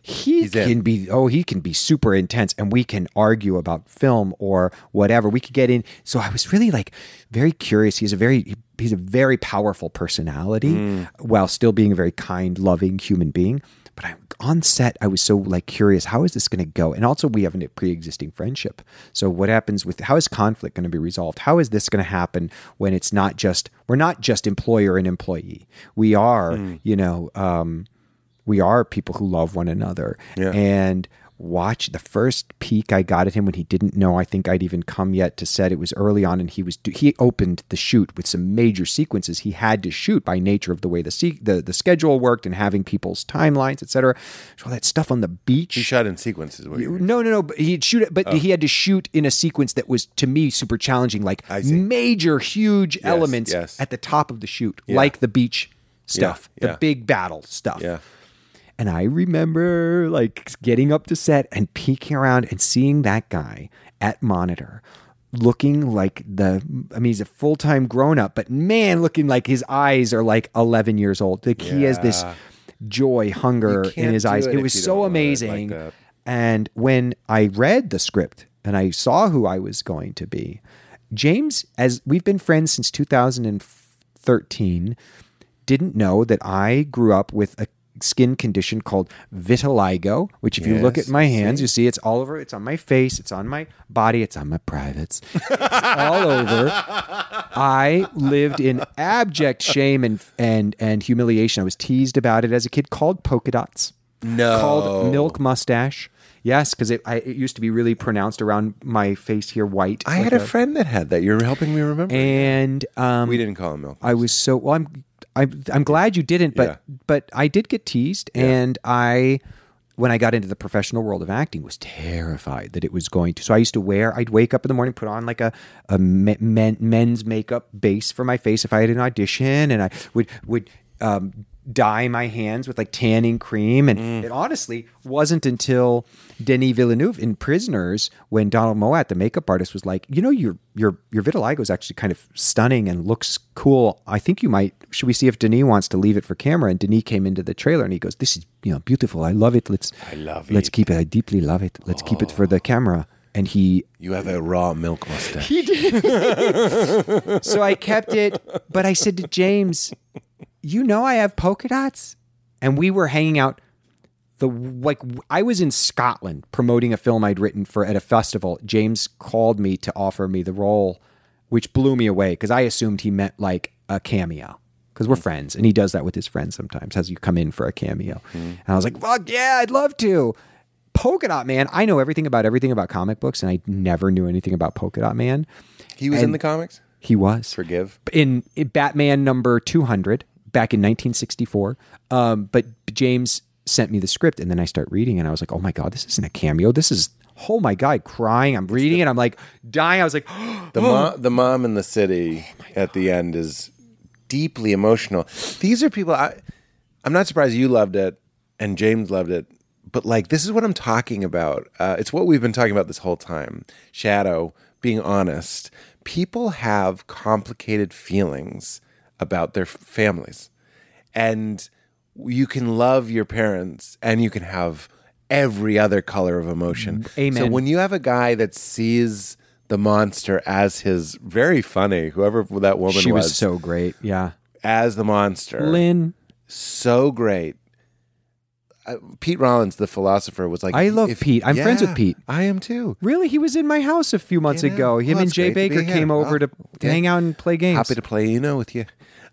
he can be oh he can be super intense, and we can argue about film or whatever. We could get in. So I was really like very curious. He's a very he's a very powerful personality Mm. while still being a very kind, loving human being. But I, on set, I was so like curious. How is this going to go? And also, we have a pre-existing friendship. So, what happens with how is conflict going to be resolved? How is this going to happen when it's not just we're not just employer and employee. We are, you know, um, we are people who love one another. Yeah. And watch the first peek I got at him when he didn't know I think I'd even come yet to set. It was early on, and he was he opened the shoot with some major sequences he had to shoot by nature of the way the se- the, the schedule worked and having people's timelines, etc. So all that stuff on the beach. he shot in sequences. You- No, no, no. But he'd shoot it, but oh. he had to shoot in a sequence that was to me super challenging, like major, huge elements yes. at the top of the shoot, like the beach stuff, yeah. the big battle stuff. Yeah. And I remember like getting up to set and peeking around and seeing that guy at monitor looking like the I mean he's a full-time grown up but man looking like his eyes are like 11 years old. Like he has this joy hunger in his eyes. it it was so it like amazing. and when I read the script and I saw who I was going to be James as we've been friends since 2013 didn't know that I grew up with a skin condition called vitiligo, which if you look at my hands, see. you see it's all over. It's on my face. It's on my body. It's on my privates. It's all over. I lived in abject shame and and and humiliation. I was teased about it as a kid. Called polka dots. No. Called milk mustache. Yes, because it, I- it used to be really pronounced around my face here, white. I like had a friend that had that. You're helping me remember. and um, we didn't call him milk. I was so well. I'm I'm, I'm glad you didn't, but Yeah. but I did get teased, and I when I got into the professional world of acting was terrified that it was going to. So I used to wear. I'd wake up in the morning, put on like a a men, men's makeup base for my face if I had an audition, and I would would. Um, dye my hands with like tanning cream. And Mm. it honestly wasn't until Denis Villeneuve in Prisoners when Donald Mowat the makeup artist was like you know your your your vitiligo is actually kind of stunning and looks cool. I think you might should we see if Denis wants to leave it for camera? And Denis came into the trailer and he goes this is you know beautiful. I love it. Let's I love let's it. keep it. I deeply love it. Let's keep it for the camera. And he you have a raw milk mustache. He did. So I kept it, but I said to James, "You know I have polka dots." and we were hanging out. The like I was in Scotland promoting a film I'd written for at a festival. James called me to offer me the role, which blew me away because I assumed he meant like a cameo because we're hmm. friends and he does that with his friends sometimes has you come in for a cameo hmm. and i was like fuck yeah i'd love to polka dot man i know everything about everything about comic books and i never knew anything about polka dot man He was in the comics. he was Forgive. in, in batman number 200 back in 1964 um, but james sent me the script and then i start reading and i was like oh my god this isn't a cameo this is oh my god crying i'm reading it i'm like dying i was like The mom, the mom in the city at the end is deeply emotional. These are people. I, I'm not surprised you loved it and James loved it, but like this is what I'm talking about. Uh, it's what we've been talking about this whole time. Shadow, being honest. People have complicated feelings about their families, and you can love your parents and you can have every other color of emotion. Amen. So when you have a guy that sees the monster as his very funny, whoever that woman was she was, was so great yeah as the monster, lynn so great. Pete Rollins, the philosopher, was like, I love Pete. I'm friends with Pete. I am too. Really, he was in my house a few months Yeah. ago. Him Well, and Jay great to be Bakker came over to, okay. hang out and play games. Happy to play Uno with you.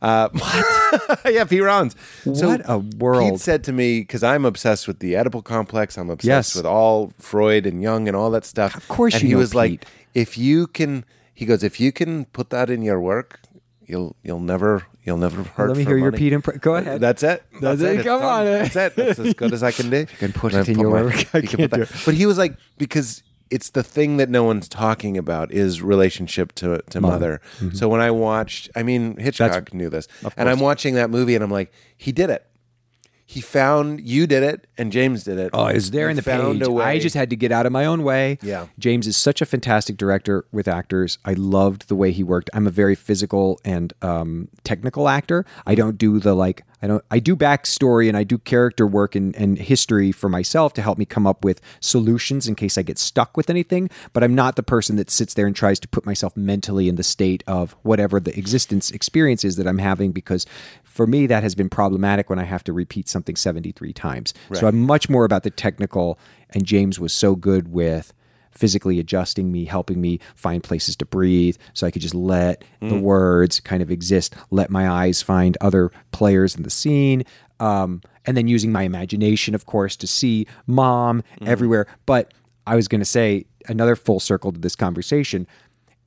Uh, yeah, Pete Rollins. What a world. Pete said to me because I'm obsessed with the Oedipal complex. I'm obsessed Yes. with all Freud and Jung and all that stuff. Of course and you he know was like, if you can, he goes, if you can put that in your work, you'll you'll never you'll never hurt. Let me hear your money. Pete impre- Go ahead. That's it. That's it. It's Come on. That's it. That's as good as I can do. You can put it in your work, I can't do it. But he was like, because it's the thing that no one's talking about is relationship to to mother. Mm-hmm. So when I watched, I mean, Hitchcock knew this, and I'm watching that movie, and I'm like, he did it. He found you did it, and James did it. Oh, it's there He in the found page. I just had to get out of my own way. Yeah. James is such a fantastic director with actors. I loved the way he worked. I'm a very physical and um, technical actor. I don't do the like. I don't. I do backstory and I do character work and, and history for myself to help me come up with solutions in case I get stuck with anything. But I'm not the person that sits there and tries to put myself mentally in the state of whatever the existence experience is that I'm having because for me that has been problematic when I have to repeat something 73 times. So I'm much more about the technical and James was so good with physically adjusting me, helping me find places to breathe so I could just let the words kind of exist, let my eyes find other players in the scene. Um, and then using my imagination, of course, to see mom everywhere. But I was going to say another full circle to this conversation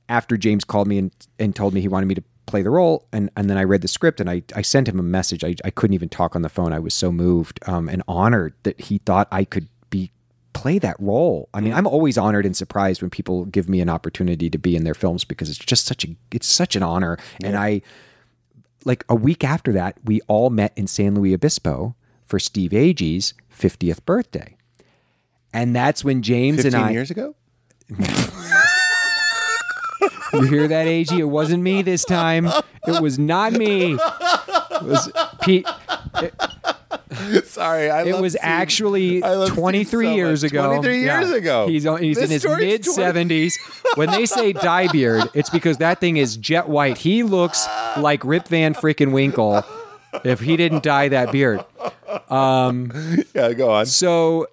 after James called me and, and told me he wanted me to play the role, and, and then I read the script and I, I sent him a message. I, I couldn't even talk on the phone. I was so moved um, and honored that he thought I could be play that role. I mean, I'm always honored and surprised when people give me an opportunity to be in their films because it's just such a it's such an honor. And I like a week after that, we all met in San Luis Obispo for Steve Agee's 50th birthday. And that's when James and I years ago. You hear that, AG? It wasn't me this time. It was not me. It was Pete. Sorry, I It was actually I 23 so years much. ago. 23 years Yeah. ago. He's, on- he's in his mid 70s. When they say dye beard, it's because that thing is jet white. He looks like Rip Van freaking Winkle if he didn't dye that beard. Um, yeah, go on. So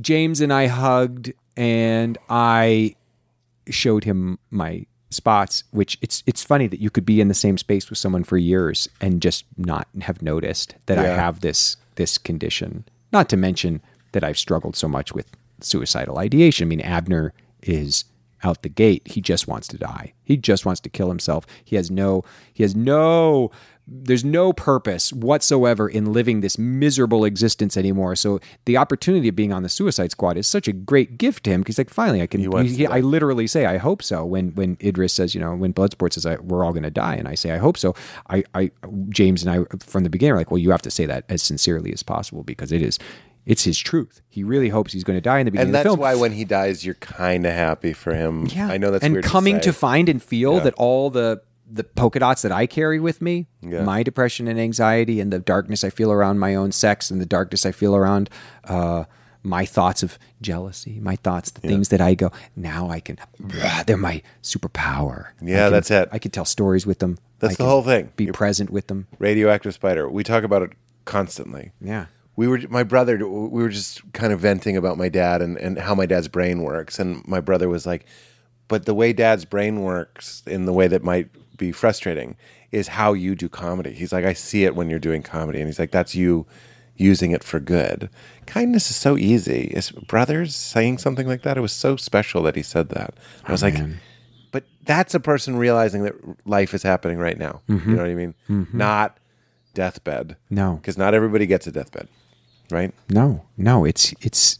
James and I hugged, and I showed him my spots. Which it's it's funny that you could be in the same space with someone for years and just not have noticed that I have this this condition. Not to mention that I've struggled so much with suicidal ideation. I mean, Abner is out the gate. He just wants to die. He just wants to kill himself. He has no he has no there's no purpose whatsoever in living this miserable existence anymore. So the opportunity of being on the Suicide Squad is such a great gift to him because like finally I can. he- to I literally say I hope so when when Idris says you know when Bloodsport says I, we're all going to die and I say I hope so. I I James and I from the beginning are like well you have to say that as sincerely as possible because it is. It's his truth. He really hopes he's going to die in the beginning And of the that's why when he dies, you're kind of happy for him. Yeah, I know that's and coming to, to, find and feel that all the the polka dots that I carry with me, Yeah. my depression and anxiety, and the darkness I feel around my own sex, and the darkness I feel around uh, my thoughts of jealousy, my thoughts, the things that I go. Now I can. They're my superpower. Yeah, can- that's it. I can tell stories with them. That's I the whole thing. Be You're- present with them. radioactive spider. We talk about it constantly. Yeah. We were my brother. We were just kind of venting about my dad and and how my dad's brain works. And my brother was like, "But the way dad's brain works, in the way that might be frustrating, is how you do comedy." He's like, "I see it when you're doing comedy," and he's like, "That's you." Using it for good. Kindness is so easy. Is brothers saying something like that? It was so special that he said that. I was oh, like, but that's a person realizing that life is happening right now. You mm-hmm. know what I mean? Mm-hmm. Not deathbed. No. because not everybody gets a deathbed, right? No, no, it's it's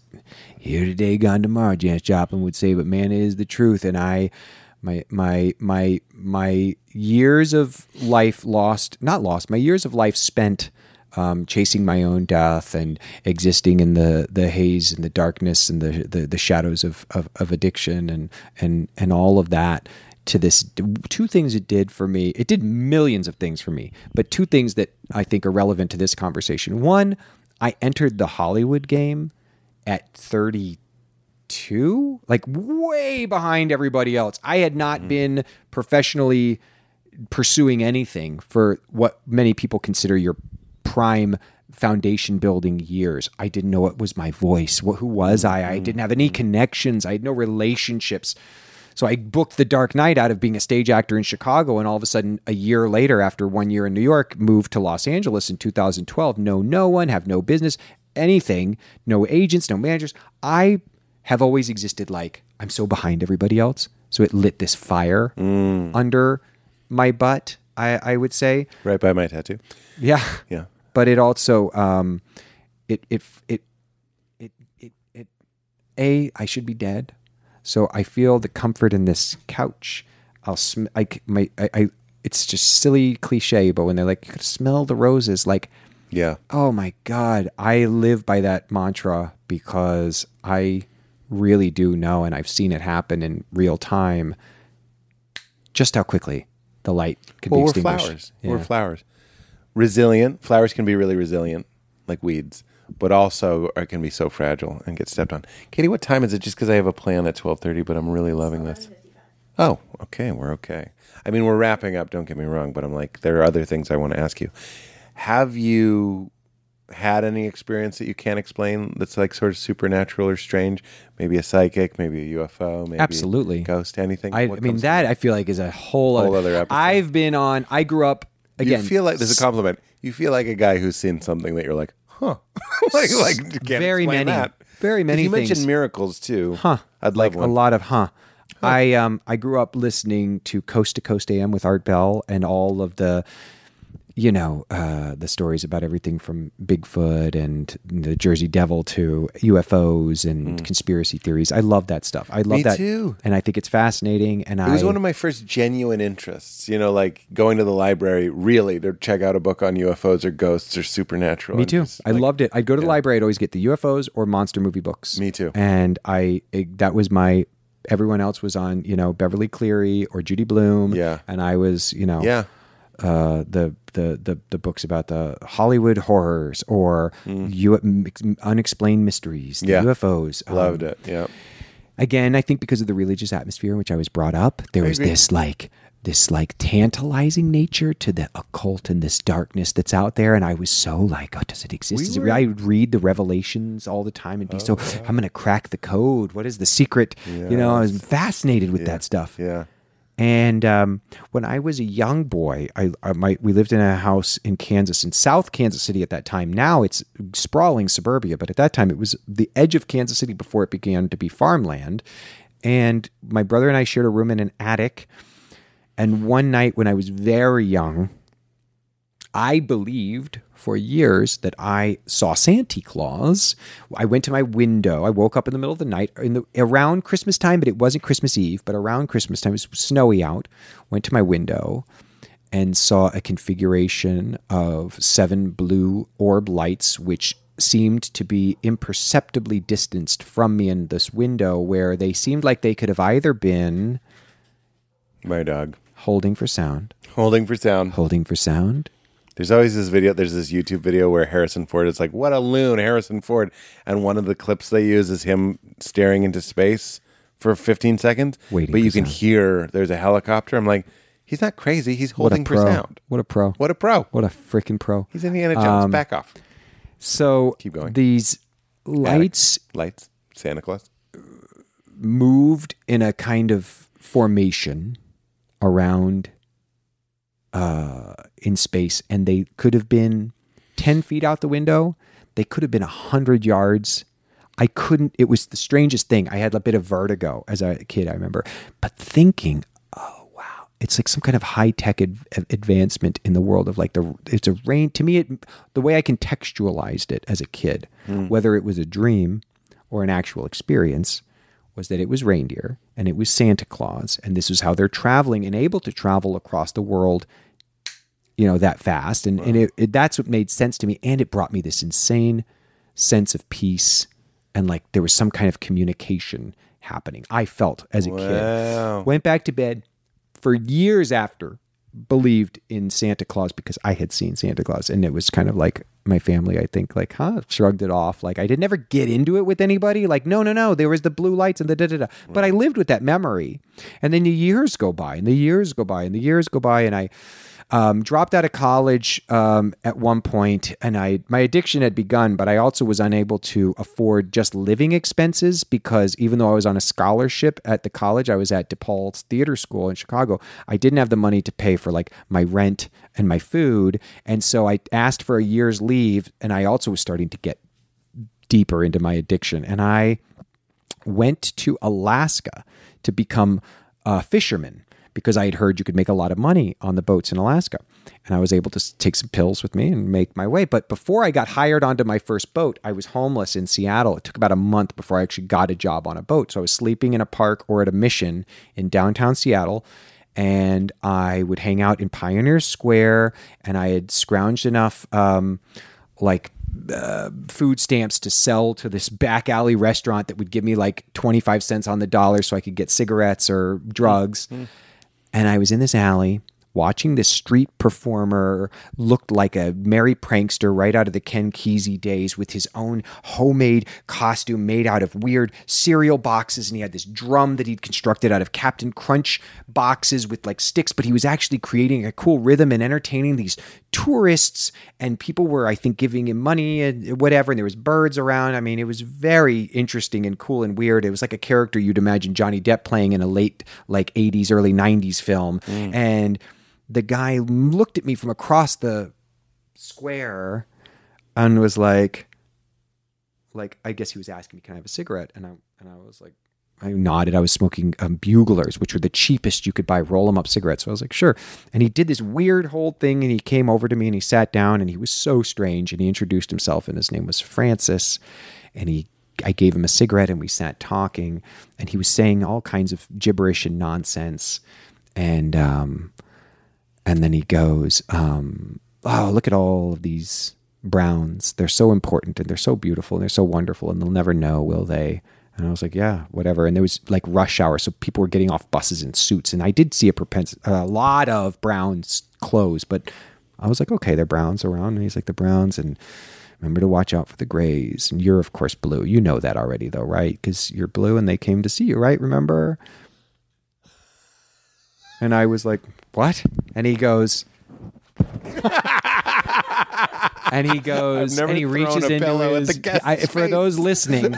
here today, gone tomorrow. Janis Joplin would say, but man, it is the truth. And I, my my my my years of life lost, not lost, my years of life spent um, chasing my own death and existing in the the haze and the darkness and the the, the shadows of, of of addiction and and and all of that. To this, two things it did for me. It did millions of things for me, but two things that I think are relevant to this conversation. One, I entered the Hollywood game at 32, like way behind everybody else. I had not mm-hmm. been professionally pursuing anything for what many people consider your prime foundation building years. I didn't know what was my voice. What, who was I? I didn't have any mm-hmm. connections. I had no relationships. So I booked The Dark Knight out of being a stage actor in Chicago, and all of a sudden, a year later, after one year in New York, moved to Los Angeles in 2012. Know no one, have no business, anything, no agents, no managers. I have always existed like I'm so behind everybody else. So it lit this fire under my butt. I, I would say, Right by my tattoo. yeah, Yeah. but it also um it it it it it, it a i should be dead so i feel the comfort in this couch i'll sm- I, my I, I it's just silly cliche but when they're like you could smell the roses like Yeah. oh my god i live by that mantra because i really do know and i've seen it happen in real time just how quickly the light can Well, be we're extinguished flowers. Yeah. We're flowers. Resilient. Flowers can be really resilient, like weeds, but also are, can be so fragile and get stepped on. Katie, what time is it? Just because I have a plan at twelve thirty, but I'm really loving this. Oh, okay, we're okay. I mean, we're wrapping up. Don't get me wrong, but I'm like, there are other things I want to ask you. Have you had any experience that you can't explain that's like sort of supernatural or strange? Maybe a psychic, maybe a UFO, maybe Absolutely. a ghost, anything. I, I mean that I feel like is a whole, Whole other episode. I've been on. I grew up again. you feel like there's a compliment. You feel like a guy who's seen something that you're like, huh? like, like Very many- that. very many You mentioned things. miracles too. huh? I'd love like one. a lot of huh. I um I grew up listening to Coast to Coast AM with Art Bell and all of the you know uh, the stories about everything from Bigfoot and the Jersey Devil to UFOs and conspiracy theories. I love that stuff. I love Mm. Me that too. and I think it's fascinating. And It I was one of my first genuine interests. You know, like going to the library really to check out a book on UFOs or ghosts or supernatural. Me too. just, I like, loved it. I'd go to the library. I'd always get the UFOs or monster movie books. Me too. And I it, that was my. Everyone else was on, you know, Beverly Cleary or Judy Blume. Yeah. And I was, you know, Yeah. Uh, the, the the the books about the Hollywood horrors or U- m- unexplained mysteries, the Mm. Yeah. UFOs. Um, Loved it. Yeah. Again, I think because of the religious atmosphere in which I was brought up, there was this like this like tantalizing nature to the occult and this darkness that's out there, and I was so like, oh, does it exist? Is it real? I would read the Revelations all the time and be so, Oh, I'm gonna crack the code. What is the secret? You know, I was fascinated with that stuff. Yeah. And um, when I was a young boy, I, I my, we lived in a house in Kansas, in South Kansas City at that time. Now it's sprawling suburbia, but at that time it was the edge of Kansas City before it began to be farmland. And my brother and I shared a room in an attic. And one night when I was very young, I believed for years that I saw Santa Claus. I went to my window. I woke up in the middle of the night in the around Christmas time, but it wasn't Christmas Eve, but around Christmas time, it was snowy out. Went to my window and saw a configuration of seven blue orb lights, which seemed to be imperceptibly distanced from me in this window, where they seemed like they could have either been My dog. holding for sound, Holding for sound. holding for sound, There's always this video. There's this YouTube video where Harrison Ford is like, "What a loon, Harrison Ford!" And one of the clips they use is him staring into space for 15 seconds. Waiting but you can sound. hear there's a helicopter. I'm like, He's not crazy. He's holding for sound. What a pro! What a pro. What a freaking pro! He's Indiana Jones. Um, Back off. So Keep going. These lights Lights. Santa Claus. moved in a kind of formation around uh, in space, and they could have been ten feet out the window. They could have been a hundred yards. I couldn't. It was the strangest thing. I had a bit of vertigo as a kid. I remember, but thinking, oh wow, it's like some kind of high tech ad- advancement in the world of like the. It's a rain. To me, it the way I contextualized it as a kid, whether it was a dream or an actual experience, was that it was reindeer and it was Santa Claus, and this was how they're traveling and able to travel across the world, you know, that fast. And, and it, it, that's what made sense to me. And it brought me this insane sense of peace and like there was some kind of communication happening. I felt as a Wow. kid. Went back to bed for years after, believed in Santa Claus because I had seen Santa Claus. And it was kind of like my family, I think, like, huh, shrugged it off. Like I did never get into it with anybody. Like, no, no, no, there was the blue lights and the da da da. But I lived with that memory. And then the years go by and the years go by and the years go by. And I, um, dropped out of college um, at one point, and I my addiction had begun, but I also was unable to afford just living expenses because even though I was on a scholarship at the college I was at DePaul's Theater School in Chicago, I didn't have the money to pay for like my rent and my food, and so I asked for a year's leave, and I also was starting to get deeper into my addiction, and I went to Alaska to become a fisherman because I had heard you could make a lot of money on the boats in Alaska. And I was able to take some pills with me and make my way. But before I got hired onto my first boat, I was homeless in Seattle. It took about a month before I actually got a job on a boat. So I was sleeping in a park or at a mission in downtown Seattle. And I would hang out in Pioneer Square. And I had scrounged enough, um, like, uh, food stamps to sell to this back alley restaurant that would give me like 25 cents on the dollar so I could get cigarettes or drugs. And I was in this alley watching this street performer looked like a merry prankster right out of the Ken Kesey days with his own homemade costume made out of weird cereal boxes. And he had this drum that he'd constructed out of Captain Crunch boxes with like sticks. But he was actually creating a cool rhythm and entertaining these tourists and people were I think giving him money and whatever and there was birds around. I mean it was very interesting and cool and weird. It was like a character you'd imagine Johnny Depp playing in a late like 80s early 90s film. Mm. And the guy looked at me from across the square and was like like I guess he was asking me can I have a cigarette? And I and I was like I nodded. I was smoking um, buglers, which were the cheapest you could buy roll them up cigarettes. So I was like, sure. And he did this weird whole thing and he came over to me and he sat down and he was so strange and he introduced himself and his name was Francis. And he, I gave him a cigarette and we sat talking and he was saying all kinds of gibberish and nonsense. And, um, and then he goes, um, oh, look at all of these browns. They're so important and they're so beautiful and they're so wonderful and they'll never know, will they? And I was like, yeah, whatever. And there was like rush hour, so people were getting off buses in suits, and I did see a propens- a lot of Browns clothes, but I was like, okay, they're Browns around, and he's like the Browns, and remember to watch out for the Grays, and you're of course blue. You know that already, though, right? Because you're blue, and they came to see you, right? Remember? And I was like, what? And he goes. and he goes and he reaches into his I, for those listening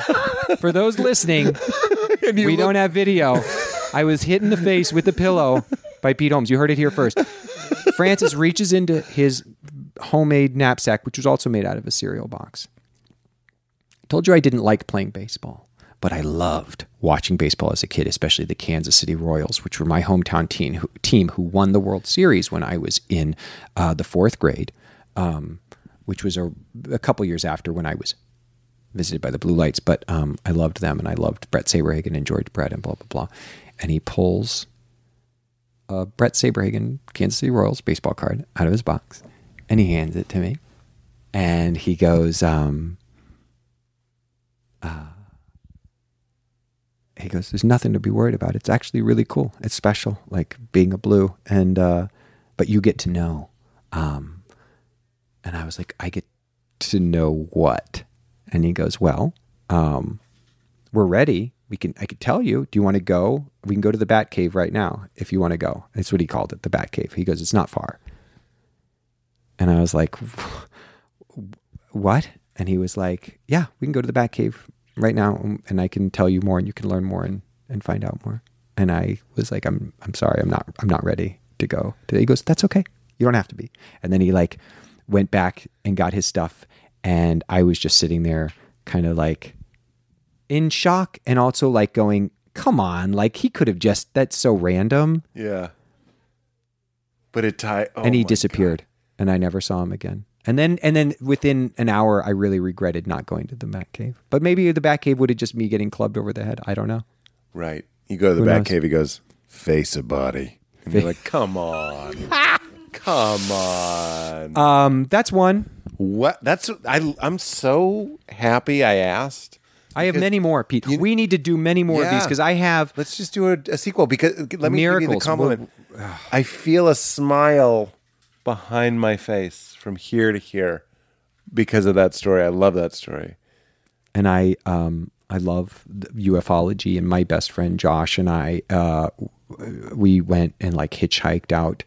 for those listening we don't have video. I was hit in the face with a pillow by pete holmes. You heard it here first. Francis reaches into his homemade knapsack which was also made out of a cereal box. Told you i didn't like playing baseball but I loved watching baseball as a kid, especially the Kansas City Royals, which were my hometown team who, team who won the World Series when I was in uh, the fourth grade, um, which was a, a couple years after when I was visited by the Blue Lights. But um, I loved them, and I loved Bret Saberhagen and George Brett and blah blah blah. And he pulls a Bret Saberhagen Kansas City Royals baseball card out of his box, and he hands it to me, and he goes. Um, he goes, "There's nothing to be worried about. It's actually really cool. It's special, like being a blue, and uh, but you get to know." Um, and I was like, "I get to know what?" And he goes, "Well, um, we're ready. we can I could tell you. Do you want to go? We can go to the Bat Cave right now if you want to go. That's what he called it, the Bat Cave. He goes, it's not far. And I was like, what? And he was like, yeah, we can go to the Bat Cave right now, um, and I can tell you more, and you can learn more and, and find out more. And I was like, I'm I'm sorry, I'm not I'm not ready to go. today. He goes, that's okay. You don't have to be. And then he like went back and got his stuff, and I was just sitting there, kind of like in shock, and also like going, come on, like he could have just that's so random. Yeah. But it tied. Oh and he disappeared and i never saw him again and then and then within an hour i really regretted not going to the bat cave but maybe the bat cave would have just me getting clubbed over the head i don't know Right. You go to the Who Bat knows? Cave. He goes, face a body. And you're like, come on, come on. um that's one what? That's I. I'm so happy I asked. i have Because many more pete we need to do many more of these Yeah. because i have Let's just do a, a sequel because let me give you the Miracles. compliment. I feel a smile behind my face from here to here because of that story. I love that story. and I um I love ufology and my best friend Josh and I uh we went and like hitchhiked out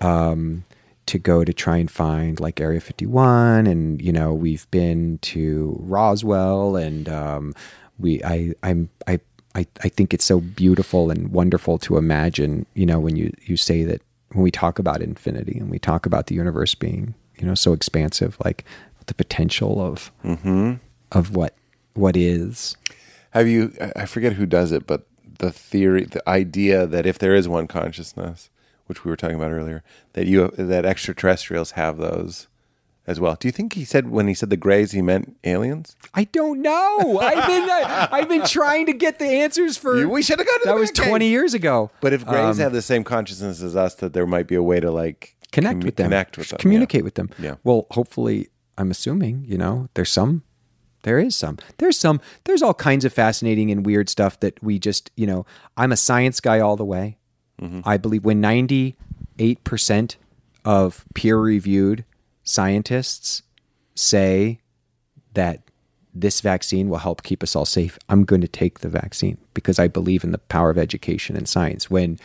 um to go to try and find like Area 51 and you know we've been to Roswell and um we I I'm I I, I think it's so beautiful and wonderful to imagine, you know, when you, you say that when we talk about infinity and we talk about the universe being, you know, so expansive, like the potential of of what what is. Have you? I- forget who does it, but the theory, the idea that if there is one consciousness, which we were talking about earlier, that you that extraterrestrials have those as well. Do you think he said when he said the Greys, he meant aliens? I don't know. I've been I, I've been trying to get the answers for. We should have gone to that was twenty years ago. But if Greys Um, have the same consciousness as us, that there might be a way to like connect commu- with them, connect with them, communicate with them. Yeah. Well, hopefully, I'm assuming you know there's some, there is some, there's some, there's all kinds of fascinating and weird stuff that we just you know. I'm a science guy all the way. Mm-hmm. I believe when 98 percent of peer-reviewed scientists say that this vaccine will help keep us all safe, I'm going to take the vaccine because I believe in the power of education and science. When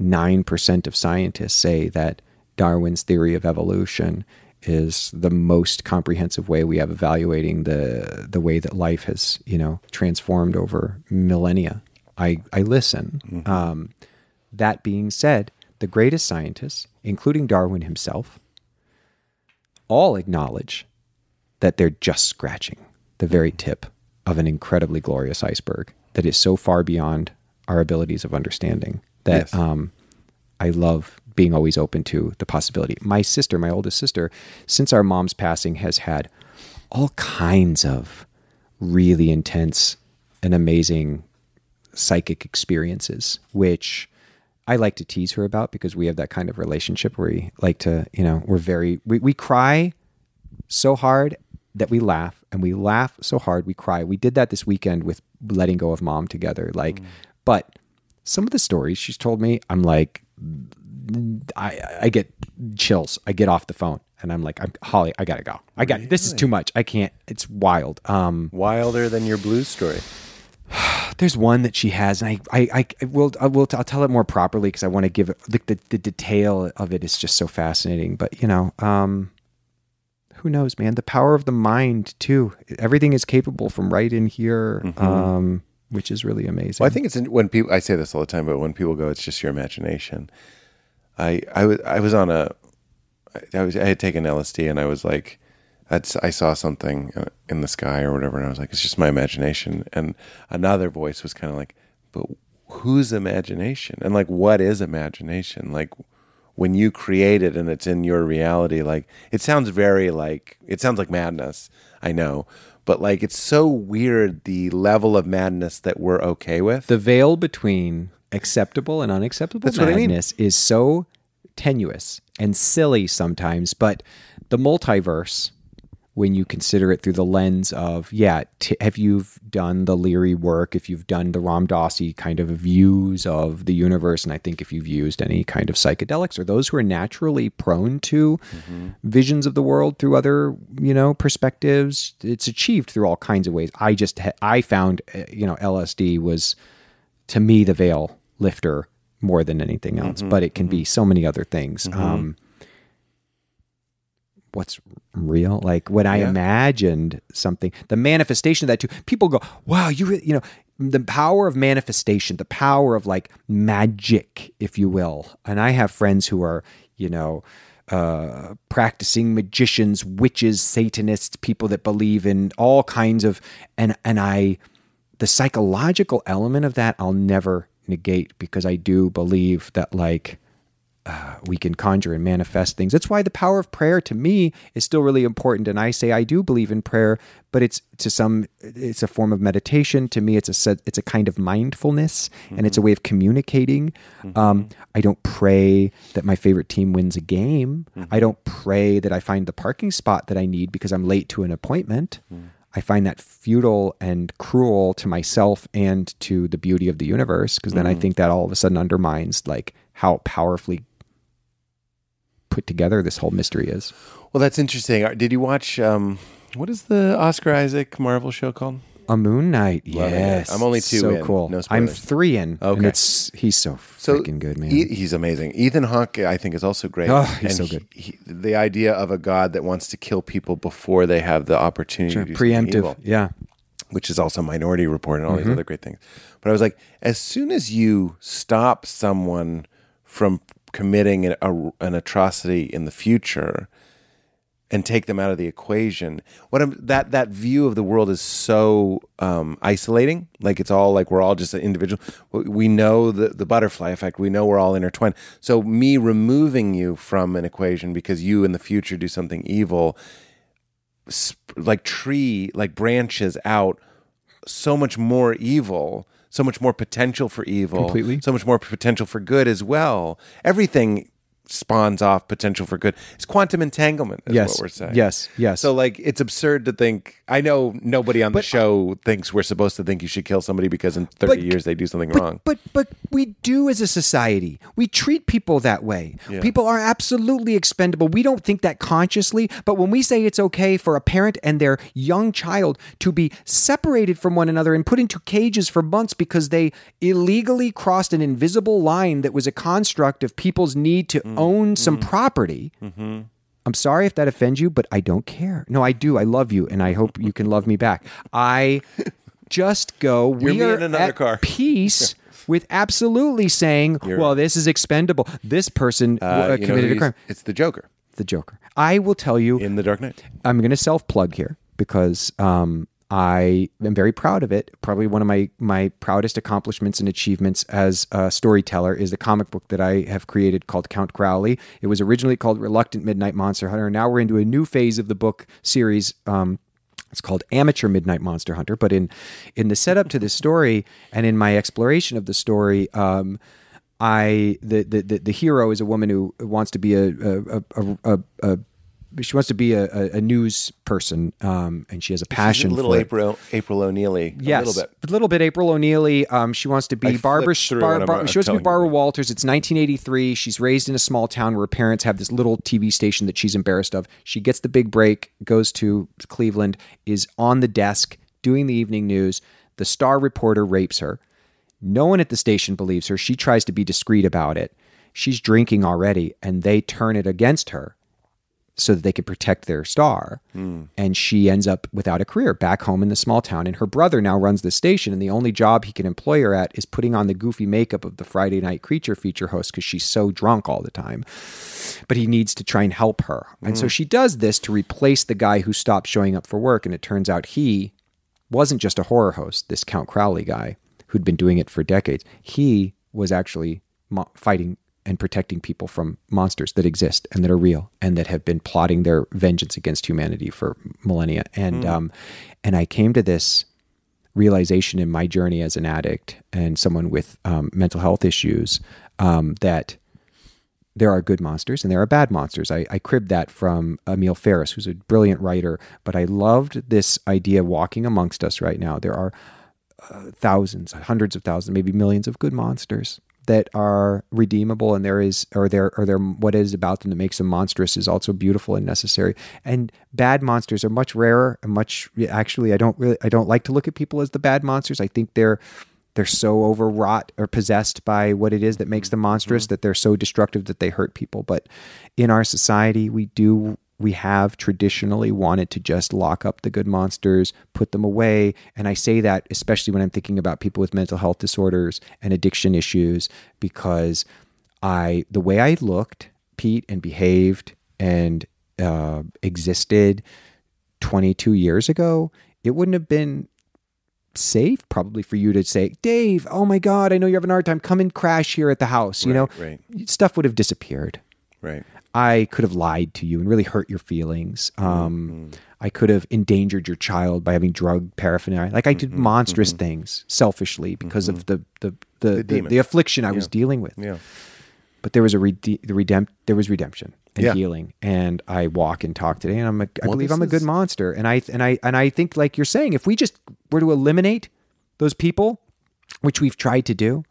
99% of scientists say that Darwin's theory of evolution is the most comprehensive way we have evaluating the the way that life has, you know, transformed over millennia. I I listen. Um, that being said, the greatest scientists, including Darwin himself, all acknowledge that they're just scratching the very tip of an incredibly glorious iceberg that is so far beyond our abilities of understanding that Yes. um, I love being always open to the possibility. My sister, my oldest sister, since our mom's passing, has had all kinds of really intense and amazing psychic experiences, which I like to tease her about because we have that kind of relationship where we like to, you know, we're very, we, we cry so hard that we laugh and we laugh so hard we cry. We did that this weekend with letting go of mom together. Like, but some of the stories she's told me, I'm like, I, I get chills. I get off the phone and I'm like, I'm Holly, I gotta go. I got, this is too much. I can't, it's wild. Um, wilder than your blues story. there's one that she has, and I, I, I will, I will, I'll tell it more properly because I want to give it the, the, the detail of it is just so fascinating. But you know, um, who knows, man? The power of the mind too. Everything is capable from right in here, um, which is really amazing. Well, I think it's when people. I say this all the time, but when people go, it's just your imagination. I I was I was on a, I was I had taken LSD and I was like, that's I saw something uh, in the sky or whatever, and I was like, it's just my imagination. And another voice was kind of like, but whose imagination? And like, what is imagination? Like, when you create it and it's in your reality, like it sounds very like it sounds like madness. I know. But like it's so weird the level of madness that we're okay with. the veil between acceptable and unacceptable That's what I mean. madness is so tenuous and silly sometimes, but the multiverse, when you consider it through the lens of yeah t- have you done the Leary work? If you've done the Ram Dass kind of views of the universe and i think if you've used any kind of psychedelics or those who are naturally prone to visions of the world through other you know perspectives it's achieved through all kinds of ways. I just ha- i found uh, you know lsd was to me the veil lifter more than anything else but it can be so many other things. Um what's real like when i Yeah. imagined something the manifestation of that too people go wow you really you know the power of manifestation the power of like magic if you will and i have friends who are you know uh, practicing magicians, witches, satanists, people that believe in all kinds of, and and I, the psychological element of that, I'll never negate because I do believe that like uh, we can conjure and manifest things. That's why the power of prayer to me is still really important. And I say I do believe in prayer, but it's to some it's a form of meditation. To me, it's a it's a kind of mindfulness, and it's a mm-hmm. way of communicating. Mm-hmm. Um, I don't pray that my favorite team wins a game. I mm-hmm. don't pray that I find the parking spot that I need because I'm late to an appointment. Mm. I find that futile and cruel to myself and to the beauty of the universe because then I mm. think that all of a sudden undermines like how powerfully put together this whole mystery is. Well, that's interesting. Uh, Did you watch um, what is the Oscar Isaac Marvel show called? A Moon Knight, yes. I'm only two So in. cool. No I'm three in. And Okay. it's he's so So freaking good, man. E- he's amazing. Ethan Hawke, I think, is also great. Oh, he's so good. he- the idea of a god that wants to kill people before they have the opportunity Sure, to preemptive. evil, Yeah. which is also Minority Report and all Mm-hmm. these other great things. But I was like, as soon as you stop someone from committing an, a, an atrocity in the future and take them out of the equation, what I'm, that that view of the world is so um, isolating. Like it's all like we're all just an individual. We know the the butterfly effect. We know we're all intertwined. So me removing you from an equation because you in the future do something evil sp- like tree like branches out so much more evil so much more potential for evil Completely. so much more potential for good as well everything spawns off potential for good it's quantum entanglement is Yes. what we're saying Yes. Yes. so like it's absurd to think i know nobody on the show thinks we're supposed to think you should kill somebody because in 30 But- years they do something but, wrong But but we do as a society. We treat people that way. People are absolutely expendable. We don't think that consciously, but when we say it's okay for a parent and their young child to be separated from one another and put into cages for months because they illegally crossed an invisible line that was a construct of people's need to Mm. Own some Mm-hmm. property. I'm sorry if that offends you, but I don't care. No, I do. I love you, and I hope you can love me back. I just go. we are in another at car." peace with absolutely saying, "Well, this is expendable. This person Uh, uh, you know committed a crime." it's the joker The Joker. I will tell you. in the dark knight I'm going to self plug here because um, I am very proud of it. Probably one of my my proudest accomplishments and achievements as a storyteller is the comic book that I have created called Count Crowley. It was originally called Reluctant Midnight Monster Hunter. and Now we're into a new phase of the book series. Um, it's called Amateur Midnight Monster Hunter. But in in the setup to this story and in my exploration of the story, um, I the, the the hero is a woman who wants to be a a a, a, a she wants to be a, a, a news person, um, and she has a passion a little for it. april april o'neilly Yes, a little bit a little bit. April O'Neily. Um, she wants to be I Barbara. Bar- Bar- she wants to be telling you. Barbara Walters. It's 1983. She's raised in a small town where her parents have this little TV station that she's embarrassed of. She gets the big break, goes to Cleveland, is on the desk doing the evening news. The star reporter rapes her. No one at the station believes her. She tries to be discreet about it. She's drinking already, and they turn it against her so that they could protect their star. Hmm. And she ends up without a career back home in the small town. And her brother now runs the station, and the only job he can employ her at is putting on the goofy makeup of the Friday Night Creature feature host because she's so drunk all the time. But he needs to try and help her. And so hmm. she does this to replace the guy who stopped showing up for work. And it turns out he wasn't just a horror host, this Count Crowley guy who'd been doing it for decades. He was actually mo- fighting and protecting people from monsters that exist and that are real and that have been plotting their vengeance against humanity for millennia. And um, and I came to this realization in my journey as an addict and someone with um, mental health issues um, that there are good monsters and there are bad monsters. I, I cribbed that from Emil Ferris, who's a brilliant writer. But I loved this idea walking amongst us right now. There are uh, thousands, hundreds of thousands, maybe millions of good monsters that are redeemable, and there is, or there, or there, what is about them that makes them monstrous is also beautiful and necessary. And bad monsters are much rarer and much. Actually, I don't really, I don't like to look at people as the bad monsters. I think they're they're so overwrought or possessed by what it is that makes them monstrous mm-hmm. that they're so destructive that they hurt people. But in our society, we do we have traditionally wanted to just lock up the good monsters, put them away. And I say that especially when I'm thinking about people with mental health disorders and addiction issues, because I the way I looked, Pete, and behaved and uh, existed 22 years ago, it wouldn't have been safe probably for you to say, Dave, oh my God, I know you're having a hard time. Come and crash here at the house. You know, right. stuff would have disappeared. Right. I could have lied to you and really hurt your feelings. Um, I could have endangered your child by having drug paraphernalia. Like I did monstrous things selfishly because of the the the, the, the, affliction I was dealing with. Yeah. But there was a rede- the redemp- there was redemption and Yeah. healing, and I walk and talk today, and I'm a, I Well, believe I'm a good is- monster, and I and I and I think like you're saying, if we just were to eliminate those people, which we've tried to do,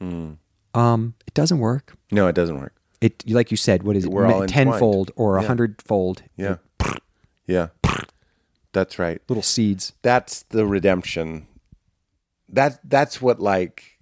Mm. um, it doesn't work. No, it doesn't work. It like you said, what is it? We're all Ma- entwined. tenfold or a Yeah. hundredfold Yeah. Yeah. That's right. little seeds. That's the redemption. That that's what like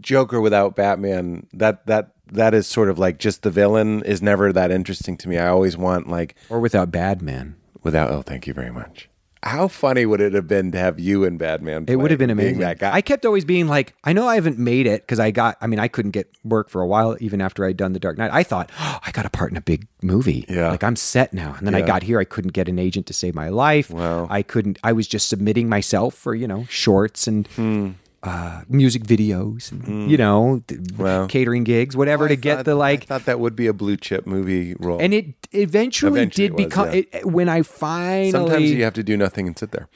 Joker without Batman. That that that is sort of like just the villain is never that interesting to me. I always want like Or without bad man. without. Oh, thank you very much. How funny would it have been to have you and Batman? It would have been amazing. That guy. I kept always being like, I know I haven't made it because I got, I mean, I couldn't get work for a while, even after I'd done The Dark Knight. I thought, oh, I got a part in a big movie. Yeah. Like I'm set now. And then I got here, I couldn't get an agent to save my life. Wow. I couldn't, I was just submitting myself for, you know, shorts and Hmm. Uh, music videos and, you know, th- Wow. catering gigs, whatever I to get thought- the like, I thought that would be a blue chip movie role. and it eventually, Eventually did was, become, yeah. it, when I finally. Sometimes you have to do nothing and sit there,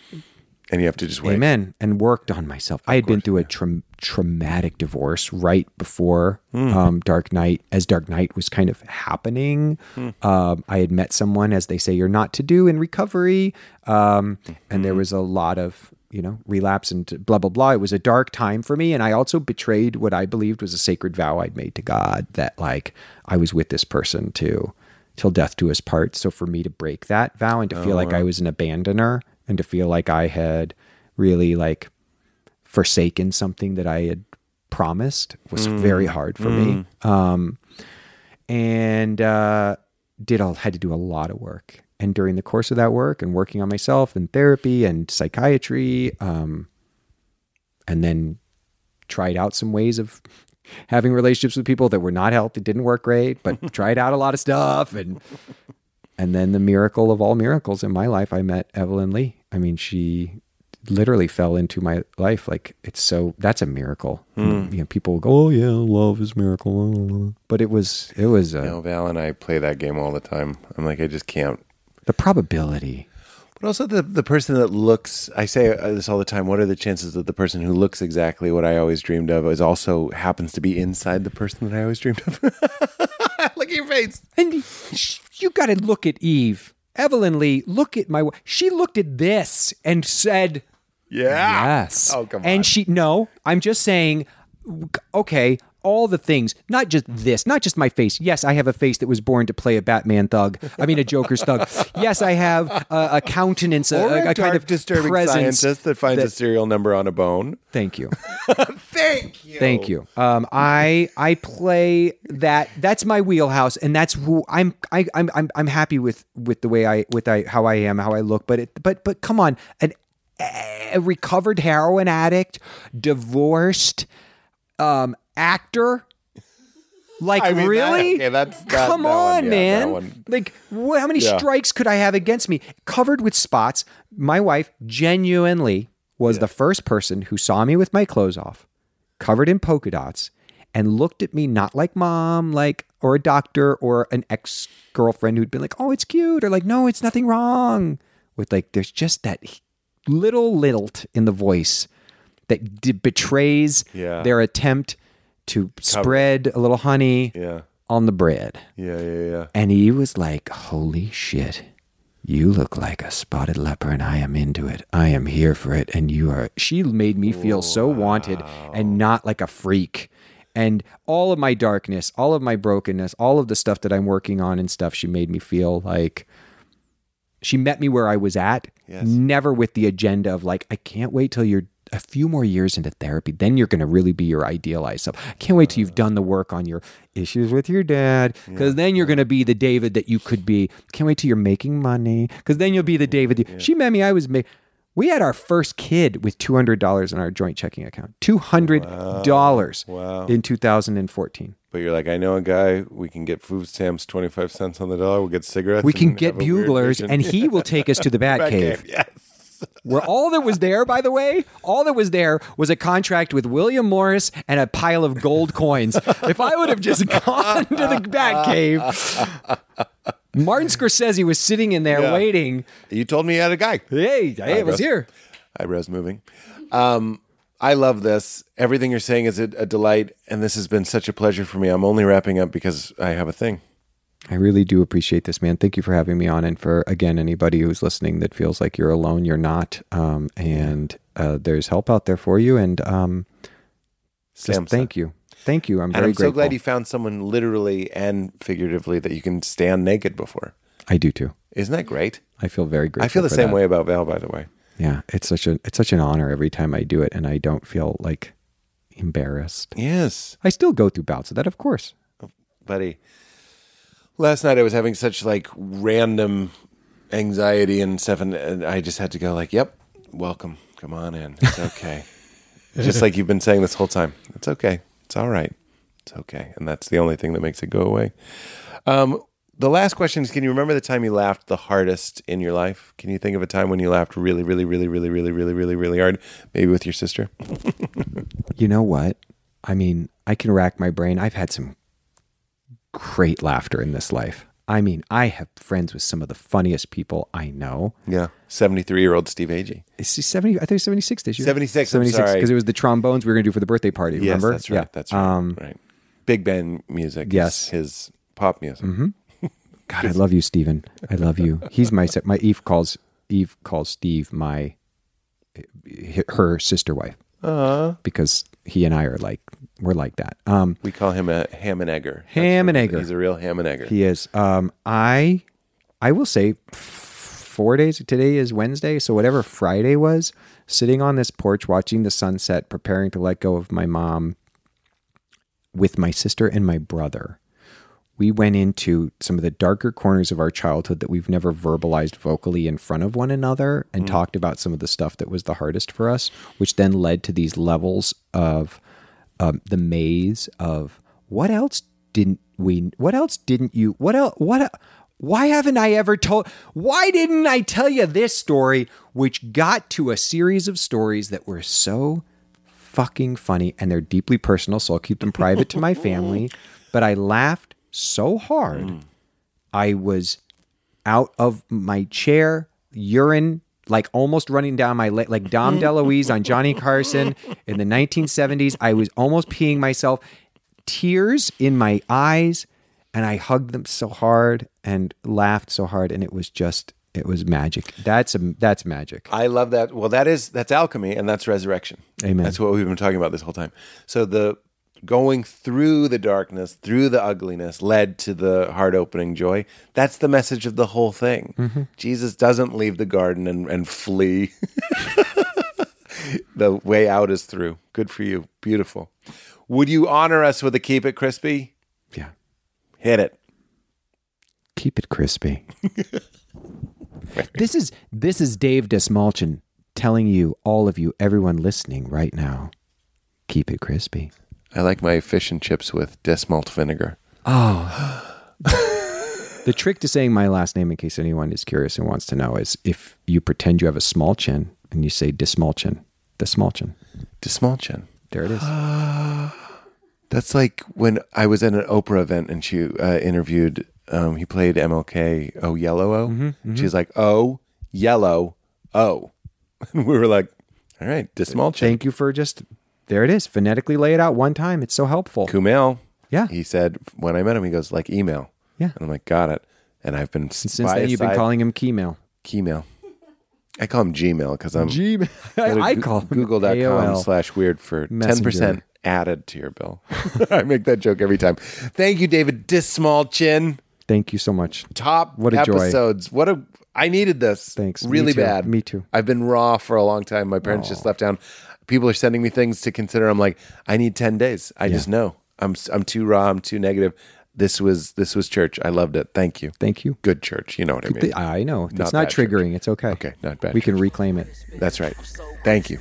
and you have to just wait. Amen. And worked on myself. I had been through a tra- traumatic divorce right before Hmm. um, Dark Knight, as Dark Knight was kind of happening. Hmm. Um, I had met someone, as they say, you're not to do in recovery. Um, and Hmm. there was a lot of, you know, relapse and blah, blah, blah. It was a dark time for me. And I also betrayed what I believed was a sacred vow I'd made to God that, like, I was with this person to till death do us part. So for me to break that vow and to Oh, feel like I was an abandoner and to feel like I had really like forsaken something that I had promised was very hard for me. Um, and uh, did all had to do a lot of work. And during the course of that work and working on myself and therapy and psychiatry, um, and then tried out some ways of having relationships with people that were not healthy, didn't work great, but tried out a lot of stuff and and then the miracle of all miracles in my life, I met Evelyn Leigh. I mean, she literally fell into my life. Like it's so that's a miracle. You know, people go, "Oh yeah, love is miracle," but it was it was uh, You know, Val and I play that game all the time. I'm like, I just can't. The probability. But also the the person that looks. I say uh, this all the time. What are the chances that the person who looks exactly what I always dreamed of is also happens to be inside the person that I always dreamed of? Look at your face. And you got to look at Eve. Evelyn Leigh, look at my. She looked at this and said, Yeah. Yes. Oh come on. And she no, I'm just saying okay, all the things, not just this, not just my face. Yes, I have a face that was born to play a Batman thug. I mean a Joker's thug. Yes, I have a, a countenance, a, a, a, kind of disturbing presence. scientist that finds a serial number on a bone. Thank you. Thank you. Thank you. Um, I I play that. That's my wheelhouse, and that's who I'm. I, I'm I'm I'm happy with with the way I with I how I am, how I look. But it but but come on, an a recovered heroin addict, divorced, um, actor. Like I mean, that- really? okay, that's- that- come that on, yeah, man. Like wh- how many Yeah. strikes could I have against me? Covered with spots. My wife genuinely was the first person who saw me with my clothes off, covered in polka dots, and looked at me not like mom, like or a doctor or an ex girlfriend who'd been like, "Oh, it's cute," or like, "No, it's nothing wrong." With like, there's just that little lilt in the voice that d- betrays Yeah. their attempt to spread a little honey Yeah. on the bread. Yeah, yeah, yeah. And he was like, Holy shit. You look like a spotted leper, and I am into it. I am here for it. And you are. She made me feel so wanted and not like a freak. And all of my darkness, all of my brokenness, all of the stuff that I'm working on and stuff, she made me feel like she met me where I was at, Yes. never with the agenda of like, I can't wait till you're a few more years into therapy. Then you're going to really be your idealized self. I can't wait till you've mm. done the work on your issues with your dad, because then you're going to be the David that you could be. Can't wait till you're making money, because then you'll be the David. that- She met me. I was. Ma- we had our first kid with two hundred dollars in our joint checking account. Two hundred dollars Wow. in 2014. But you're like, I know a guy. We can get food stamps, twenty five cents on the dollar. We'll get cigarettes. We can get have a weird buglers, and he will take us to the Bat Bat Cave. Yes. Where all that was there, by the way, all that was there was a contract with William Morris and a pile of gold coins. If I would have just gone to the Bat Cave, Martin Scorsese was sitting in there Yeah. waiting. You told me you had a guy. Hey, hey, it was here. eyebrows moving. Um, I love this. Everything you're saying is a, a delight, and this has been such a pleasure for me. I'm only wrapping up because I have a thing. I really do appreciate this, man. Thank you for having me on. And for, again, anybody who's listening that feels like you're alone, you're not. Um, and uh, there's help out there for you. And um, just thank you. Thank you. I'm And very I'm so grateful. glad you found someone literally and figuratively that you can stand naked before. I do too. Isn't that great? I feel very grateful. I feel the same that. way about Val, by the way. Yeah, it's such a it's such an honor every time I do it, and I don't feel like embarrassed. Yes, I still go through bouts of that, of course. buddy. Last night I was having such like random anxiety and stuff, and, and I just had to go like, "Yep, welcome, come on in. It's okay." just like you've been saying this whole time. It's okay. It's all right. It's okay, and that's the only thing that makes it go away. Um, the last question is: Can you remember the time you laughed the hardest in your life? Can you think of a time when you laughed really, really, really, really, really, really, really, really hard? Maybe with your sister. You know what? I mean, I can rack my brain. I've had some great laughter in this life. I mean, I have friends with some of the funniest people I know. Yeah, seventy-three-year-old Steve Agee. Is he 70? I think 76 this year. 76, I'm sorry. Because it was the trombones we were going to do for the birthday party. Yes, remember? that's right. Yeah. That's right. Um, right. Big band music. Yes. his pop music. God, I love you, Steven. I love you. He's my my Eve calls Eve calls Steve my her sister wife because he and I are like we're like that. Um, We call him a ham and egger. That's Ham and egger. He's a real ham and egger. he is. Um, I I will say four days. Today is Wednesday, so whatever Friday was, sitting on this porch watching the sunset, preparing to let go of my mom with my sister and my brother. We went into some of the darker corners of our childhood that we've never verbalized vocally in front of one another and talked about some of the stuff that was the hardest for us, which then led to these levels of um, the maze of what else didn't we, what else didn't you, what else, what, why haven't I ever told, why didn't I tell you this story, which got to a series of stories that were so fucking funny and they're deeply personal, so I'll keep them private to my family. But I laughed so hard, I was out of my chair, urine like almost running down my leg, like Dom mm-hmm. DeLuise on Johnny Carson in the 1970s. I was almost peeing myself, tears in my eyes, and I hugged them so hard and laughed so hard, and it was just. It was magic. That's a, that's magic. I love that. Well, that is that's alchemy and that's resurrection. Amen. That's what we've been talking about this whole time. So the going through the darkness, through the ugliness, led to the heart opening joy. That's the message of the whole thing. Mm-hmm. Jesus doesn't leave the garden and, and flee. the way out is through. Good for you. Beautiful. Would you honor us with a keep it crispy? Yeah. Hit it. Keep it crispy. this is this is Dave Dastmalchian telling you, all of you, everyone listening right now, keep it crispy. I like my fish and chips with desmalt vinegar. Oh. the trick to saying my last name, in case anyone is curious and wants to know, is if you pretend you have a small chin and you say Dastmalchian, Dastmalchian. Dastmalchian. There it is. That's like when I was at an Oprah event and she uh, interviewed. Um, he played MLK. Oh, yellow O. She's like, oh, yellow O, and we were like, all right, Dastmalchian. Thank you for just there it is. Phonetically lay it out one time. It's so helpful. Kumail. Yeah. He said when I met him, he goes like email. Yeah. And I'm like, got it. And I've been Since then, you've been calling him Keymail. Gmail. I call him Gmail because I'm Gmail. I call him google.com AOL. slash weird for 10% added to your bill. I make that joke every time. Thank you, David Dismal Chin. Thank you so much. Top What a joy. episodes. What a I needed this. Thanks. Really too. bad. Me too. I've been raw for a long time. My parents just left town. People are sending me things to consider. I'm like, I need 10 days. I just know. I'm I'm too raw, I'm too negative. This was this was church. I loved it. Thank you. Thank you. Good church. You know what I mean. I know. It's Not not, bad church. triggering. It's okay. Okay, not bad We can reclaim it. That's right. Thank you.